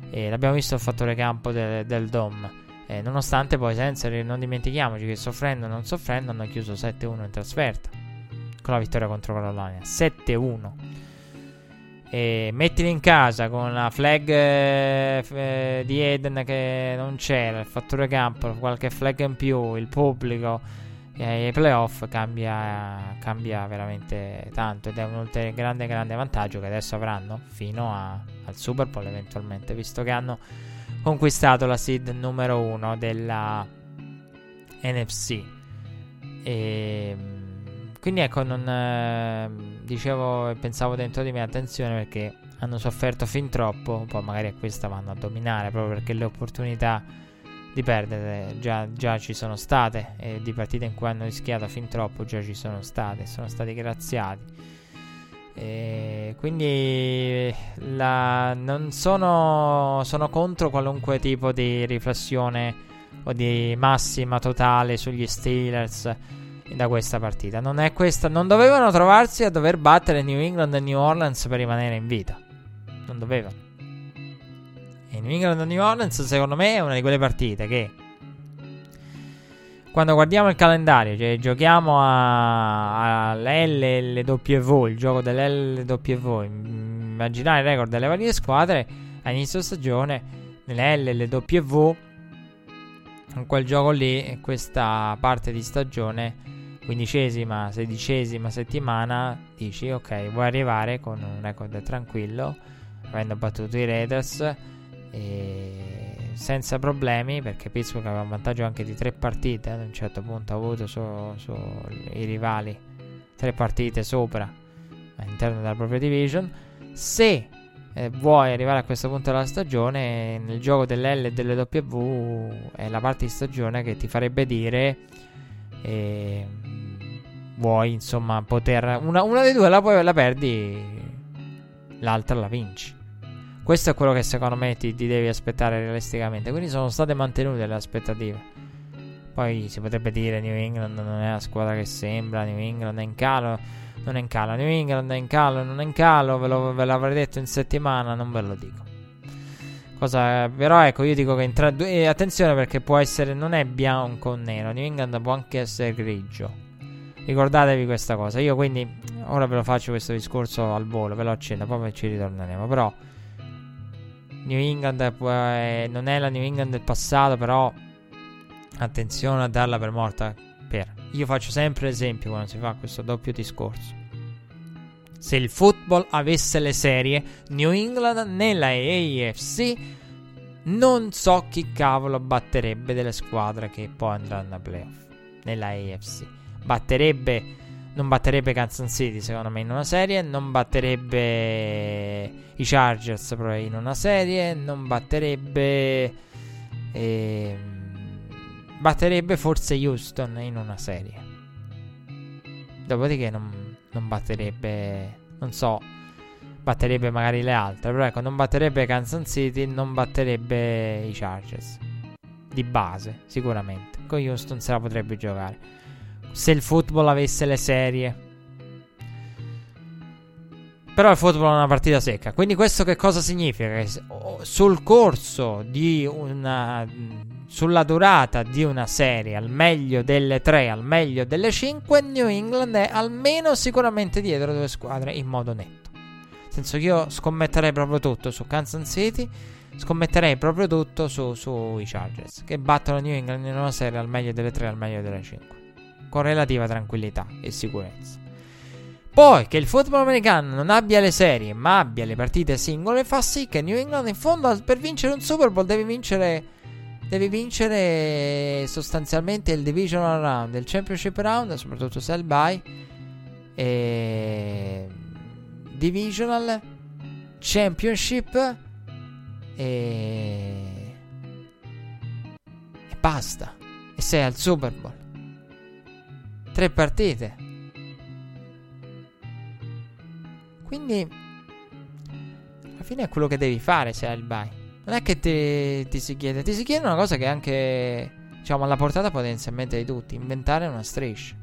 S2: E l'abbiamo visto il fattore campo de, del Dom. Eh, nonostante poi Senza, non dimentichiamoci che soffrendo o non soffrendo, hanno chiuso 7-1 in trasferta. Con la vittoria contro Carolina. 7-1. E mettili in casa con la flag eh, eh, di Eden che non c'era, il fattore campo, qualche flag in più, il pubblico e i playoff cambia, cambia veramente tanto ed è un grande grande vantaggio che adesso avranno fino a, al Super Bowl eventualmente visto che hanno conquistato la seed numero uno della NFC e quindi ecco non eh, dicevo e pensavo dentro di me attenzione perché hanno sofferto fin troppo poi magari a questa vanno a dominare proprio perché le opportunità di perdere già, già, ci sono state e di partite in cui hanno rischiato fin troppo già ci sono state, sono stati graziati. E quindi la, non sono, sono contro qualunque tipo di riflessione o di massima totale sugli Steelers da questa partita. Non è questa, non dovevano trovarsi a dover battere New England e New Orleans per rimanere in vita. Non dovevano. E New England e New Orleans, secondo me, è una di quelle partite che quando guardiamo il calendario, cioè giochiamo all'LLW, il gioco dell'LW, immaginare il record delle varie squadre a inizio stagione nell'LLW, in quel gioco lì, questa parte di stagione, quindicesima, sedicesima settimana, dici ok, vuoi arrivare con un record tranquillo, avendo battuto i Raiders senza problemi perché Pittsburgh aveva un vantaggio anche di tre partite ad un certo punto ha avuto sui su rivali tre partite sopra all'interno della propria division. Se eh, vuoi arrivare a questo punto della stagione nel gioco dell'L e delle W è la parte di stagione che ti farebbe dire eh, vuoi insomma poter una, una dei due la, la perdi l'altra la vinci questo è quello che secondo me ti, ti, devi aspettare realisticamente. Quindi sono state mantenute le aspettative. Poi si potrebbe dire New England non è la squadra che sembra, New England è in calo, non è in calo, New England è in calo, non è in calo, ve, lo, ve l'avrei detto in settimana, non ve lo dico. Cosa, però ecco, io dico che in tra due, eh, attenzione perché può essere, non è bianco o nero, New England può anche essere grigio. Ricordatevi questa cosa. Io quindi ora ve lo faccio questo discorso al volo, ve lo accendo, poi ci ritorneremo. Però New England eh, non è la New England del passato, però attenzione a darla per morta. Per. Io faccio sempre esempio quando si fa questo doppio discorso. Se il football avesse le serie, New England nella AFC non so chi cavolo batterebbe delle squadre che poi andranno a playoff nella AFC. Batterebbe non batterebbe Kansas City secondo me in una serie, non batterebbe i Chargers in una serie, non batterebbe... Eh, batterebbe forse Houston in una serie. Dopodiché non, non batterebbe, non so, batterebbe magari le altre, però ecco, non batterebbe Kansas City, non batterebbe i Chargers. Di base, sicuramente. Con Houston se la potrebbe giocare se il football avesse le serie. Però il football è una partita secca. Quindi questo che cosa significa? Che sul corso di una... sulla durata di una serie, al meglio delle tre, al meglio delle cinque, New England è almeno sicuramente dietro due squadre in modo netto. Nel senso che io scommetterei proprio tutto su Kansas City, scommetterei proprio tutto sui su Chargers, che battono New England in una serie al meglio delle tre, al meglio delle cinque con relativa tranquillità e sicurezza. Poi che il football americano non abbia le serie ma abbia le partite singole fa sì che New England in fondo per vincere un Super Bowl deve vincere devi vincere sostanzialmente il divisional round, il championship round, soprattutto se il bye e divisional championship e e basta. E sei al Super Bowl. Tre partite. Quindi, alla fine è quello che devi fare se hai il bye. Non è che ti, ti si chiede, ti si chiede una cosa che è anche diciamo alla portata potenzialmente di tutti, inventare una striscia.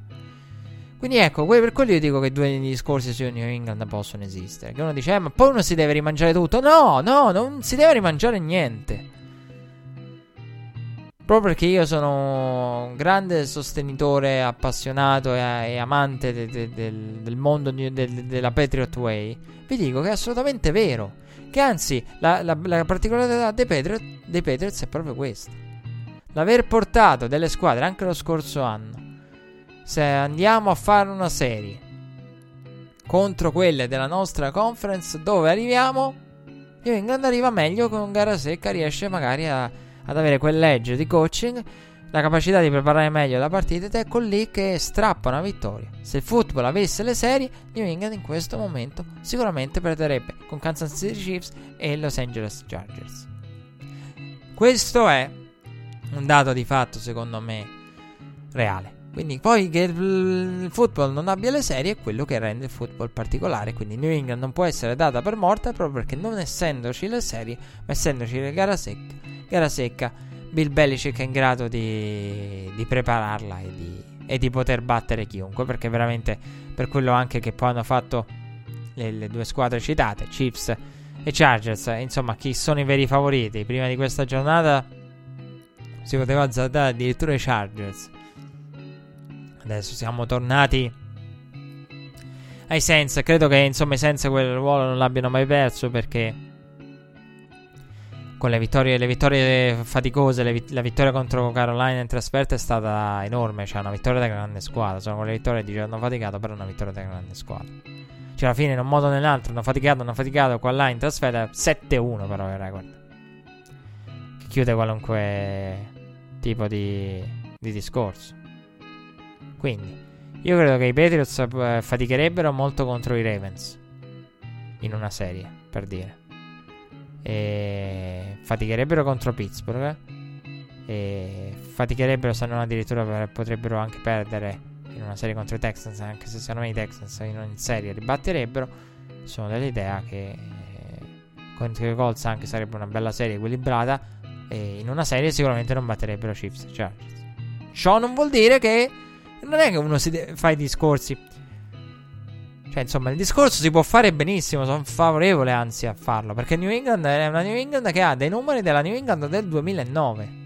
S2: Quindi ecco, per quello io dico che due discorsi su New England possono esistere. Che uno dice, eh, ma poi uno si deve rimangiare tutto. No, no, non si deve rimangiare niente. Proprio perché io sono un grande sostenitore, appassionato e, e amante de, de, de, del mondo della Patriot Way, vi dico che è assolutamente vero. Che anzi, la, la, la particolarità dei, Patriot, dei Patriots è proprio questa. L'aver portato delle squadre anche lo scorso anno se andiamo a fare una serie contro quelle della nostra conference, dove arriviamo? New England arriva meglio con gara secca, riesce magari a, ad avere quell'edge di coaching, la capacità di preparare meglio la partita ed ecco lì che strappa una vittoria. Se il football avesse le serie, New England in questo momento sicuramente perderebbe con Kansas City Chiefs e Los Angeles Chargers. Questo è un dato di fatto secondo me reale. Quindi poi che il football non abbia le serie è quello che rende il football particolare. Quindi New England non può essere data per morta proprio perché non essendoci le serie, ma essendoci le gara secca, gara secca Bill Belichick è in grado di, di prepararla e di, e di, poter battere chiunque. Perché veramente per quello anche che poi hanno fatto le, le due squadre citate, Chiefs e Chargers, insomma chi sono i veri favoriti. Prima di questa giornata si poteva azzardare addirittura i Chargers Adesso siamo tornati ai Sense. Credo che insomma i Sense quel ruolo non l'abbiano mai perso perché con le vittorie, le vittorie faticose, le, la vittoria contro Carolina in trasferta è stata enorme. Cioè, una vittoria da grande squadra. Sono quelle vittorie che hanno faticato, però una vittoria da grande squadra. Cioè, alla fine, in un modo o nell'altro, hanno faticato, hanno faticato. Qua là in trasferta 7-1, però il record. Che chiude qualunque tipo di, di discorso. Quindi, io credo che i Patriots eh, faticherebbero molto contro i Ravens. In una serie, per dire. E faticherebbero contro Pittsburgh. E faticherebbero, se non addirittura potrebbero anche perdere in una serie contro i Texans. Anche se secondo me i Texans in, in serie ribatterebbero. Sono dell'idea che contro i Colts anche sarebbe una bella serie equilibrata. E in una serie sicuramente non batterebbero Chiefs e Chargers. Ciò non vuol dire che non è che uno si de- fa i discorsi. Cioè, insomma, il discorso si può fare benissimo. Sono favorevole, anzi, a farlo. Perché New England è una New England che ha dei numeri della New England del 2009.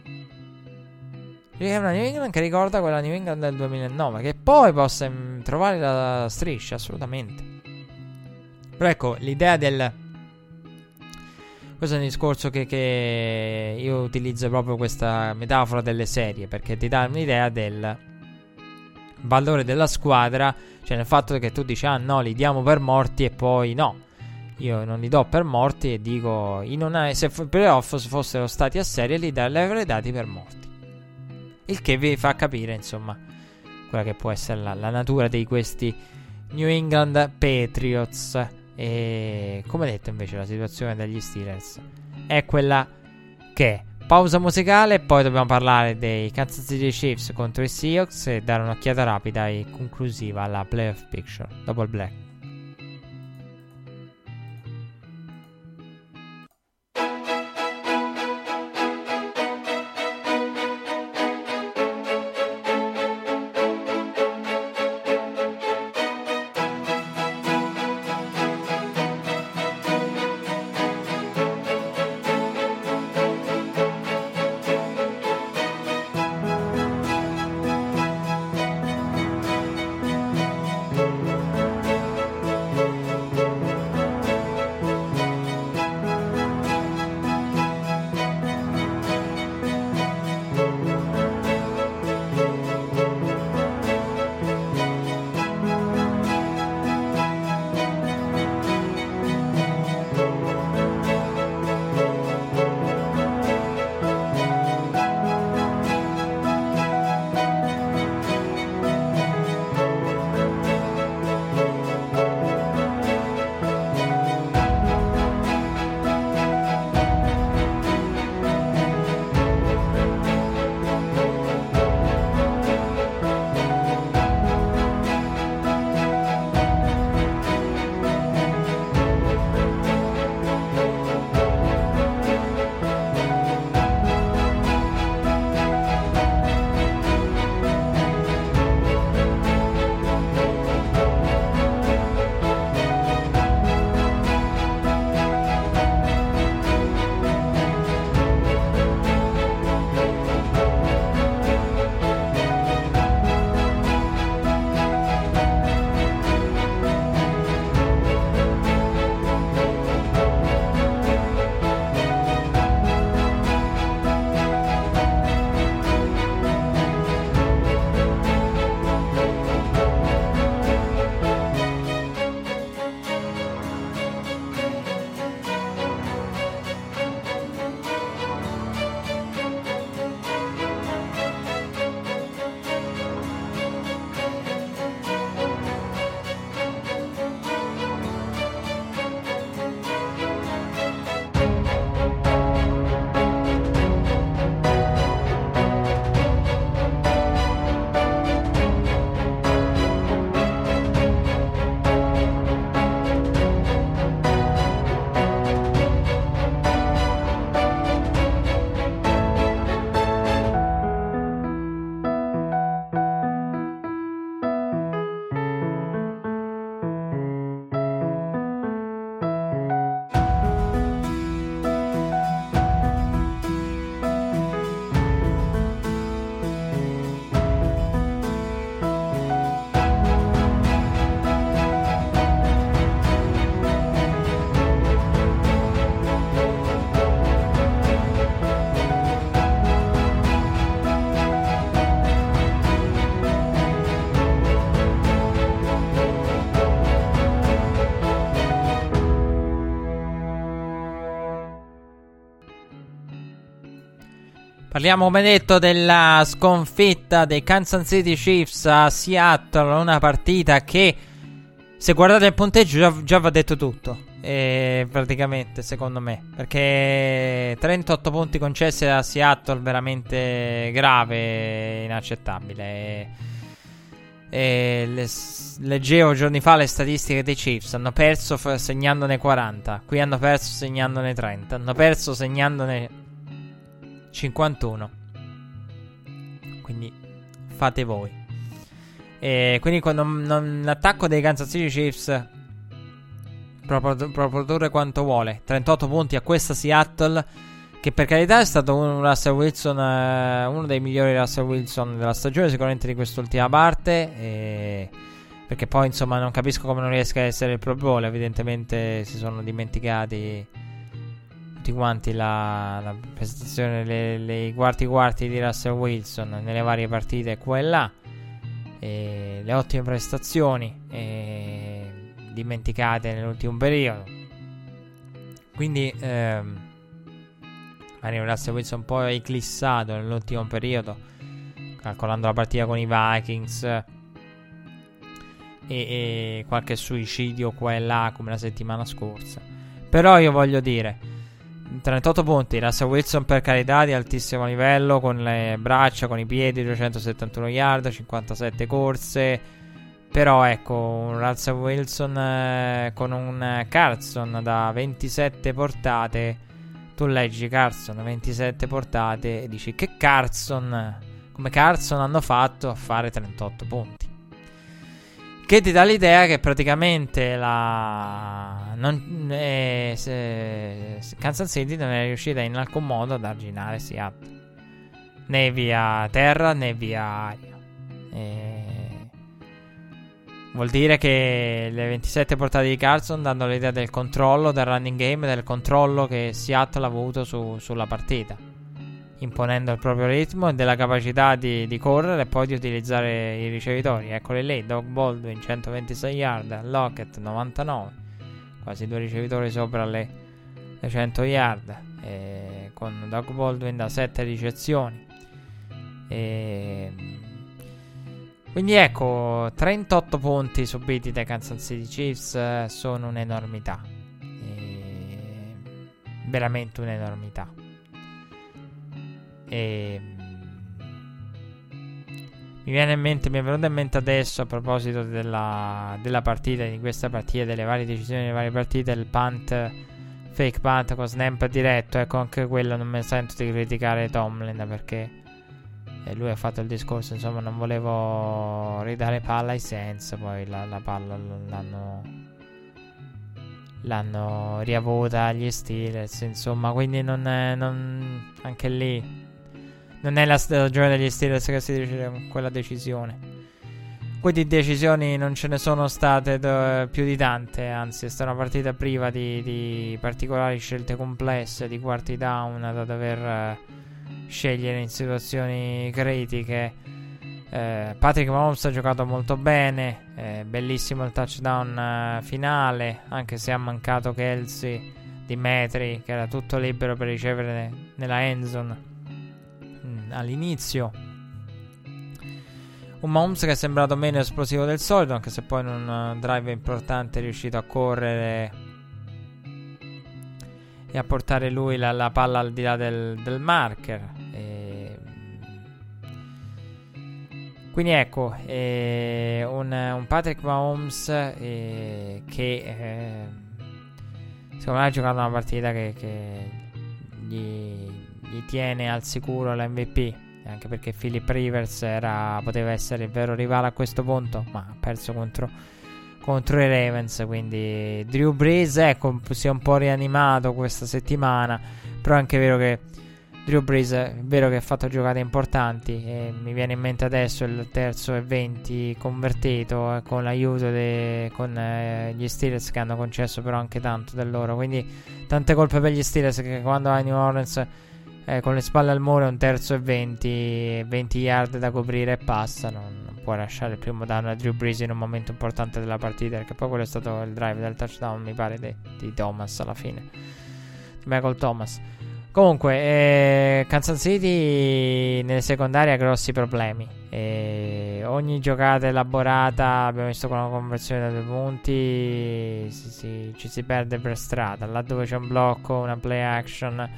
S2: È una New England che ricorda quella New England del 2009. Che poi possa mm, trovare la striscia, assolutamente. Però ecco, l'idea del. Questo è un discorso che, che io utilizzo proprio questa metafora delle serie. Perché ti dà un'idea del valore della squadra, cioè nel fatto che tu dici ah no, li diamo per morti e poi no. Io non li do per morti e dico una, se i playoff fossero stati a serie li, da, li avrei dati per morti. Il che vi fa capire, insomma, quella che può essere la, la natura di questi New England Patriots. E come detto, invece, la situazione degli Steelers è quella che è. Pausa musicale e poi dobbiamo parlare dei Kansas City Chiefs contro i Seahawks e dare un'occhiata rapida e conclusiva alla playoff picture dopo il black. Parliamo come detto della sconfitta dei Kansas City Chiefs a Seattle, una partita che se guardate il punteggio già, già va detto tutto, eh, praticamente secondo me, perché 38 punti concessi a Seattle veramente grave, inaccettabile. E, e le, leggevo giorni fa le statistiche dei Chiefs, hanno perso f- segnandone 40, qui hanno perso segnandone 30, hanno perso segnandone 51. Quindi fate voi. E quindi quando non, l'attacco dei Kansas City Chiefs può, produrre quanto vuole. 38 punti a questa Seattle. Che per carità è stato un Russell Wilson, eh, uno dei migliori Russell Wilson della stagione, sicuramente di quest'ultima parte. E perché poi insomma non capisco come non riesca a essere il Pro Bowl. Evidentemente si sono dimenticati tutti quanti la, la prestazione, le, le, quarti quarti di Russell Wilson nelle varie partite qua e là, e le ottime prestazioni e dimenticate nell'ultimo periodo. Quindi ehm, magari Russell Wilson un po' eclissato nell'ultimo periodo, calcolando la partita con i Vikings. E, e qualche suicidio qua e là come la settimana scorsa. Però io voglio dire, 38 punti. Russell Wilson per carità di altissimo livello con le braccia, con i piedi, 271 yard, 57 corse. Però ecco, un Russell Wilson eh, con un Carson da 27 portate. Tu leggi Carson 27 portate e dici che Carson, come Carson hanno fatto a fare 38 punti. Che ti dà l'idea che praticamente la. Non, eh, se, se Kansas City non è riuscita in alcun modo ad arginare Seattle. Né via terra né via aria. E... Vuol dire che le 27 portate di Carson danno l'idea del controllo del running game, del controllo che Seattle ha avuto su, sulla partita imponendo il proprio ritmo e della capacità di, di, correre e poi di utilizzare i ricevitori. Eccoli lì, Doug Baldwin 126 yard, Lockett 99, quasi due ricevitori sopra le, le 100 yard, con Doug Baldwin da 7 ricezioni. E... Quindi ecco, 38 punti subiti dai Kansas City Chiefs eh, sono un'enormità. E... Veramente un'enormità. E mi viene in mente, mi è venuto in mente adesso a proposito della, della partita, di questa partita, delle varie decisioni delle varie partite, il punt, fake punt con snap diretto. Ecco, anche quello non mi sento di criticare Tomlin perché eh, lui ha fatto il discorso, insomma, non volevo ridare palla ai senza, poi la, la palla l'hanno l'hanno riavuta agli Steelers, insomma, quindi non è, non, anche lì non è la stagione degli Steelers che si decide quella decisione. Quindi decisioni non ce ne sono state do- più di tante, anzi è stata una partita priva di, di particolari scelte complesse, di quarti down da dover uh, scegliere in situazioni critiche. Eh, Patrick Mahomes ha giocato molto bene, eh, bellissimo il touchdown uh, finale, anche se ha mancato Kelsey di metri, che era tutto libero per ricevere nella endzone all'inizio. Un Mahomes che è sembrato meno esplosivo del solito, anche se poi in un drive importante è riuscito a correre e a portare lui la, la palla al di là del, del marker. E... Quindi ecco, eh, un, un, Patrick Mahomes eh, che eh, secondo me ha giocato una partita che, che gli, gli tiene al sicuro l'MVP. Anche perché Philip Rivers era, poteva essere il vero rivale a questo punto, ma ha perso contro, contro i Ravens. Quindi Drew Brees ecco, si è un po' rianimato questa settimana. Però è anche vero che Drew Brees è vero che ha fatto giocate importanti. E mi viene in mente adesso il terzo e 20 convertito eh, con l'aiuto de, con eh, gli Steelers che hanno concesso però anche tanto del loro. Quindi tante colpe per gli Steelers che quando a New Orleans eh, con le spalle al muro un terzo e 20, 20 yard da coprire e passa. Non, non può lasciare il primo down a Drew Brees in un momento importante della partita. Perché poi quello è stato il drive del touchdown, mi pare, di, di Thomas alla fine. Di Michael Thomas. Comunque, eh, Kansas City nelle secondarie ha grossi problemi. E ogni giocata elaborata, abbiamo visto con la conversione da due punti, si, si, ci si perde per strada. Là dove c'è un blocco, una play action,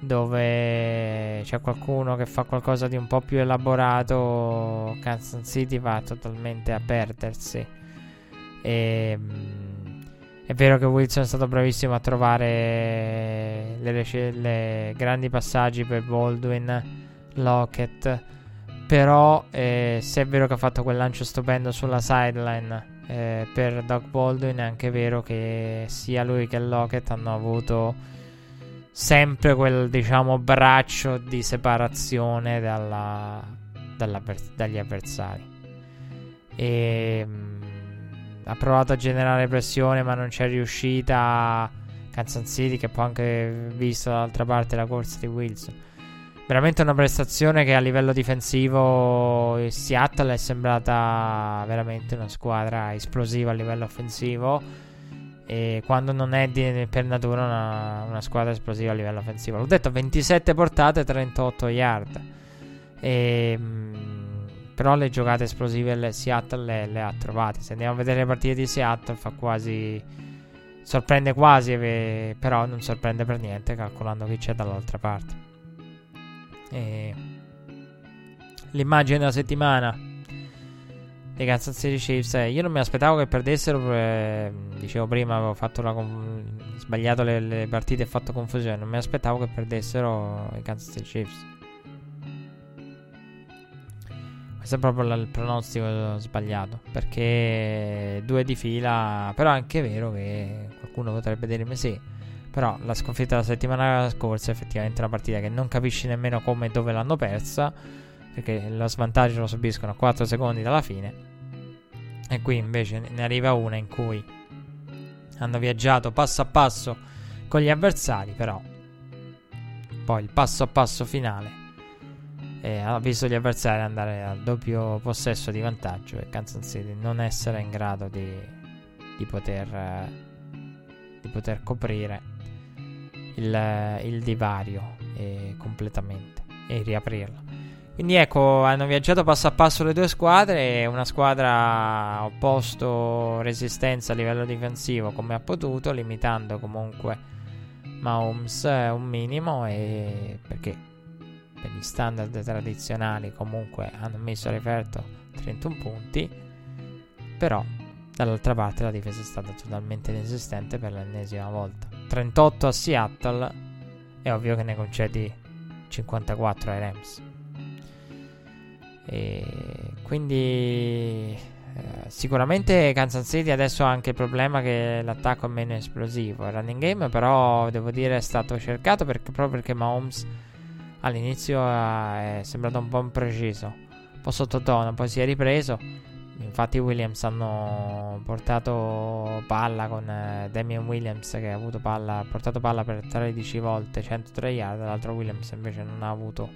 S2: dove c'è qualcuno che fa qualcosa di un po' più elaborato, Kansas City va totalmente a perdersi. E, mm, è vero che Wilson è stato bravissimo a trovare le, le grandi passaggi per Baldwin, Lockett. Però eh, se è vero che ha fatto quel lancio stupendo sulla sideline eh, per Doug Baldwin, è anche vero che sia lui che Lockett hanno avuto sempre quel diciamo braccio di separazione dalla, dagli avversari. E mh, ha provato a generare pressione, ma non c'è riuscita. Kansas City, che poi anche visto dall'altra parte la corsa di Wilson. Veramente una prestazione che a livello difensivo Seattle è sembrata veramente una squadra esplosiva a livello offensivo. E quando non è di, per natura una, una, squadra esplosiva a livello offensivo. L'ho detto, 27 portate, 38 yard. E, però le giocate esplosive le Seattle le, le, ha trovate. Se andiamo a vedere le partite di Seattle fa quasi... Sorprende quasi, però non sorprende per niente calcolando chi c'è dall'altra parte. E... L'immagine della settimana dei Kansas Chiefs. Eh, io non mi aspettavo che perdessero. Eh, dicevo prima, avevo con... sbagliato le, le, partite e fatto confusione. Non mi aspettavo che perdessero i Kansas City Chiefs. Questo è proprio il pronostico sbagliato. Perché due di fila. Però è anche vero che qualcuno potrebbe dirmi sì. Però la sconfitta della settimana scorsa è effettivamente una partita che non capisci nemmeno come e dove l'hanno persa. Perché lo svantaggio lo subiscono a 4 secondi dalla fine. E qui invece ne arriva una in cui hanno viaggiato passo a passo con gli avversari. Però poi il passo a passo finale e ha visto gli avversari andare al doppio possesso di vantaggio e Kansas City non essere in grado di, di, poter, di poter coprire il, il divario eh, completamente e riaprirlo. Quindi ecco, hanno viaggiato passo a passo le due squadre. Una squadra ha opposto resistenza a livello difensivo come ha potuto, limitando comunque Mahomes un minimo. E perché per gli standard tradizionali comunque hanno messo a referto 31 punti, però dall'altra parte la difesa è stata totalmente inesistente per l'ennesima volta. 38 a Seattle, è ovvio che ne concedi 54 ai Rams. E quindi eh, sicuramente Kansas City adesso ha anche il problema che l'attacco è meno esplosivo. Il running game però devo dire è stato cercato perché, proprio perché Mahomes all'inizio è sembrato un po' impreciso, un po' sottotono, poi si è ripreso. Infatti Williams hanno portato palla con eh, Damian Williams che ha avuto palla, portato palla per 13 volte, 103 yard, l'altro Williams invece non ha avuto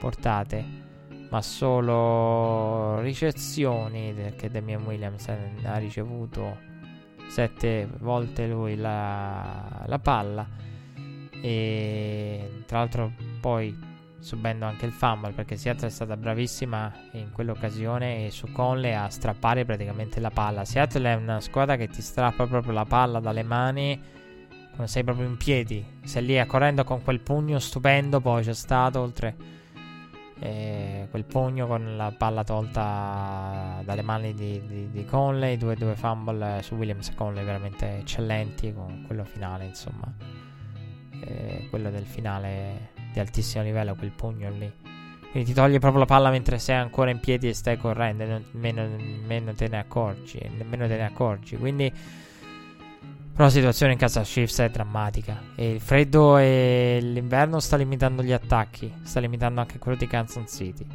S2: portate, ma solo ricezioni perché Damian Williams ha ricevuto 7 volte lui la, la palla e tra l'altro poi subendo anche il fumble perché Seattle è stata bravissima in quell'occasione e su Conley a strappare praticamente la palla. Seattle è una squadra che ti strappa proprio la palla dalle mani quando sei proprio in piedi. Sei lì a correndo con quel pugno stupendo, poi c'è stato oltre eh, quel pugno con la palla tolta dalle mani di, di, di Conley, due, due fumble su Williams e Conley veramente eccellenti con quello finale insomma eh, quello del finale di altissimo livello, quel pugno lì. Quindi ti toglie proprio la palla mentre sei ancora in piedi e stai correndo, nemmeno, nemmeno te ne accorgi, nemmeno te ne accorgi. Quindi però la situazione in casa Chiefs è drammatica. E il freddo e l'inverno sta limitando gli attacchi. Sta limitando anche quello di Kansas City.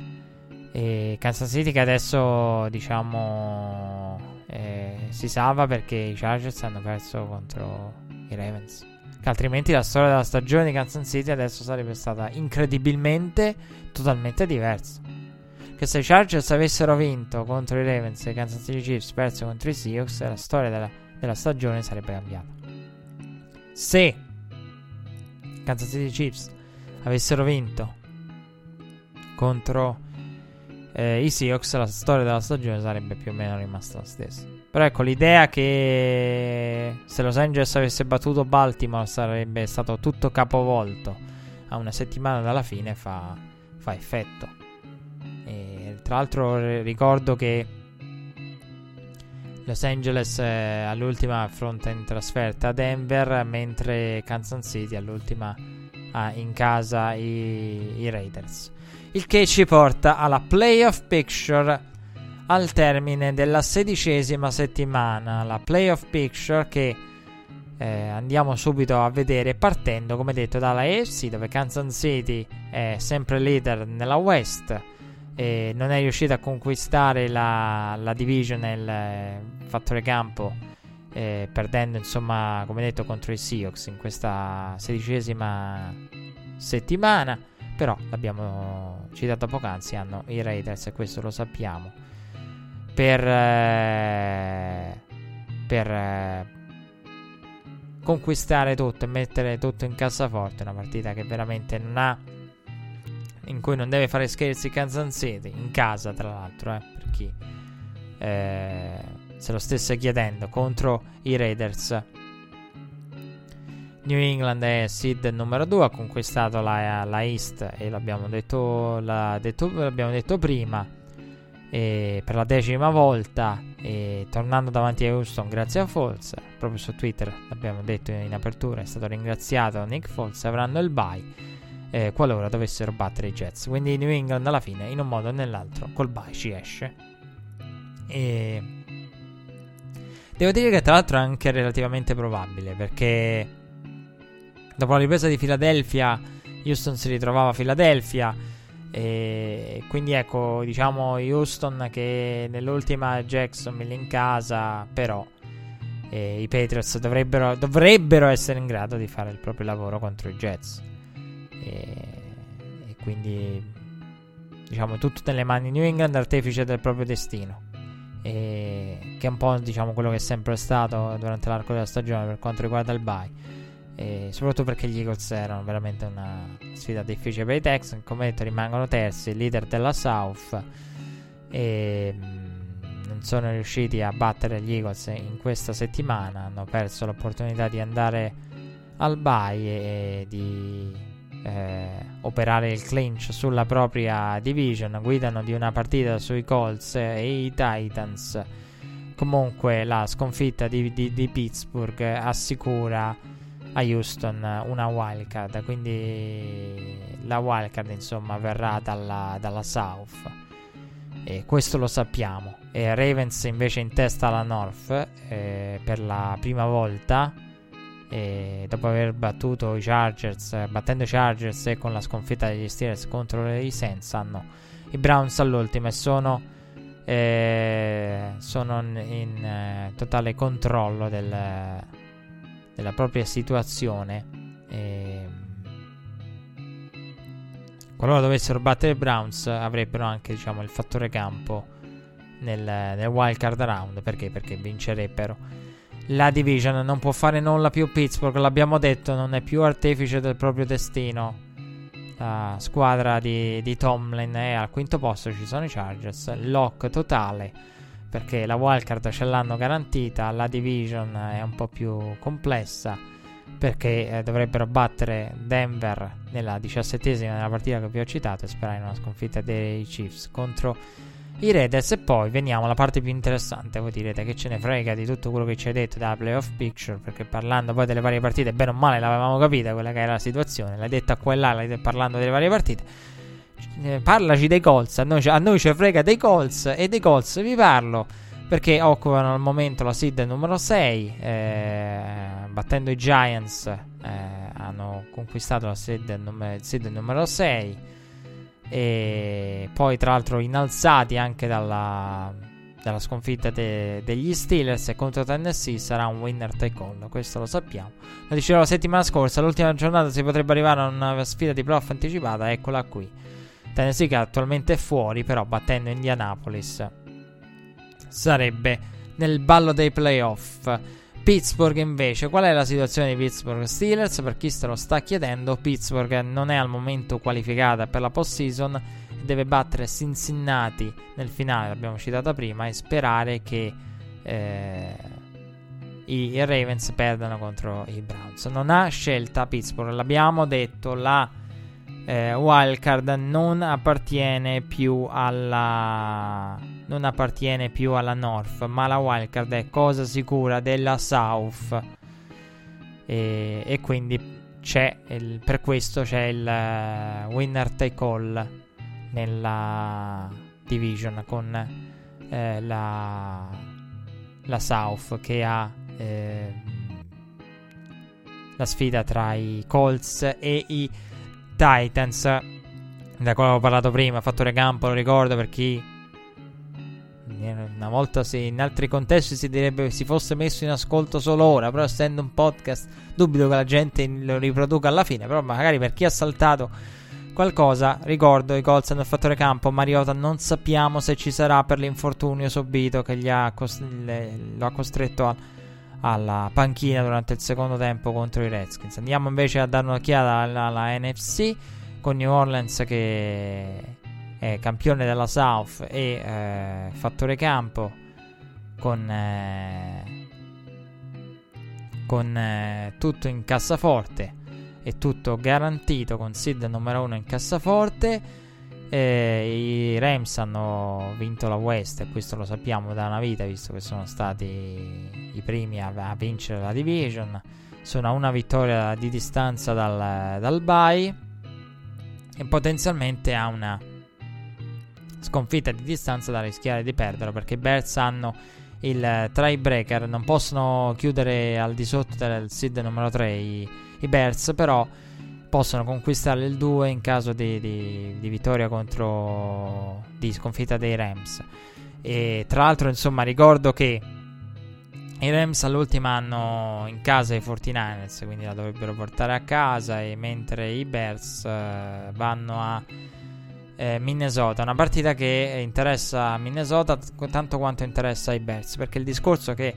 S2: E Kansas City che adesso, diciamo, eh, si salva perché i Chargers hanno perso contro i Ravens. Che altrimenti la storia della stagione di Kansas City adesso sarebbe stata incredibilmente totalmente diversa. Che se i Chargers avessero vinto contro i Ravens e i Kansas City Chiefs perso contro i Seahawks, la storia della, della stagione sarebbe cambiata. Se Kansas City Chiefs avessero vinto contro eh, i Seahawks, la storia della stagione sarebbe più o meno rimasta la stessa. Però ecco, l'idea che se Los Angeles avesse battuto Baltimore sarebbe stato tutto capovolto a una settimana dalla fine fa, fa effetto. E, tra l'altro ricordo che Los Angeles eh, all'ultima affronta in trasferta a Denver, mentre Kansas City all'ultima ha in casa i, i Raiders. Il che ci porta alla playoff picture al termine della sedicesima settimana. La playoff picture che eh, andiamo subito a vedere partendo, come detto, dalla AFC dove Kansas City è sempre leader nella West e non è riuscita a conquistare la, la division nel eh, fattore campo eh, perdendo insomma come detto contro i Seahawks in questa sedicesima settimana. Però l'abbiamo citato poc'anzi hanno i Raiders e questo lo sappiamo per eh, per eh, conquistare tutto e mettere tutto in cassaforte una partita che veramente non ha in cui non deve fare scherzi City, in casa tra l'altro, eh, per chi eh, se lo stesse chiedendo, contro i Raiders. New England è seed numero 2, ha conquistato la, la East e l'abbiamo detto, la, detto, l'abbiamo detto prima. Per la decima volta, e tornando davanti a Houston grazie a Foles, proprio su Twitter l'abbiamo detto in apertura, è stato ringraziato Nick Foles, avranno il bye eh, qualora dovessero battere i Jets. Quindi New England alla fine, in un modo o nell'altro, col bye ci esce. E devo dire che tra l'altro è anche relativamente probabile perché dopo la ripresa di Philadelphia, Houston si ritrovava a Philadelphia. E quindi ecco, diciamo Houston che nell'ultima Jacksonville in casa, però eh, i Patriots dovrebbero, dovrebbero essere in grado di fare il proprio lavoro contro i Jets e, e quindi diciamo tutto nelle mani di New England artefice del proprio destino. Che è un po' diciamo quello che è sempre stato durante l'arco della stagione per quanto riguarda il bye. E soprattutto perché gli Eagles erano veramente una sfida difficile per i Texans. Come detto rimangono terzi leader della South. E mm, non sono riusciti a battere gli Eagles in questa settimana. Hanno perso l'opportunità di andare al bye e di eh, operare il clinch sulla propria division, guidano di una partita sui Colts e i Titans. Comunque la sconfitta di, di, di Pittsburgh assicura a Houston una wildcard, quindi la wildcard insomma verrà dalla, dalla South. E questo lo sappiamo. E Ravens invece in testa alla North eh, per la prima volta e dopo aver battuto i Chargers, battendo i Chargers e con la sconfitta degli Steelers contro i Saints, hanno i Browns all'ultima e sono, eh, sono in eh, totale controllo del, della propria situazione. E, qualora dovessero battere i Browns, avrebbero anche diciamo, il fattore campo nel, nel wild card round. Perché? Perché vincerebbero la division non può fare nulla più Pittsburgh, l'abbiamo detto, non è più artefice del proprio destino. La squadra di, di Tomlin è al quinto posto, ci sono i Chargers, lock totale perché la wildcard ce l'hanno garantita, la division è un po' più complessa perché eh, dovrebbero battere Denver nella diciassettesima nella partita che vi ho citato e sperare in una sconfitta dei Chiefs contro i Raiders e poi veniamo alla parte più interessante. Voi direte che ce ne frega di tutto quello che ci hai detto dalla playoff picture, perché parlando poi delle varie partite, bene o male l'avevamo capita quella che era la situazione, l'hai detta qua e là, parlando delle varie partite. Eh, parlaci dei Colts, a noi, a noi ci frega dei Colts e dei Colts vi parlo perché occupano al momento la seed numero 6, eh, battendo i Giants eh, hanno conquistato la seed, seed numero 6 e poi tra l'altro innalzati anche dalla, dalla sconfitta de, degli Steelers contro Tennessee sarà un winner take all questo lo sappiamo. Lo dicevo la settimana scorsa l'ultima giornata si potrebbe arrivare a una sfida di playoff anticipata eccola qui. Tennessee che attualmente è fuori però battendo Indianapolis sarebbe nel ballo dei playoff Pittsburgh invece, qual è la situazione di Pittsburgh Steelers? Per chi se lo sta chiedendo, Pittsburgh non è al momento qualificata per la postseason deve battere Cincinnati nel finale, l'abbiamo citata prima, e sperare che eh, i, i, Ravens perdano contro i Browns. Non ha scelta Pittsburgh, l'abbiamo detto, la eh, wildcard non appartiene più alla non appartiene più alla North, ma la wildcard è cosa sicura della South. E, e quindi c'è il, per questo c'è il uh, winner take all nella division con eh, la, la South che ha eh, la sfida tra i Colts e i Titans da quale ho parlato prima, fattore campo, lo ricordo per chi una volta se in altri contesti si direbbe si fosse messo in ascolto solo ora, però essendo un podcast dubito che la gente lo riproduca alla fine, però magari per chi ha saltato qualcosa, ricordo i Colts hanno il fattore campo, Mariota non sappiamo se ci sarà per l'infortunio subito che ha cost- le, lo ha costretto a, alla panchina durante il secondo tempo contro i Redskins. Andiamo invece a dare un'occhiata alla, alla NFC con New Orleans che eh, campione della South e eh, fattore campo con, eh, con eh, tutto in cassaforte e tutto garantito con seed numero 1 in cassaforte. Eh, I Rams hanno vinto la West e questo lo sappiamo da una vita visto che sono stati i primi a, a vincere la division. Sono a una vittoria di distanza dal, dal bye e potenzialmente a una sconfitta di distanza da rischiare di perdere perché i Bears hanno il tiebreaker, non possono chiudere al di sotto del seed numero 3 i, i Bears, però possono conquistare il 2 in caso di, di, di, vittoria contro di sconfitta dei Rams. E tra l'altro, insomma, ricordo che i Rams all'ultimo hanno in casa i 49ers, quindi la dovrebbero portare a casa, e mentre i Bears uh, vanno a eh, Minnesota. Una partita che interessa Minnesota tanto quanto interessa i Bears. Perché il discorso che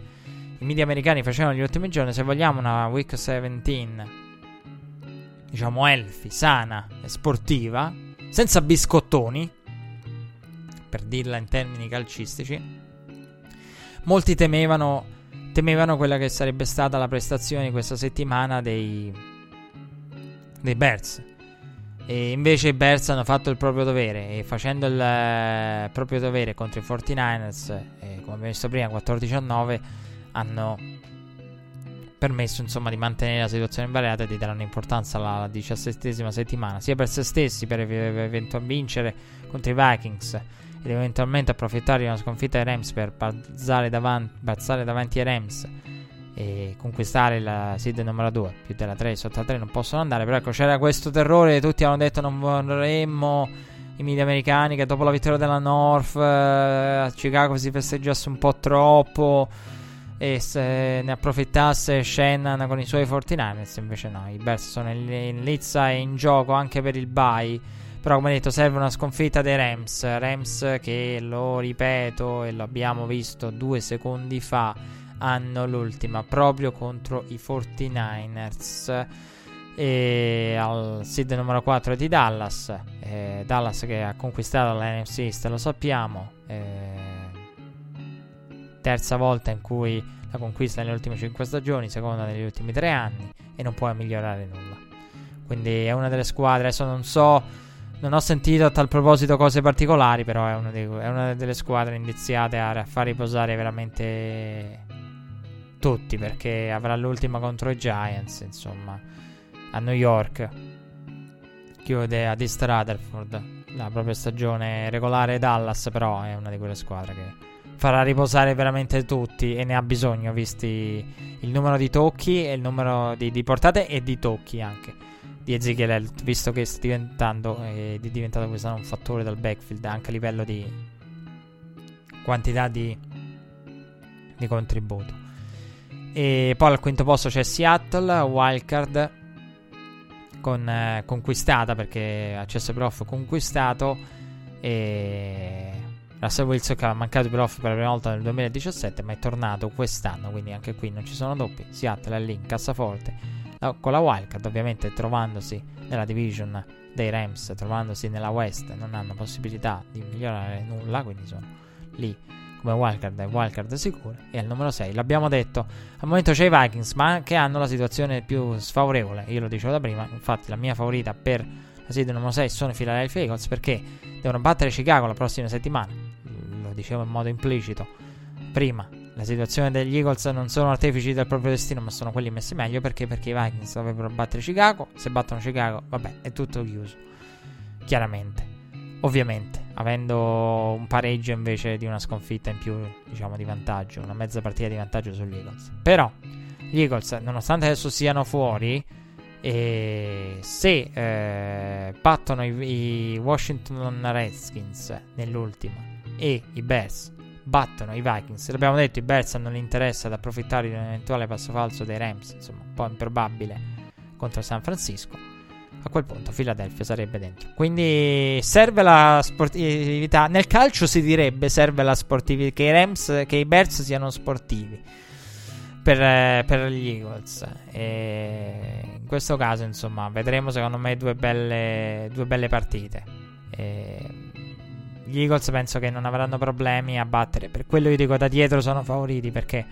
S2: i media americani facevano negli ultimi giorni, se vogliamo una week 17, diciamo elfi, sana e sportiva, senza biscottoni, per dirla in termini calcistici, molti temevano, temevano quella che sarebbe stata la prestazione questa settimana dei, dei Bears e invece i Bears hanno fatto il proprio dovere. E facendo il eh, proprio dovere contro i 49ers, eh, come abbiamo visto prima, 14 a 9, hanno permesso insomma di mantenere la situazione invariata e di dare un'importanza alla diciassettesima settimana, sia per se stessi per eventualmente vincere contro i Vikings ed eventualmente approfittare di una sconfitta ai Rams per balzare davanti, balzare davanti ai Rams e conquistare la seed numero 2 più della 3 sotto la 3 non possono andare però ecco c'era questo terrore tutti hanno detto non vorremmo i media americani che dopo la vittoria della North eh, a Chicago si festeggiasse un po' troppo e se ne approfittasse Shannon con i suoi 49ers invece no i Bears sono in, in lizza e in gioco anche per il bye. Però come detto serve una sconfitta dei Rams. Rams che lo ripeto e lo abbiamo visto due secondi fa hanno l'ultima proprio contro i 49ers e al seed numero 4 di Dallas eh, Dallas che ha conquistato la NFC East lo sappiamo eh, terza volta in cui la conquista nelle ultime 5 stagioni seconda negli ultimi 3 anni e non può migliorare nulla. Quindi è una delle squadre adesso non so non ho sentito a tal proposito cose particolari però è una, dei, è una delle squadre indiziate a far riposare veramente tutti perché avrà l'ultima contro i Giants, insomma, a New York. Chiude a East Rutherford la propria stagione regolare Dallas, però è una di quelle squadre che farà riposare veramente tutti e ne ha bisogno, visti il numero di tocchi e il numero di, di portate e di tocchi anche di Ezekiel visto che sta diventando è diventato quest'anno un fattore dal backfield anche a livello di quantità di, di contributo. E poi al quinto posto c'è Seattle, wildcard con, eh, conquistata perché accesso playoff conquistato e Russell Wilson che ha mancato i playoff per la prima volta nel 2017, ma è tornato quest'anno, quindi anche qui non ci sono doppi. Seattle è lì in cassaforte con la wildcard, ovviamente trovandosi nella division dei Rams, trovandosi nella West, non hanno possibilità di migliorare nulla, quindi sono lì come wildcard e wildcard sicure. E al numero 6, l'abbiamo detto, al momento c'è i Vikings, ma che hanno la situazione più sfavorevole. Io lo dicevo da prima, infatti la mia favorita per la serie numero 6 sono i Philadelphia Eagles perché devono battere Chicago la prossima settimana. Lo dicevo in modo implicito prima. La situazione degli Eagles non sono artefici del proprio destino, ma sono quelli messi meglio perché, perché i Vikings dovrebbero battere Chicago. Se battono Chicago, vabbè, è tutto chiuso. Chiaramente. Ovviamente, avendo un pareggio invece di una sconfitta in più, diciamo, di vantaggio, una mezza partita di vantaggio sugli Eagles. Però, gli Eagles, nonostante adesso siano fuori, e se eh, battono i, i, Washington Redskins nell'ultima e i Bears battono i Vikings, l'abbiamo detto, i Bears non interessa ad approfittare di un eventuale passo falso dei Rams, insomma, un po' improbabile contro San Francisco. A quel punto Philadelphia sarebbe dentro. Quindi serve la sportività. Nel calcio si direbbe serve la sportività. Che i Rams, che i Bears siano sportivi per, per gli Eagles. E in questo caso, insomma, vedremo secondo me due belle, due belle partite. E gli Eagles penso che non avranno problemi a battere. Per quello io dico da dietro sono favoriti perché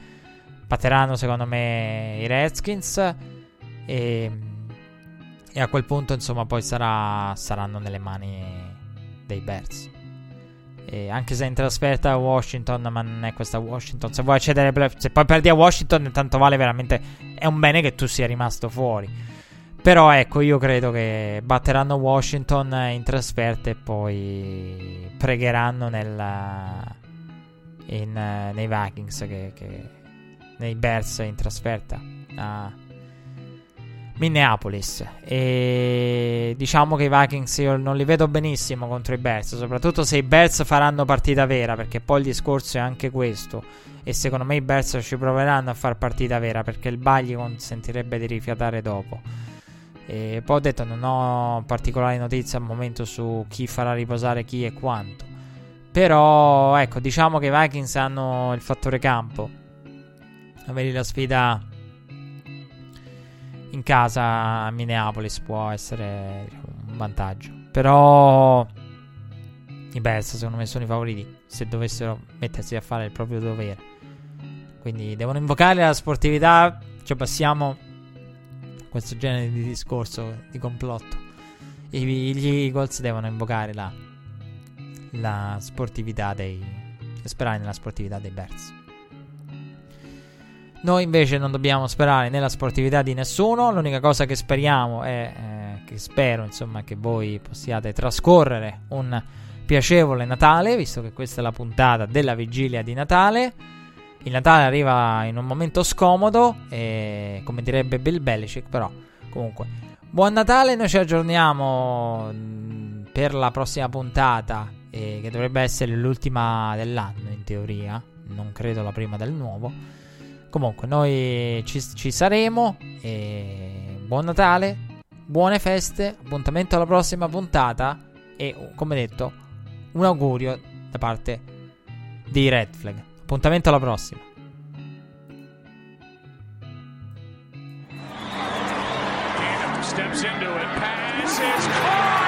S2: batteranno secondo me i Redskins. E, e a quel punto, insomma, poi sarà, saranno nelle mani dei Bears. E anche se in trasferta a Washington, ma non è questa Washington. Se vuoi accedere ai playoff, se poi perdi a Washington, tanto vale veramente. È un bene che tu sia rimasto fuori. Però ecco, io credo che batteranno Washington in trasferta e poi pregheranno nella, in, nei Vikings, che, che, nei Bears in trasferta. Ah Minneapolis. E diciamo che i Vikings io non li vedo benissimo contro i Bears, soprattutto se i Bears faranno partita vera, perché poi il discorso è anche questo. E secondo me i Bears ci proveranno a fare partita vera, perché il Bagli consentirebbe di rifiatare dopo. E poi ho detto non ho particolari notizie al momento su chi farà riposare chi e quanto. Però ecco, diciamo che i Vikings hanno il fattore campo. Avere la sfida in casa a Minneapolis può essere diciamo, un vantaggio. Però i Bears secondo me sono i favoriti se dovessero mettersi a fare il proprio dovere. Quindi devono invocare la sportività, cioè passiamo a questo genere di discorso di complotto. I, gli Eagles devono invocare la, la sportività dei... sperare nella sportività dei Bears. Noi invece non dobbiamo sperare nella sportività di nessuno. L'unica cosa che speriamo è eh, che spero, insomma, che voi possiate trascorrere un piacevole Natale, visto che questa è la puntata della vigilia di Natale. Il Natale arriva in un momento scomodo, e, come direbbe Bill Belichick, però comunque. Buon Natale, noi ci aggiorniamo mm, per la prossima puntata, eh, che dovrebbe essere l'ultima dell'anno in teoria, non credo la prima del nuovo. Comunque, noi ci, ci saremo. Buon Natale, buone feste. Appuntamento alla prossima puntata. E come detto, un augurio da parte di Red Flag. Appuntamento alla prossima.
S1: Steps into it, passes, caught!